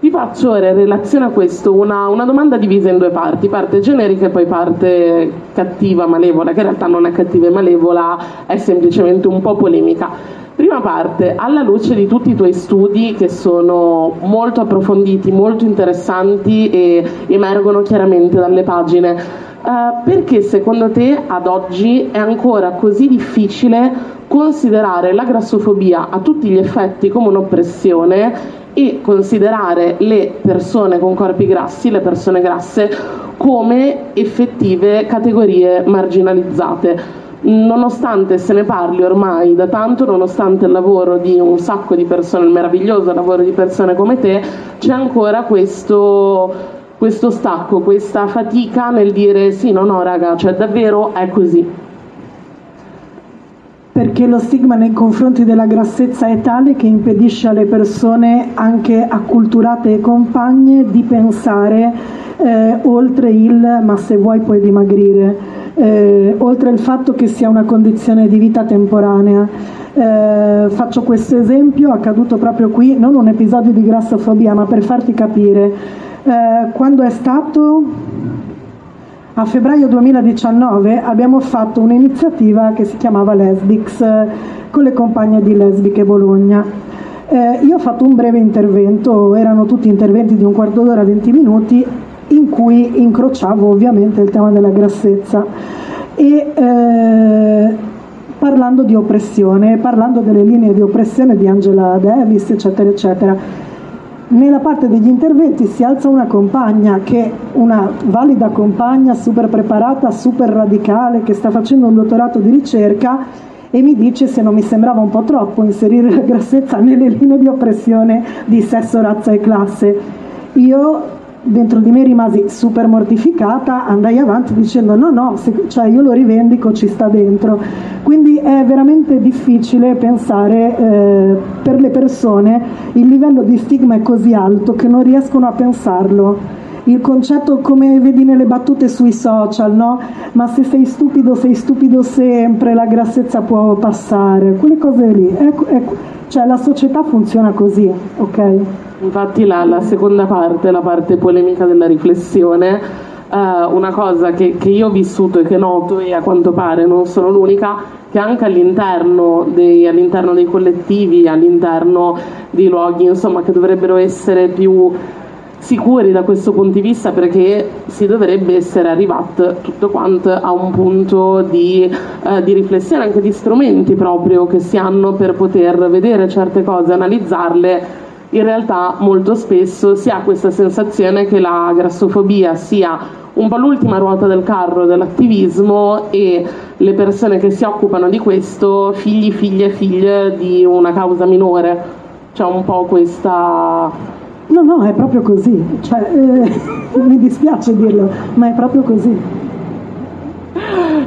Vi faccio ora in relazione a questo una, una domanda divisa in due parti, parte generica e poi parte cattiva, malevola, che in realtà non è cattiva e malevola, è semplicemente un po' polemica. Prima parte, alla luce di tutti i tuoi studi che sono molto approfonditi, molto interessanti e emergono chiaramente dalle pagine, eh, perché secondo te ad oggi è ancora così difficile considerare la grassofobia a tutti gli effetti come un'oppressione e considerare le persone con corpi grassi, le persone grasse, come effettive categorie marginalizzate? Nonostante se ne parli ormai da tanto, nonostante il lavoro di un sacco di persone, il meraviglioso lavoro di persone come te, c'è ancora questo, questo stacco, questa fatica nel dire sì, no, no, raga, cioè davvero è così. Perché lo stigma nei confronti della grassezza è tale che impedisce alle persone, anche acculturate e compagne, di pensare eh, oltre il ma se vuoi puoi dimagrire eh, oltre al fatto che sia una condizione di vita temporanea. Eh, faccio questo esempio, accaduto proprio qui, non un episodio di grassofobia, ma per farti capire. Eh, quando è stato a febbraio 2019 abbiamo fatto un'iniziativa che si chiamava Lesbix con le compagne di Lesbiche Bologna. Eh, io ho fatto un breve intervento, erano tutti interventi di un quarto d'ora, 20 minuti, in cui incrociavo ovviamente il tema della grassezza e eh, parlando di oppressione, parlando delle linee di oppressione di Angela Davis, eccetera, eccetera. Nella parte degli interventi si alza una compagna che una valida compagna super preparata, super radicale, che sta facendo un dottorato di ricerca e mi dice se non mi sembrava un po' troppo inserire la *laughs* grassezza nelle linee di oppressione di sesso, razza e classe. Io dentro di me rimasi super mortificata, andai avanti dicendo no, no, se, cioè io lo rivendico, ci sta dentro. Quindi è veramente difficile pensare eh, per le persone, il livello di stigma è così alto che non riescono a pensarlo. Il concetto come vedi nelle battute sui social, no? Ma se sei stupido, sei stupido sempre, la grassezza può passare, quelle cose lì. È, è, cioè la società funziona così, ok? Infatti la, la, seconda parte, la parte polemica della riflessione, eh, una cosa che, che, io ho vissuto e che noto e a quanto pare non sono l'unica, che anche all'interno dei, all'interno dei collettivi, all'interno di luoghi insomma, che dovrebbero essere più sicuri da questo punto di vista perché si dovrebbe essere arrivati tutto quanto a un punto di, eh, di, riflessione, anche di strumenti proprio che si hanno per poter vedere certe cose, analizzarle in realtà molto spesso si ha questa sensazione che la grassofobia sia un po' l'ultima ruota del carro dell'attivismo e le persone che si occupano di questo, figli, figlie, figlie di una causa minore. C'è un po' questa... No, no, è proprio così. Cioè, eh, *laughs* mi dispiace dirlo, ma è proprio così.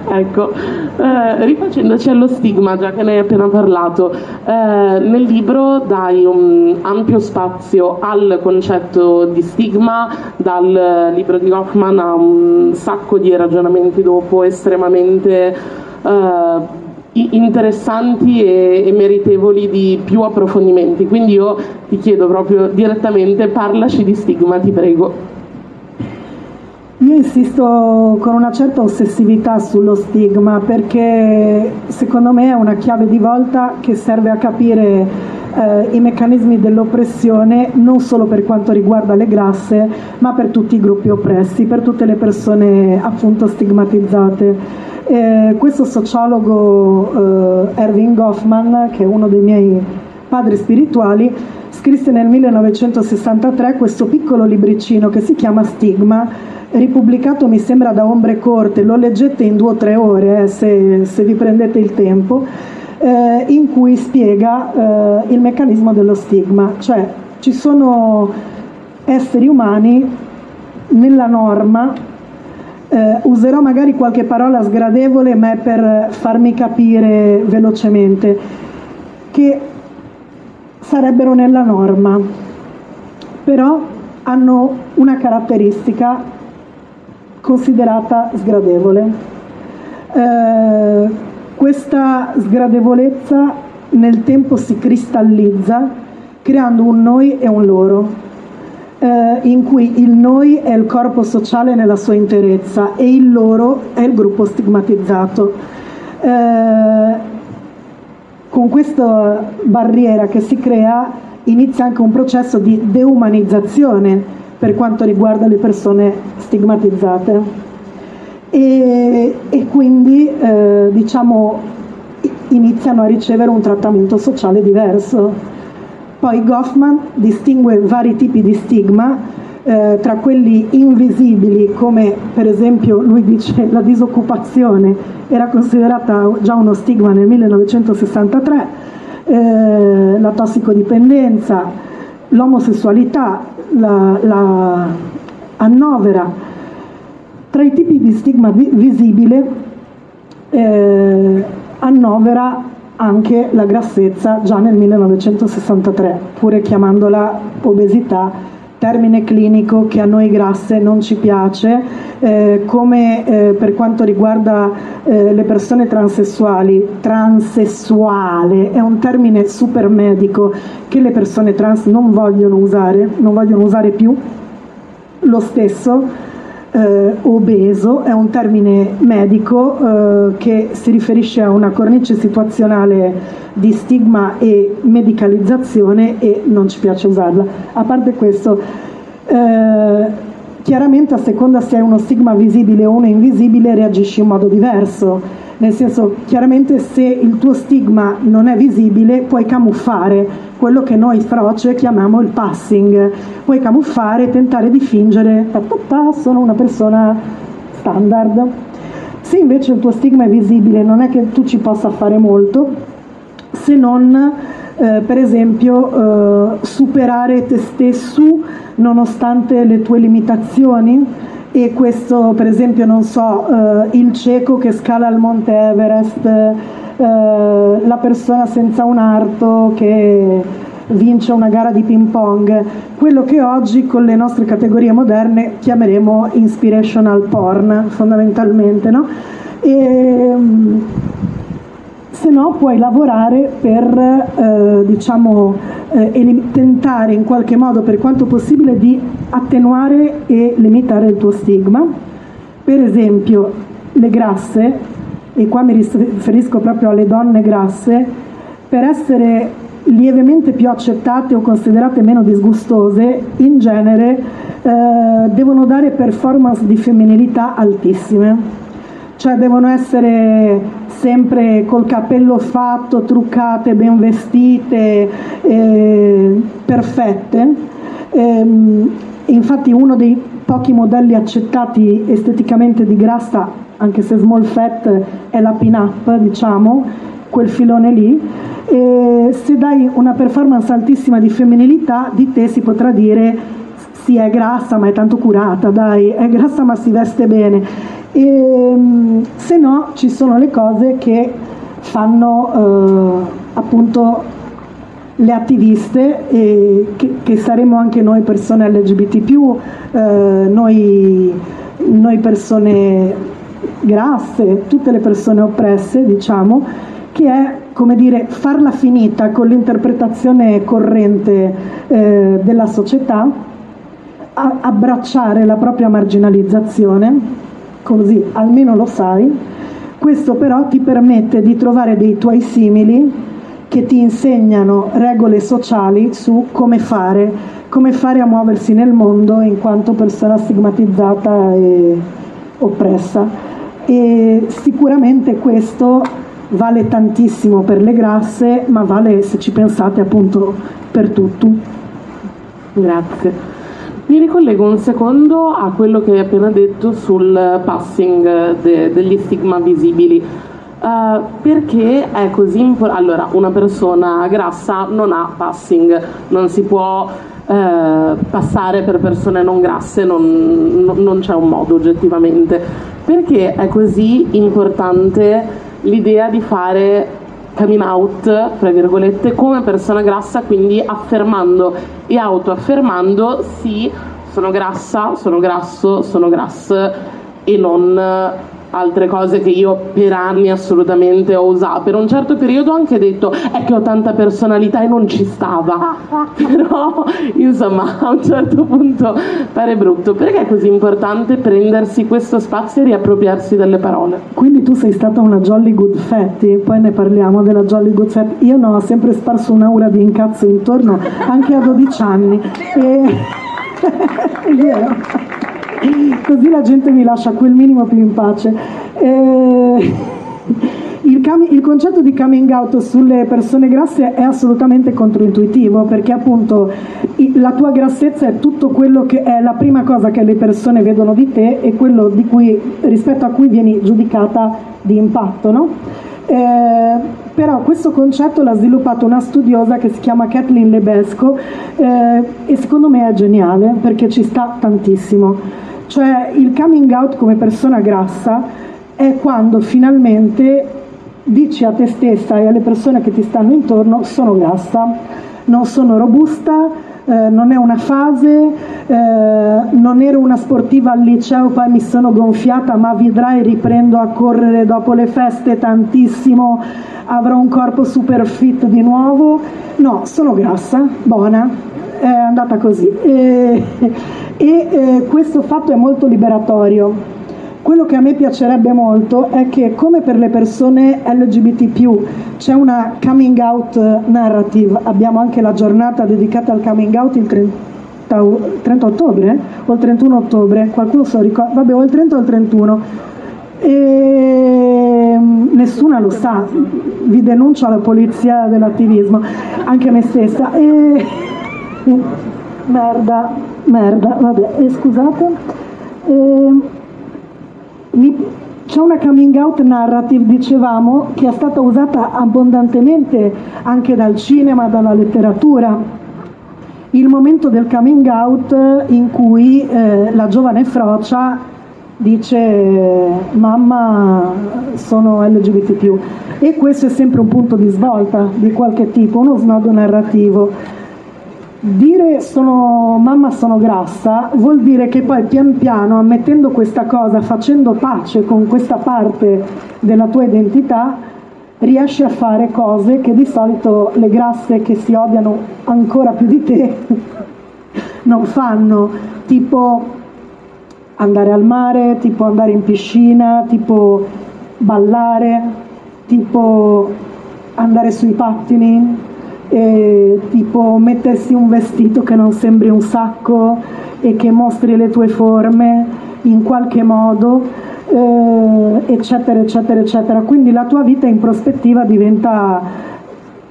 ecco, eh, rifacendoci allo stigma, già che ne hai appena parlato, eh, nel libro dai un ampio spazio al concetto di stigma, dal libro di Hoffman a un sacco di ragionamenti dopo estremamente eh, interessanti e, e, meritevoli di più approfondimenti. Quindi io ti chiedo proprio direttamente, parlaci di stigma, ti prego. Io insisto con una certa ossessività sullo stigma perché secondo me è una chiave di volta che serve a capire eh, i meccanismi dell'oppressione non solo per quanto riguarda le grasse ma per tutti i gruppi oppressi, per tutte le persone appunto stigmatizzate. Eh, questo sociologo eh, Erving Goffman, che è uno dei miei padri spirituali, scrisse nel 1963 questo piccolo libricino che si chiama Stigma ripubblicato mi sembra da Ombre Corte, lo leggete in due o tre ore eh, se, se, vi prendete il tempo, eh, in cui spiega eh, il meccanismo dello stigma, cioè ci sono esseri umani nella norma, eh, userò magari qualche parola sgradevole ma è per farmi capire velocemente, che sarebbero nella norma, però hanno una caratteristica considerata sgradevole. Eh, questa sgradevolezza nel tempo si cristallizza creando un noi e un loro, eh, in cui il noi è il corpo sociale nella sua interezza e il loro è il gruppo stigmatizzato. Eh, con questa barriera che si crea inizia anche un processo di deumanizzazione per quanto riguarda le persone stigmatizzate e, e quindi eh, diciamo iniziano a ricevere un trattamento sociale diverso. Poi Goffman distingue vari tipi di stigma, eh, tra quelli invisibili, come per esempio lui dice la disoccupazione era considerata già uno stigma nel 1963, eh, la tossicodipendenza, l'omosessualità, la, la annovera. Tra i tipi di stigma vi- visibile eh, annovera anche la grassezza già nel 1963, pure chiamandola obesità termine clinico che a noi grasse non ci piace, eh, come eh, per quanto riguarda eh, le persone transessuali, transessuale è un termine super medico che le persone trans non vogliono usare, non vogliono usare più, lo stesso eh, obeso è un termine medico eh, che si riferisce a una cornice situazionale di stigma e medicalizzazione e non ci piace usarla. A parte questo, eh, chiaramente a seconda se è uno stigma visibile o uno invisibile reagisci in modo diverso nel senso chiaramente se il tuo stigma non è visibile puoi camuffare quello che noi froce chiamiamo il passing, puoi camuffare tentare di fingere sono una persona standard. Se invece il tuo stigma è visibile non è che tu ci possa fare molto se non eh, per esempio eh, superare te stesso nonostante le tue limitazioni e questo per esempio non so eh, il cieco che scala il monte Everest eh, la persona senza un arto che vince una gara di ping pong quello che oggi con le nostre categorie moderne chiameremo inspirational porn fondamentalmente no? e, se no puoi lavorare per eh, diciamo, eh, tentare in qualche modo per quanto possibile di attenuare e limitare il tuo stigma. Per esempio le grasse, e qua mi riferisco proprio alle donne grasse, per essere lievemente più accettate o considerate meno disgustose, in genere eh, devono dare performance di femminilità altissime cioè devono essere sempre col capello fatto, truccate, ben vestite, eh, perfette. Eh, infatti uno dei pochi modelli accettati esteticamente di grassa, anche se small fat, è la pin-up, diciamo, quel filone lì. E se dai una performance altissima di femminilità, di te si potrà dire sì, è grassa ma è tanto curata, dai, è grassa ma si veste bene. E, ehm, se no ci sono le cose che fanno eh, appunto le attiviste e che, che, saremo anche noi persone LGBT, eh, noi, noi persone grasse, tutte le persone oppresse, diciamo, che è come dire farla finita con l'interpretazione corrente eh, della società abbracciare la propria marginalizzazione, così almeno lo sai. Questo però ti permette di trovare dei tuoi simili che ti insegnano regole sociali su come fare, come fare a muoversi nel mondo in quanto persona stigmatizzata e oppressa. E sicuramente questo vale tantissimo per le grasse, ma vale, se ci pensate, appunto per tutto. Grazie. Mi ricollego un secondo a quello che hai appena detto sul passing de- degli stigma visibili. Uh, perché è così importante? Allora, una persona grassa non ha passing, non si può uh, passare per persone non grasse, non, non c'è un modo oggettivamente. Perché è così importante l'idea di fare coming out, tra virgolette, come persona grassa, quindi affermando e autoaffermando sì, sono grassa, sono grasso, sono grass e non altre cose che io per anni assolutamente ho usato. Per un certo periodo ho anche detto è che ho tanta personalità e non ci stava. *laughs* Però insomma a un certo punto pare brutto. Perché è così importante prendersi questo spazio e riappropriarsi delle parole? Quindi tu sei stata una Jolly Good Fatty, poi ne parliamo della Jolly Good Fatty. Io no, ho sempre sparso un'aura di incazzo intorno, anche a 12 anni. E... *laughs* vero così la gente mi lascia quel minimo più in pace. Eh, il, cam- il, concetto di coming out sulle persone grasse è assolutamente controintuitivo perché appunto la tua grassezza è tutto quello che è la prima cosa che le persone vedono di te e quello di cui, rispetto a cui vieni giudicata di impatto. No? Eh, però questo concetto l'ha sviluppato una studiosa che si chiama Kathleen Lebesco eh, e secondo me è geniale perché ci sta tantissimo. Cioè il coming out come persona grassa è quando finalmente dici a te stessa e alle persone che ti stanno intorno sono grassa, non sono robusta, eh, non è una fase, eh, non ero una sportiva al liceo, poi mi sono gonfiata, ma vedrai riprendo a correre dopo le feste tantissimo, avrò un corpo super fit di nuovo. No, sono grassa, buona, è andata così. E, *laughs* e eh, questo fatto è molto liberatorio. Quello che a me piacerebbe molto è che come per le persone LGBT c'è una coming out narrative, abbiamo anche la giornata dedicata al coming out il 30, 30 ottobre o il 31 ottobre, qualcuno se lo ricorda, vabbè o il 30 o il 31 e mm, nessuna lo sa, vi denuncio alla polizia dell'attivismo, anche me stessa. E... *laughs* merda, merda, vabbè, e scusate. E... C'è una coming out narrative, dicevamo, che è stata usata abbondantemente anche dal cinema, dalla letteratura. Il momento del coming out in cui eh, la giovane Frocia dice mamma sono LGBT e questo è sempre un punto di svolta di qualche tipo, uno snodo narrativo dire sono mamma sono grassa vuol dire che poi pian piano ammettendo questa cosa, facendo pace con questa parte della tua identità, riesci a fare cose che di solito le grasse che si odiano ancora più di te *laughs* non fanno, tipo andare al mare, tipo andare in piscina, tipo ballare, tipo andare sui pattini, eh, tipo mettersi un vestito che non sembri un sacco e che mostri le tue forme in qualche modo, eh, eccetera, eccetera, eccetera. Quindi la tua vita in prospettiva diventa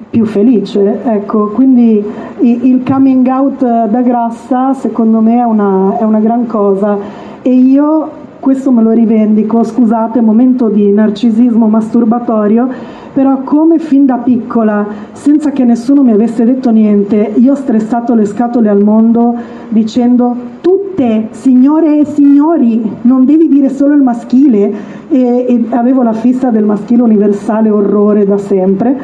più felice. Ecco, quindi il coming out da grassa secondo me è una, è una gran cosa e io questo me lo rivendico, scusate, momento di narcisismo masturbatorio, però come fin da piccola, senza che nessuno mi avesse detto niente, io ho stressato le scatole al mondo dicendo tutte, signore e signori, non devi dire solo il maschile. E, e avevo la fissa del maschile universale orrore da sempre.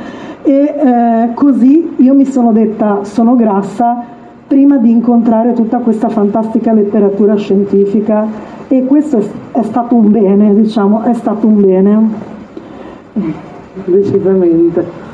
E eh, così io mi sono detta sono grassa prima di incontrare tutta questa fantastica letteratura scientifica e questo è, è stato un bene, diciamo, è stato un bene decisamente.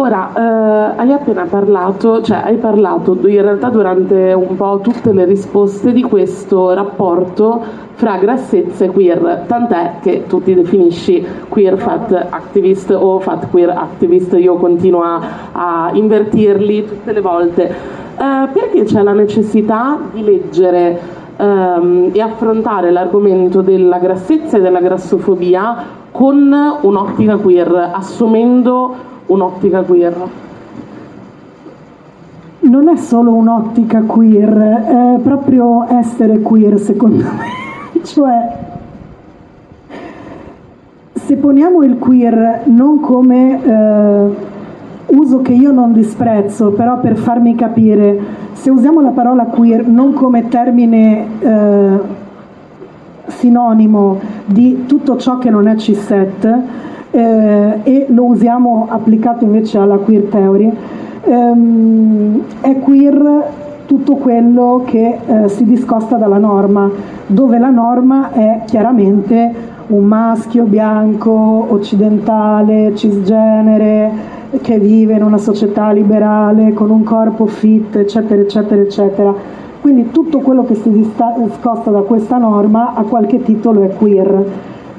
Ora, eh, hai appena parlato, cioè hai parlato in realtà durante un po' tutte le risposte di questo rapporto fra grassezza e queer, tant'è che tu ti definisci queer fat activist o fat queer activist, io continuo a, a invertirli tutte le volte. Eh, perché c'è la necessità di leggere ehm, e affrontare l'argomento della grassezza e della grassofobia con un'ottica queer, assumendo un'ottica queer? Non è solo un'ottica queer, è proprio essere queer secondo me. *laughs* cioè, se poniamo il queer non come eh, uso che io non disprezzo, però per farmi capire, se usiamo la parola queer non come termine eh, sinonimo di tutto ciò che non è cisset, eh, e lo usiamo applicato invece alla queer theory, ehm, è queer tutto quello che eh, si discosta dalla norma, dove la norma è chiaramente un maschio bianco, occidentale, cisgenere, che vive in una società liberale, con un corpo fit, eccetera, eccetera, eccetera. Quindi tutto quello che si discosta da questa norma a qualche titolo è queer.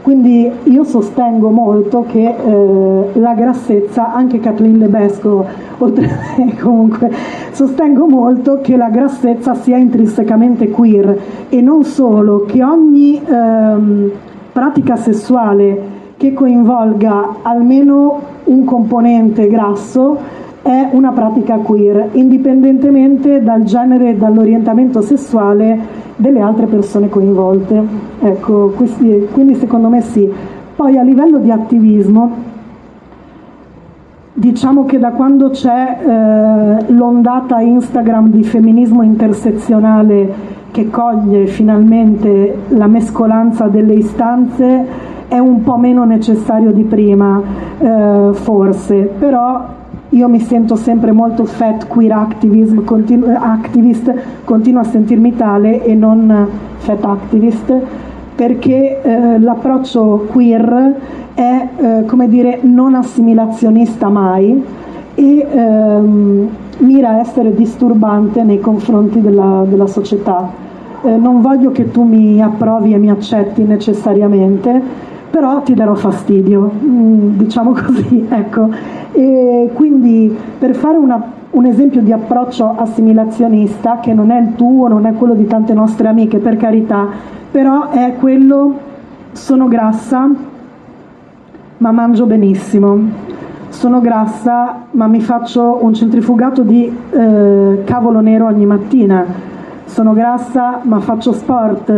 Quindi io sostengo molto che eh, la grassezza, anche Kathleen Lebesco, *laughs* oltre a me comunque, sostengo molto che la grassezza sia intrinsecamente queer e non solo, che ogni ehm, pratica sessuale che coinvolga almeno un componente grasso è una pratica queer, indipendentemente dal genere e dall'orientamento sessuale delle altre persone coinvolte. Ecco, questi, quindi secondo me sì. Poi a livello di attivismo, diciamo che da quando c'è eh, l'ondata Instagram di femminismo intersezionale che coglie finalmente la mescolanza delle istanze, è un po' meno necessario di prima, eh, forse, però io mi sento sempre molto fat queer activism, continu- activist, continuo a sentirmi tale e non fat activist perché eh, l'approccio queer è eh, come dire non assimilazionista mai e ehm, mira a essere disturbante nei confronti della, della società. Eh, non voglio che tu mi approvi e mi accetti necessariamente, però ti darò fastidio, mm, diciamo *laughs* così, ecco. E quindi per fare una, un esempio di approccio assimilazionista, che non è il tuo, non è quello di tante nostre amiche, per carità, però è quello, sono grassa, ma mangio benissimo. Sono grassa, ma mi faccio un centrifugato di eh, cavolo nero ogni mattina. Sono grassa, ma faccio sport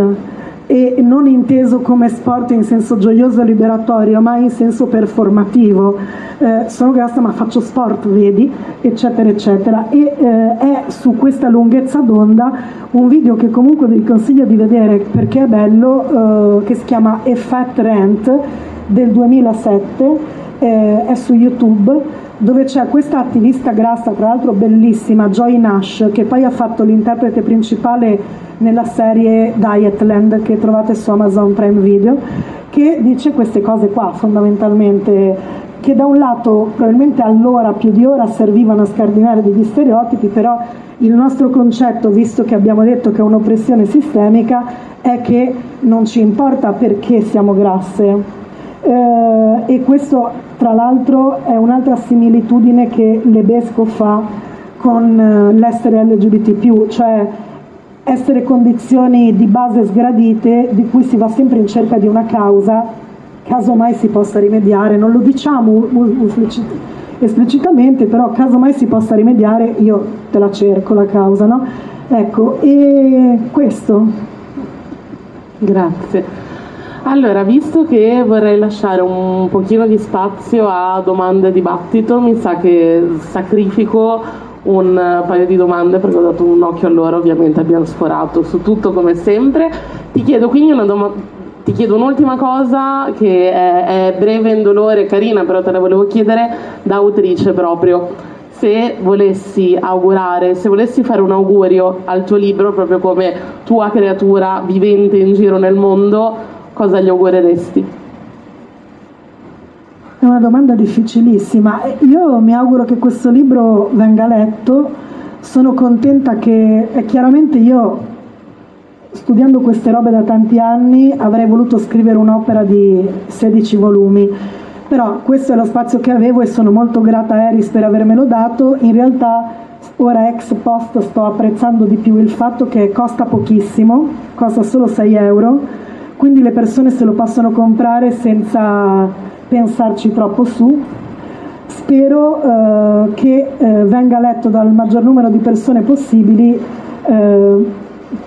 e non inteso come sport in senso gioioso e liberatorio, ma in senso performativo. Eh, sono grassa ma faccio sport, vedi, eccetera, eccetera. E eh, è su questa lunghezza d'onda un video che comunque vi consiglio di vedere perché è bello, eh, che si chiama A Fat Rant del 2007, eh, è su YouTube dove c'è questa attivista grassa, tra l'altro bellissima, Joy Nash, che poi ha fatto l'interprete principale nella serie Dietland che trovate su Amazon Prime Video, che dice queste cose qua fondamentalmente che da un lato probabilmente allora più di ora servivano a scardinare degli stereotipi, però il nostro concetto, visto che abbiamo detto che è un'oppressione sistemica, è che non ci importa perché siamo grasse. Eh, e questo tra l'altro è un'altra similitudine che Lebesco fa con eh, l'essere LGBT, cioè essere condizioni di base sgradite di cui si va sempre in cerca di una causa, caso mai si possa rimediare, non lo diciamo esplicitamente, però caso mai si possa rimediare, io te la cerco la causa, no? Ecco, e questo. Grazie. Allora, visto che vorrei lasciare un pochino di spazio a domande e dibattito, mi sa che sacrifico un paio di domande perché ho dato un occhio a loro, ovviamente abbiamo sforato su tutto come sempre. Ti chiedo quindi una domanda. Ti chiedo un'ultima cosa che è, è breve, indolore, carina, però te la volevo chiedere da autrice proprio. Se volessi augurare, se volessi fare un augurio al tuo libro, proprio come tua creatura vivente in giro nel mondo, cosa gli augureresti? È una domanda difficilissima. Io mi auguro che questo libro venga letto. Sono contenta che eh, chiaramente io, studiando queste robe da tanti anni, avrei voluto scrivere un'opera di 16 volumi. Però questo è lo spazio che avevo e sono molto grata a Eris per avermelo dato. In realtà ora ex post sto apprezzando di più il fatto che costa pochissimo, costa solo 6 euro, quindi le persone se lo possono comprare senza pensarci troppo su. Spero eh, che eh, venga letto dal maggior numero di persone possibili, eh,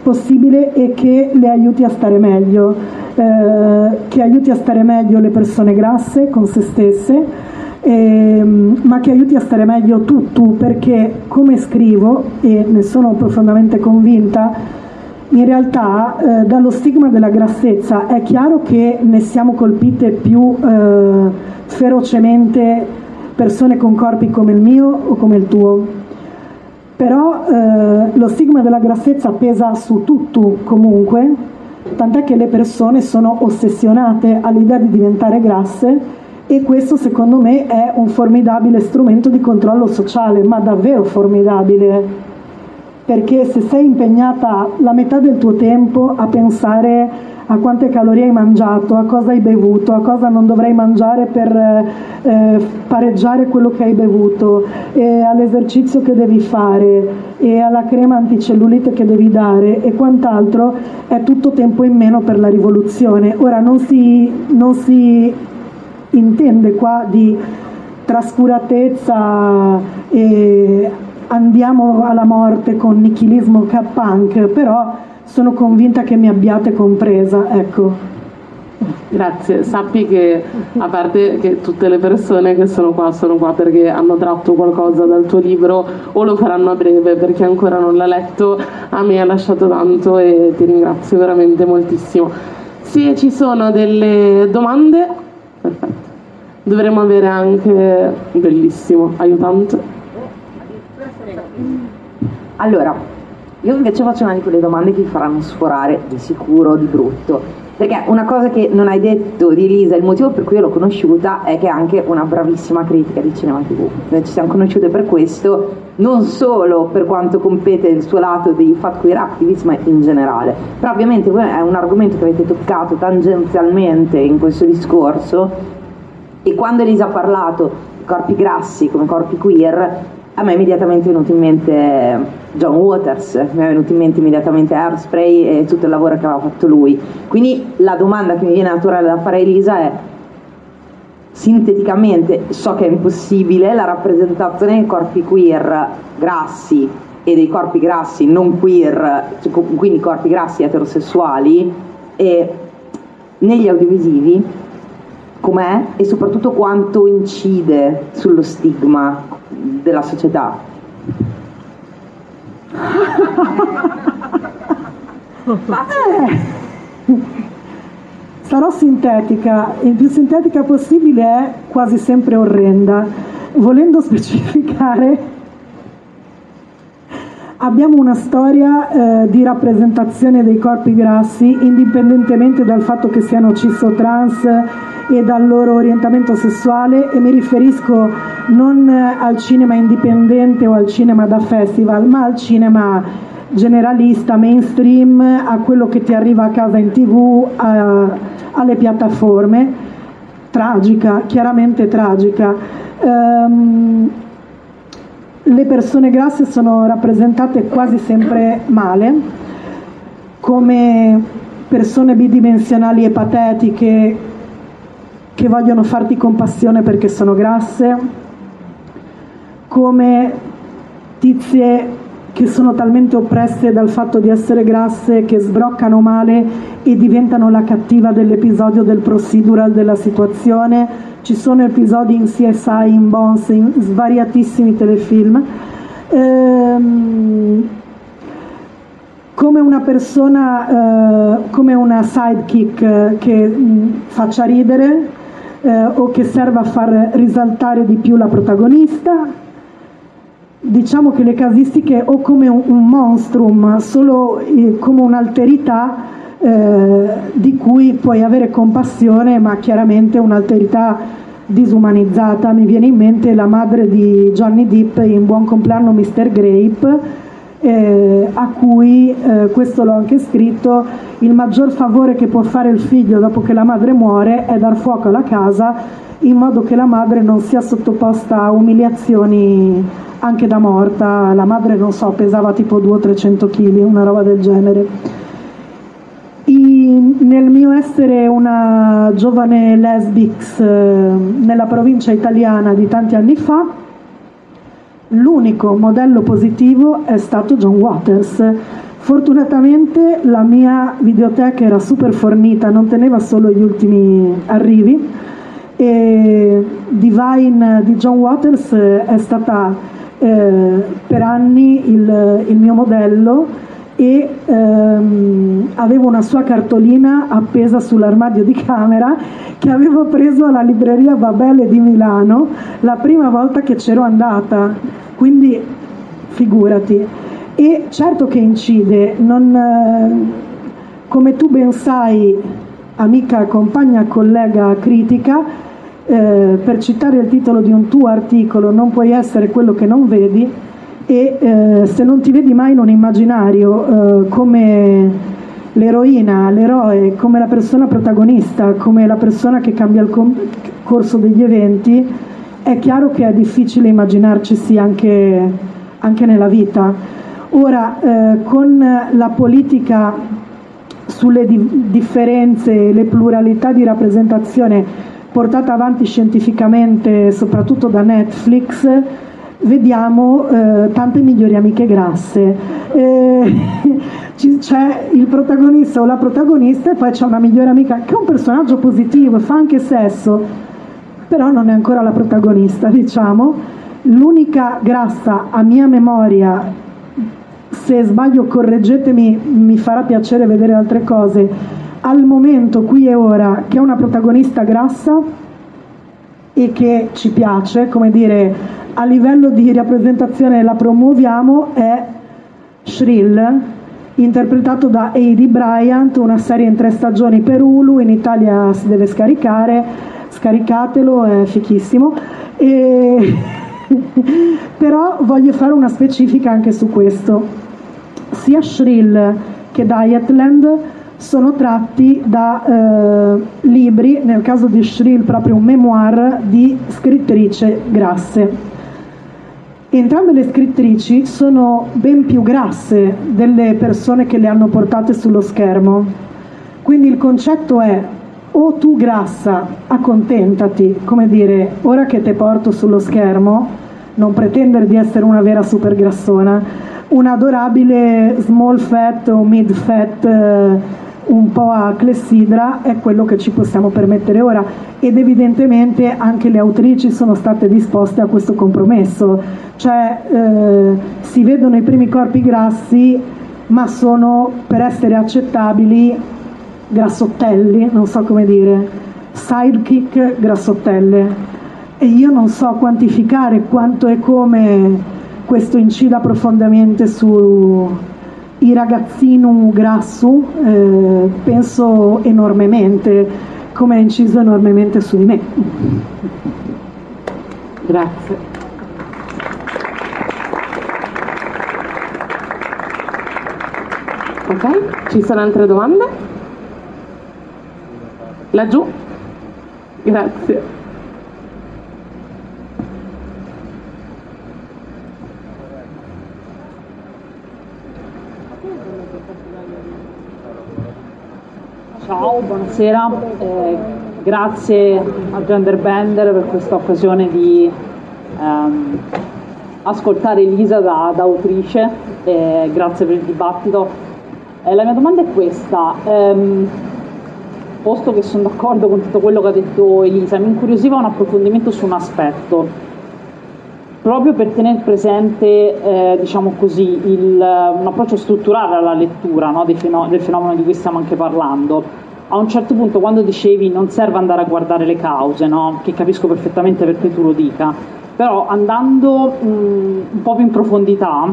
possibile e che le aiuti a stare meglio, eh, che aiuti a stare meglio le persone grasse con se stesse ehm, ma che aiuti a stare meglio tu, tu, perché come scrivo, e ne sono profondamente convinta, in realtà eh, dallo stigma della grassezza è chiaro che ne siamo colpite più eh, ferocemente persone con corpi come il mio o come il tuo. Però eh, lo stigma della grassezza pesa su tutto comunque, tant'è che le persone sono ossessionate all'idea di diventare grasse e questo secondo me è un formidabile strumento di controllo sociale, ma davvero formidabile, perché se sei impegnata la metà del tuo tempo a pensare a quante calorie hai mangiato, a cosa hai bevuto, a cosa non dovrai mangiare per eh, pareggiare quello che hai bevuto, all'esercizio che devi fare e alla crema anticellulite che devi dare e quant'altro, è tutto tempo in meno per la rivoluzione. Ora non si, non si intende qua di trascuratezza e andiamo alla morte con nichilismo punk, però sono convinta che mi abbiate compresa, ecco. Grazie, sappi che a parte che tutte le persone che sono qua sono qua perché hanno tratto qualcosa dal tuo libro o lo faranno a breve perché ancora non l'ha letto, a me ha lasciato tanto e ti ringrazio veramente moltissimo. Se ci sono delle domande, perfetto dovremmo avere anche bellissimo aiutante allora io invece faccio una di quelle domande che vi faranno sforare di sicuro di brutto perché una cosa che non hai detto di Elisa, il motivo per cui l'ho conosciuta è che è anche una bravissima critica di cinema tv. Noi ci siamo conosciute per questo, non solo per quanto compete il suo lato di fat queer activist, ma in generale. Però ovviamente è un argomento che avete toccato tangenzialmente in questo discorso e quando Elisa ha parlato di corpi grassi come corpi queer, a me è immediatamente venuto in mente John Waters, mi è venuto in mente immediatamente Airspray e tutto il lavoro che aveva fatto lui. Quindi la domanda che mi viene naturale da fare a Elisa è sinteticamente, so che è impossibile, la rappresentazione dei corpi queer grassi e dei corpi grassi non queer, cioè, quindi corpi grassi eterosessuali, e negli audiovisivi com'è e soprattutto quanto incide sullo stigma della società. eh. Sarò sintetica, il più sintetica possibile è quasi sempre orrenda. Volendo *laughs* specificare, abbiamo una storia eh, di rappresentazione dei corpi grassi, indipendentemente dal fatto che siano cis o trans e dal loro orientamento sessuale e mi riferisco non al cinema indipendente o al cinema da festival, ma al cinema generalista, mainstream, a quello che ti arriva a casa in tv, a, alle piattaforme. Tragica, chiaramente tragica. Um, le persone grasse sono rappresentate quasi sempre male, come persone bidimensionali e patetiche che vogliono farti compassione perché sono grasse, come tizie che sono talmente oppresse dal fatto di essere grasse che sbroccano male e diventano la cattiva dell'episodio del procedural della situazione. Ci sono episodi in CSI, in Bones, in svariatissimi telefilm. Ehm, come una persona, eh, come una sidekick eh, che mh, faccia ridere, eh, o che serva a far risaltare di più la protagonista. Diciamo che le casistiche o come un, un monstrum, solo eh, come un'alterità eh, di cui puoi avere compassione, ma chiaramente un'alterità disumanizzata. Mi viene in mente la madre di Johnny Depp in Buon compleanno Mr. Grape, eh, a cui, eh, questo l'ho anche scritto, il maggior favore che può fare il figlio dopo che la madre muore è dar fuoco alla casa in modo che la madre non sia sottoposta a umiliazioni anche da morta. La madre, non so, pesava tipo 200-300 kg, una roba del genere. Nel mio essere una giovane lesbix eh, nella provincia italiana di tanti anni fa, l'unico modello positivo è stato John Waters. Fortunatamente la mia videoteca era super fornita, non teneva solo gli ultimi arrivi e Divine di John Waters è stata eh, per anni il, il, mio modello e ehm, avevo una sua cartolina appesa sull'armadio di camera che avevo preso alla libreria Babele di Milano la prima volta che c'ero andata, quindi figurati. E certo che incide, non, eh, come tu ben sai, amica, compagna, collega critica, eh, per citare il titolo di un tuo articolo, non puoi essere quello che non vedi e eh, se non ti vedi mai in un immaginario eh, come l'eroina, l'eroe, come la persona protagonista, come la persona che cambia il com- corso degli eventi, è chiaro che è difficile immaginarci anche, anche nella vita. Ora, eh, con la politica sulle di- differenze, le pluralità di rappresentazione portata avanti scientificamente soprattutto da Netflix, vediamo eh, tante migliori amiche grasse. Eh, *laughs* c'è il protagonista o la protagonista e poi c'è una migliore amica che è un personaggio positivo, fa anche sesso, però non è ancora la protagonista, diciamo. L'unica grassa a mia memoria, se sbaglio correggetemi, mi farà piacere vedere altre cose, al momento, qui e ora, che è una protagonista grassa e che ci piace, come dire, a livello di rappresentazione la promuoviamo, è Shrill, interpretato da Heidi Bryant, una serie in tre stagioni per Hulu, in Italia si deve scaricare, scaricatelo, è fichissimo. E... *laughs* Però voglio fare una specifica anche su questo. Sia Shrill che Dietland sono tratti da eh, libri, nel caso di Shrill proprio un memoir di scrittrice grasse. Entrambe le scrittrici sono ben più grasse delle persone che le hanno portate sullo schermo. Quindi il concetto è o tu grassa, accontentati, come dire, ora che te porto sullo schermo, non pretendere di essere una vera super grassona, un adorabile small fat o mid fat eh, un po' a clessidra è quello che ci possiamo permettere ora. Ed evidentemente anche le autrici sono state disposte a questo compromesso, cioè eh, si vedono i primi corpi grassi ma sono per essere accettabili grassottelli, non so come dire, sidekick grassottelle. E io non so quantificare quanto e come questo incida profondamente su i ragazzino grasso eh, penso enormemente, come ha inciso enormemente su di me. Grazie. Ok, ci sono altre domande? Laggiù? Grazie. Ciao, buonasera, eh, grazie a Genderbender per questa occasione di ehm, ascoltare Elisa da, da autrice, eh, grazie per il dibattito. Eh, la mia domanda è questa, ehm, posto che sono d'accordo con tutto quello che ha detto Elisa, mi incuriosiva un approfondimento su un aspetto, proprio per tenere presente eh, diciamo così, il, un approccio strutturale alla lettura no, fenomeno, del fenomeno di cui stiamo anche parlando. A un certo punto quando dicevi non serve andare a guardare le cause, no, che capisco perfettamente perché tu lo dica, però andando mh, un po' più in profondità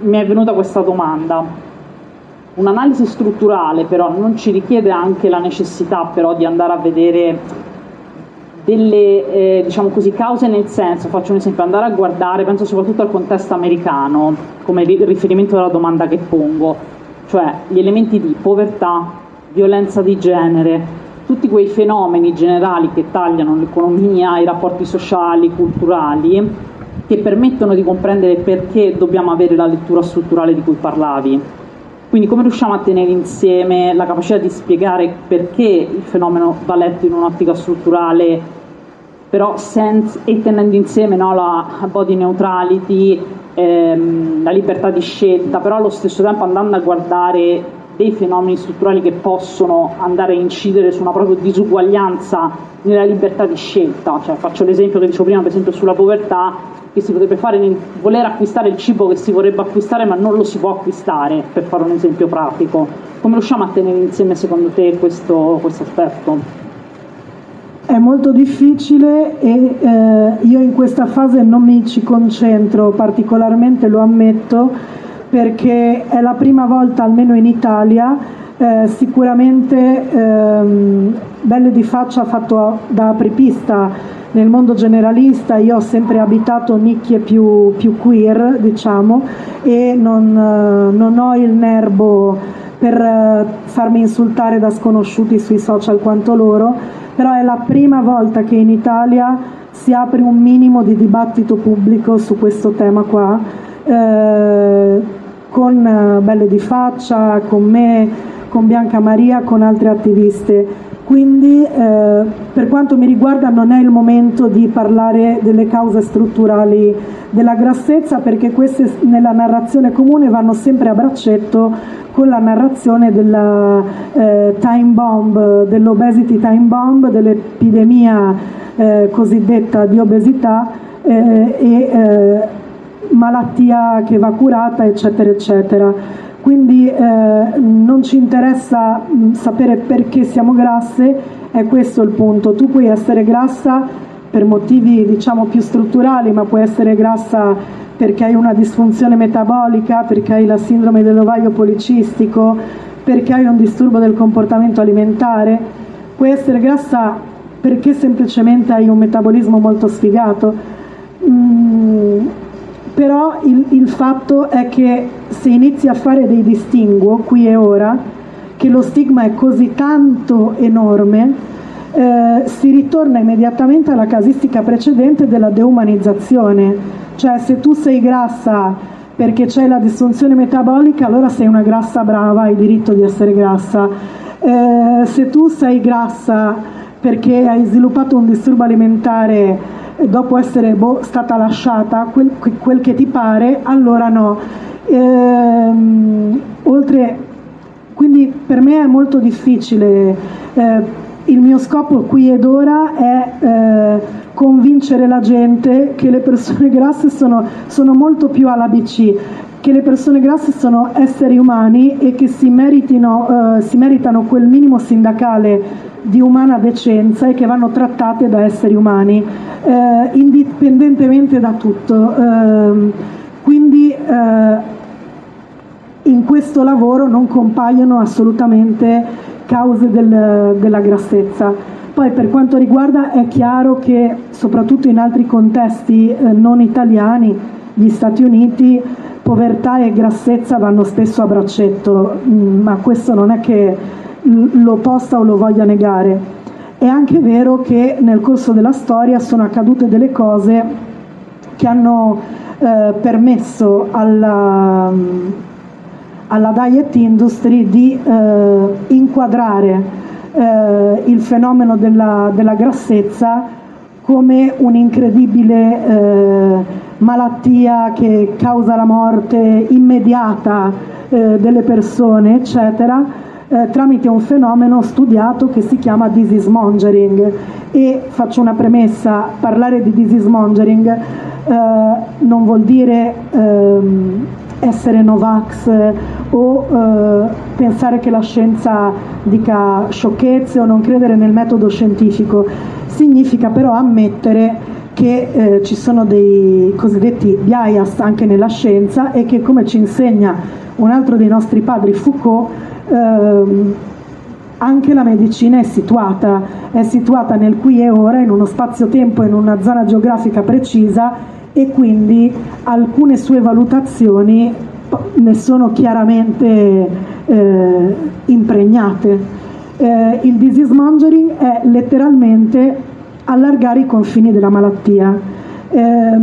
mi è venuta questa domanda. Un'analisi strutturale però non ci richiede anche la necessità però di andare a vedere delle eh, diciamo così, cause nel senso, faccio un esempio, andare a guardare, penso soprattutto al contesto americano, come riferimento alla domanda che pongo, cioè gli elementi di povertà, violenza di genere, tutti quei fenomeni generali che tagliano l'economia, i rapporti sociali, culturali, che permettono di comprendere perché dobbiamo avere la lettura strutturale di cui parlavi. Quindi come riusciamo a tenere insieme la capacità di spiegare perché il fenomeno va letto in un'ottica strutturale però senza, e tenendo insieme no, la body neutrality, ehm, la libertà di scelta, però allo stesso tempo andando a guardare dei fenomeni strutturali che possono andare a incidere su una propria disuguaglianza nella libertà di scelta. Cioè, faccio l'esempio che dicevo prima, per esempio, sulla povertà, che si potrebbe fare nel voler acquistare il cibo che si vorrebbe acquistare ma non lo si può acquistare, per fare un esempio pratico. Come riusciamo a tenere insieme secondo te questo, questo aspetto? È molto difficile e eh, io in questa fase non mi ci concentro particolarmente, lo ammetto, perché è la prima volta, almeno in Italia, eh, sicuramente ehm, Belle di Faccia fatto da apripista nel mondo generalista, io ho sempre abitato nicchie più, più queer, diciamo, e non, eh, non ho il nervo per eh, farmi insultare da sconosciuti sui social quanto loro però è la prima volta che in Italia si apre un minimo di dibattito pubblico su questo tema qua, eh, con eh, Belle di Faccia, con me, con Bianca Maria, con altre attiviste. Quindi eh, per quanto mi riguarda non è il momento di parlare delle cause strutturali della grassezza perché queste nella narrazione comune vanno sempre a braccetto con la narrazione della eh, time bomb, dell'obesity time bomb, dell'epidemia eh, cosiddetta di obesità eh, e eh, malattia che va curata eccetera eccetera quindi eh, non ci interessa mh, sapere perché siamo grasse, è questo il punto. Tu puoi essere grassa per motivi diciamo più strutturali, ma puoi essere grassa perché hai una disfunzione metabolica, perché hai la sindrome dell'ovaio policistico, perché hai un disturbo del comportamento alimentare. Puoi essere grassa perché semplicemente hai un metabolismo molto sfigato. Mm, però il, il fatto è che se inizi a fare dei distinguo qui e ora, che lo stigma è così tanto enorme, eh, si ritorna immediatamente alla casistica precedente della deumanizzazione, cioè se tu sei grassa perché c'è la disfunzione metabolica, allora sei una grassa brava, hai diritto di essere grassa. Eh, se tu sei grassa perché hai sviluppato un disturbo alimentare dopo essere boh, stata lasciata quel, quel, che ti pare, allora no. Ehm, oltre, quindi per me è molto difficile. Eh, il mio scopo qui ed ora è eh, convincere la gente che le persone grasse sono, sono molto più all'ABC, che le persone grasse sono esseri umani e che si, meritino, eh, si meritano quel minimo sindacale di umana decenza e che vanno trattate da esseri umani, eh, indipendentemente da tutto. Eh, quindi in questo lavoro non compaiono assolutamente cause del, della grassezza. Poi per quanto riguarda è chiaro che soprattutto in altri contesti eh, non italiani, gli Stati Uniti, povertà e grassezza vanno spesso a braccetto, mm, ma questo non è che lo possa o lo voglia negare. È anche vero che nel corso della storia sono accadute delle cose che hanno eh, permesso alla, alla, diet industry di eh, inquadrare eh, il fenomeno della, della, grassezza come un'incredibile eh, malattia che causa la morte immediata eh, delle persone, eccetera eh, tramite un fenomeno studiato che si chiama disease mongering e faccio una premessa, parlare di disease mongering eh, non vuol dire ehm, essere Novax o eh, pensare che la scienza dica sciocchezze o non credere nel metodo scientifico, significa però ammettere che eh, ci sono dei cosiddetti bias anche nella scienza e che come ci insegna un altro dei nostri padri Foucault ehm, anche la medicina è situata, è situata nel qui e ora, in uno spazio-tempo, in una zona geografica precisa e quindi alcune sue valutazioni ne sono chiaramente eh, impregnate. Eh, il disease mongering è letteralmente allargare i confini della malattia. Eh,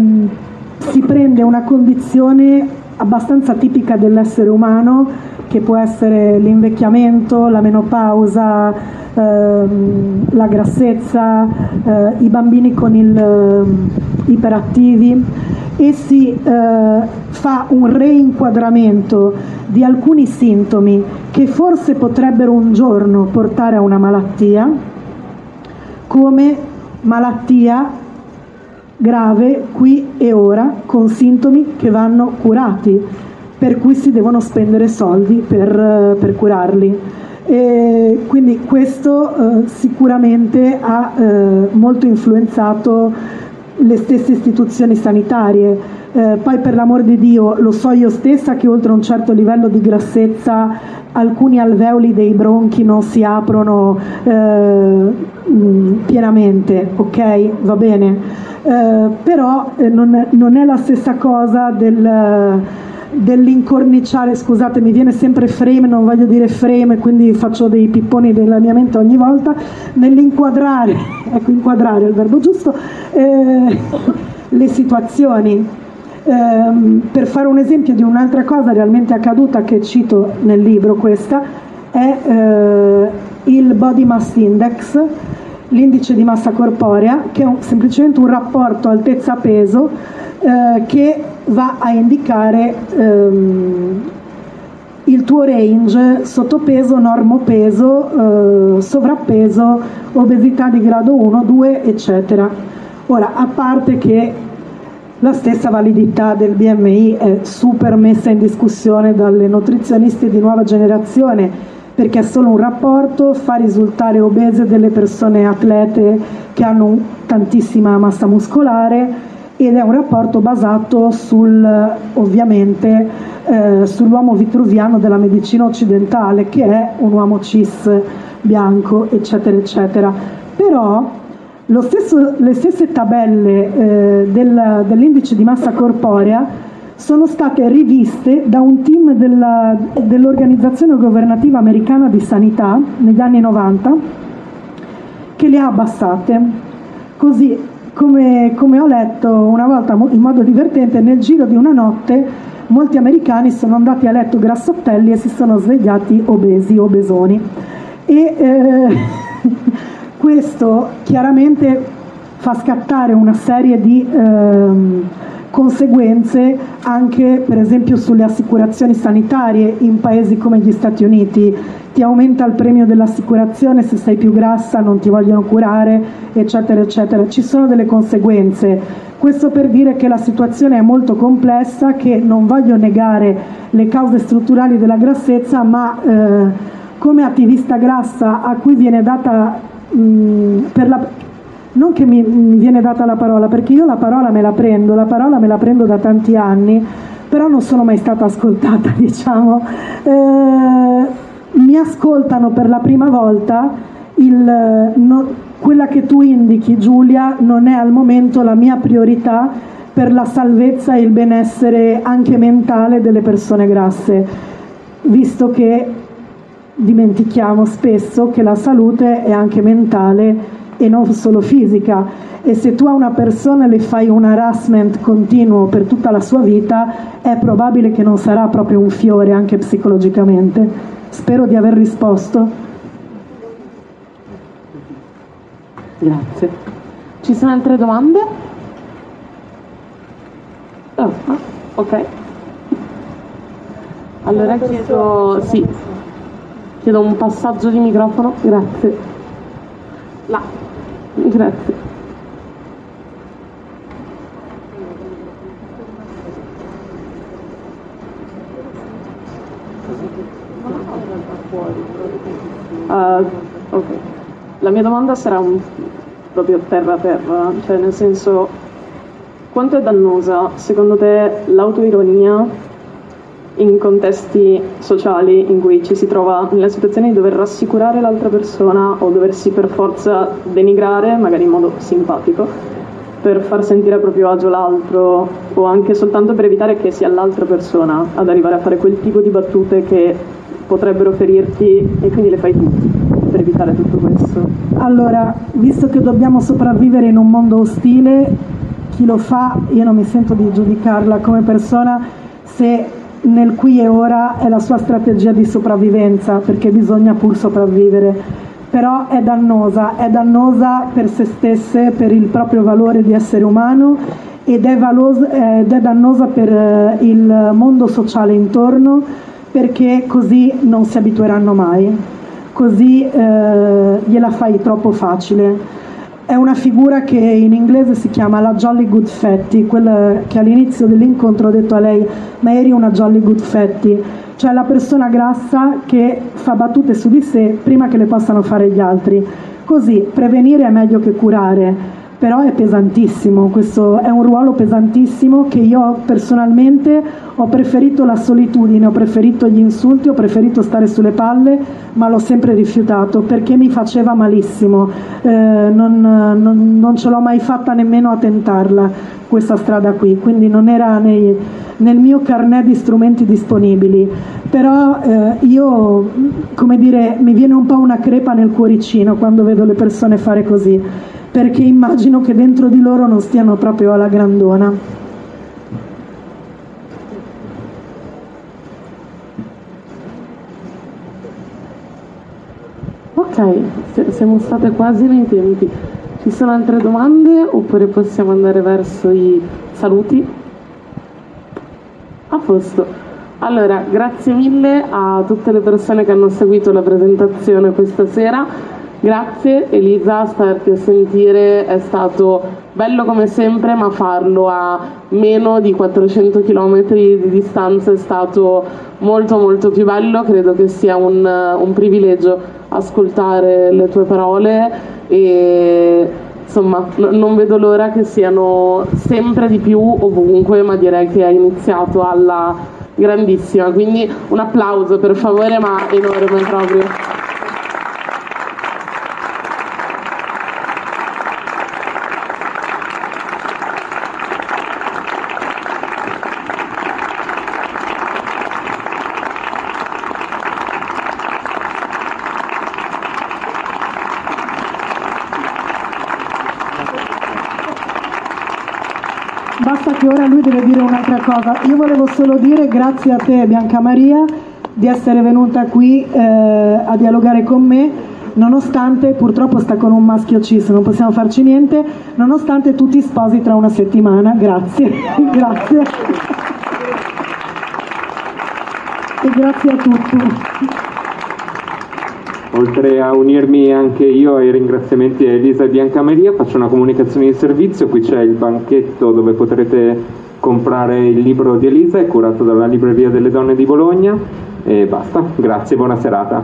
si prende una condizione abbastanza tipica dell'essere umano che può essere l'invecchiamento, la menopausa, ehm, la grassezza, eh, i bambini con il eh, iperattivi e si eh, fa un reinquadramento di alcuni sintomi che forse potrebbero un giorno portare a una malattia come malattia grave qui e ora con sintomi che vanno curati per cui si devono spendere soldi per, per curarli. E quindi questo eh, sicuramente ha eh, molto influenzato le stesse istituzioni sanitarie. Eh, poi per l'amor di Dio lo so io stessa che oltre un certo livello di grassezza alcuni alveoli dei bronchi non si aprono eh, pienamente, ok? Va bene. Eh, però eh, non, non, è la stessa cosa del dell'incorniciare, scusate mi viene sempre frame, non voglio dire frame, quindi faccio dei pipponi della mia mente ogni volta, nell'inquadrare, *laughs* ecco inquadrare è il verbo giusto, eh, le situazioni. Eh, per fare un esempio di un'altra cosa realmente accaduta che cito nel libro questa, è eh, il Body Mass Index, l'indice di massa corporea, che è un, semplicemente un rapporto altezza-peso eh, che va a indicare ehm, il tuo range sottopeso, normopeso, eh, sovrappeso, obesità di grado 1, 2, eccetera. Ora, a parte che la stessa validità del BMI è super messa in discussione dalle nutrizioniste di nuova generazione perché solo un rapporto, fa risultare obese delle persone atlete che hanno tantissima massa muscolare ed è un rapporto basato sul, ovviamente eh, sull'uomo vitruviano della medicina occidentale che è un uomo cis bianco eccetera eccetera. Però stesso, le stesse tabelle eh, del, dell'indice di massa corporea sono state riviste da un team della, dell'organizzazione governativa americana di sanità negli anni 90 che le ha abbassate così come, come ho letto una volta in modo divertente, nel giro di una notte molti americani sono andati a letto grassottelli e si sono svegliati obesi, obesoni. E eh, *laughs* questo chiaramente fa scattare una serie di eh, conseguenze anche per esempio sulle assicurazioni sanitarie in paesi come gli Stati Uniti ti aumenta il premio dell'assicurazione se sei più grassa, non ti vogliono curare, eccetera, eccetera. Ci sono delle conseguenze. Questo per dire che la situazione è molto complessa, che non voglio negare le cause strutturali della grassezza, ma eh, come attivista grassa a cui viene data mh, per la, non che mi, mi, viene data la parola, perché io la parola me la prendo, la parola me la prendo da tanti anni, però non sono mai stata ascoltata, *laughs* diciamo. Eh, mi ascoltano per la prima volta, il, no, quella che tu indichi Giulia non è al momento la mia priorità per la salvezza e il benessere anche mentale delle persone grasse, visto che dimentichiamo spesso che la salute è anche mentale e non solo fisica e se tu a una persona le fai un harassment continuo per tutta la sua vita è probabile che non sarà proprio un fiore anche psicologicamente. Spero di aver risposto. Grazie. Ci sono altre domande? Oh, ah, ok. Allora chiedo, sì, chiedo un passaggio di microfono. Grazie. Là. Grazie. Uh, ok. La mia domanda sarà un, proprio terra terra, cioè nel senso quanto è dannosa secondo te l'autoironia in contesti sociali in cui ci si trova nella situazione di dover rassicurare l'altra persona o doversi per forza denigrare, magari in modo simpatico, per far sentire a proprio agio l'altro o anche soltanto per evitare che sia l'altra persona ad arrivare a fare quel tipo di battute che potrebbero ferirti e quindi le fai tu per evitare tutto questo. Allora, visto che dobbiamo sopravvivere in un mondo ostile, chi lo fa, io non mi sento di giudicarla come persona se nel qui e ora è la sua strategia di sopravvivenza, perché bisogna pur sopravvivere. Però è dannosa, è dannosa per se stesse, per il proprio valore di essere umano ed è, valosa, ed è dannosa per eh, il mondo sociale intorno perché così non si abitueranno mai, così eh, gliela fai troppo facile. È una figura che in inglese si chiama la Jolly Good Fatty, quella che all'inizio dell'incontro ho detto a lei, ma eri una Jolly Good Fatty, cioè la persona grassa che fa battute su di sé prima che le possano fare gli altri. Così prevenire è meglio che curare però è pesantissimo, questo è un ruolo pesantissimo che io personalmente ho preferito la solitudine, ho preferito gli insulti, ho preferito stare sulle palle, ma l'ho sempre rifiutato perché mi faceva malissimo, eh, non, non, non, ce l'ho mai fatta nemmeno a tentarla questa strada qui, quindi non era nei, nel mio carnet di strumenti disponibili, però eh, io, come dire, mi viene un po' una crepa nel cuoricino quando vedo le persone fare così perché immagino che dentro di loro non stiano proprio alla grandona. Ok, siamo state quasi nei tempi. Ci sono altre domande oppure possiamo andare verso i saluti? A posto. Allora, grazie mille a tutte le persone che hanno seguito la presentazione questa sera. Grazie Elisa, starti a sentire è stato bello come sempre, ma farlo a meno di 400 km di distanza è stato molto molto più bello, credo che sia un, un privilegio ascoltare le tue parole e insomma n- non vedo l'ora che siano sempre di più ovunque, ma direi che hai iniziato alla grandissima, quindi un applauso per favore, ma enorme proprio. Deve dire un'altra cosa. Io volevo solo dire grazie a te Bianca Maria di essere venuta qui eh, a dialogare con me, nonostante purtroppo sta con un maschio cis, non possiamo farci niente, nonostante tu ti sposi tra una settimana. Grazie, *laughs* grazie. E grazie a tutti. Oltre a unirmi anche io ai ringraziamenti a Elisa e Bianca Maria, faccio una comunicazione di servizio, qui c'è il banchetto dove potrete comprare il libro di Elisa, è curato dalla Libreria delle Donne di Bologna e basta, grazie, buona serata.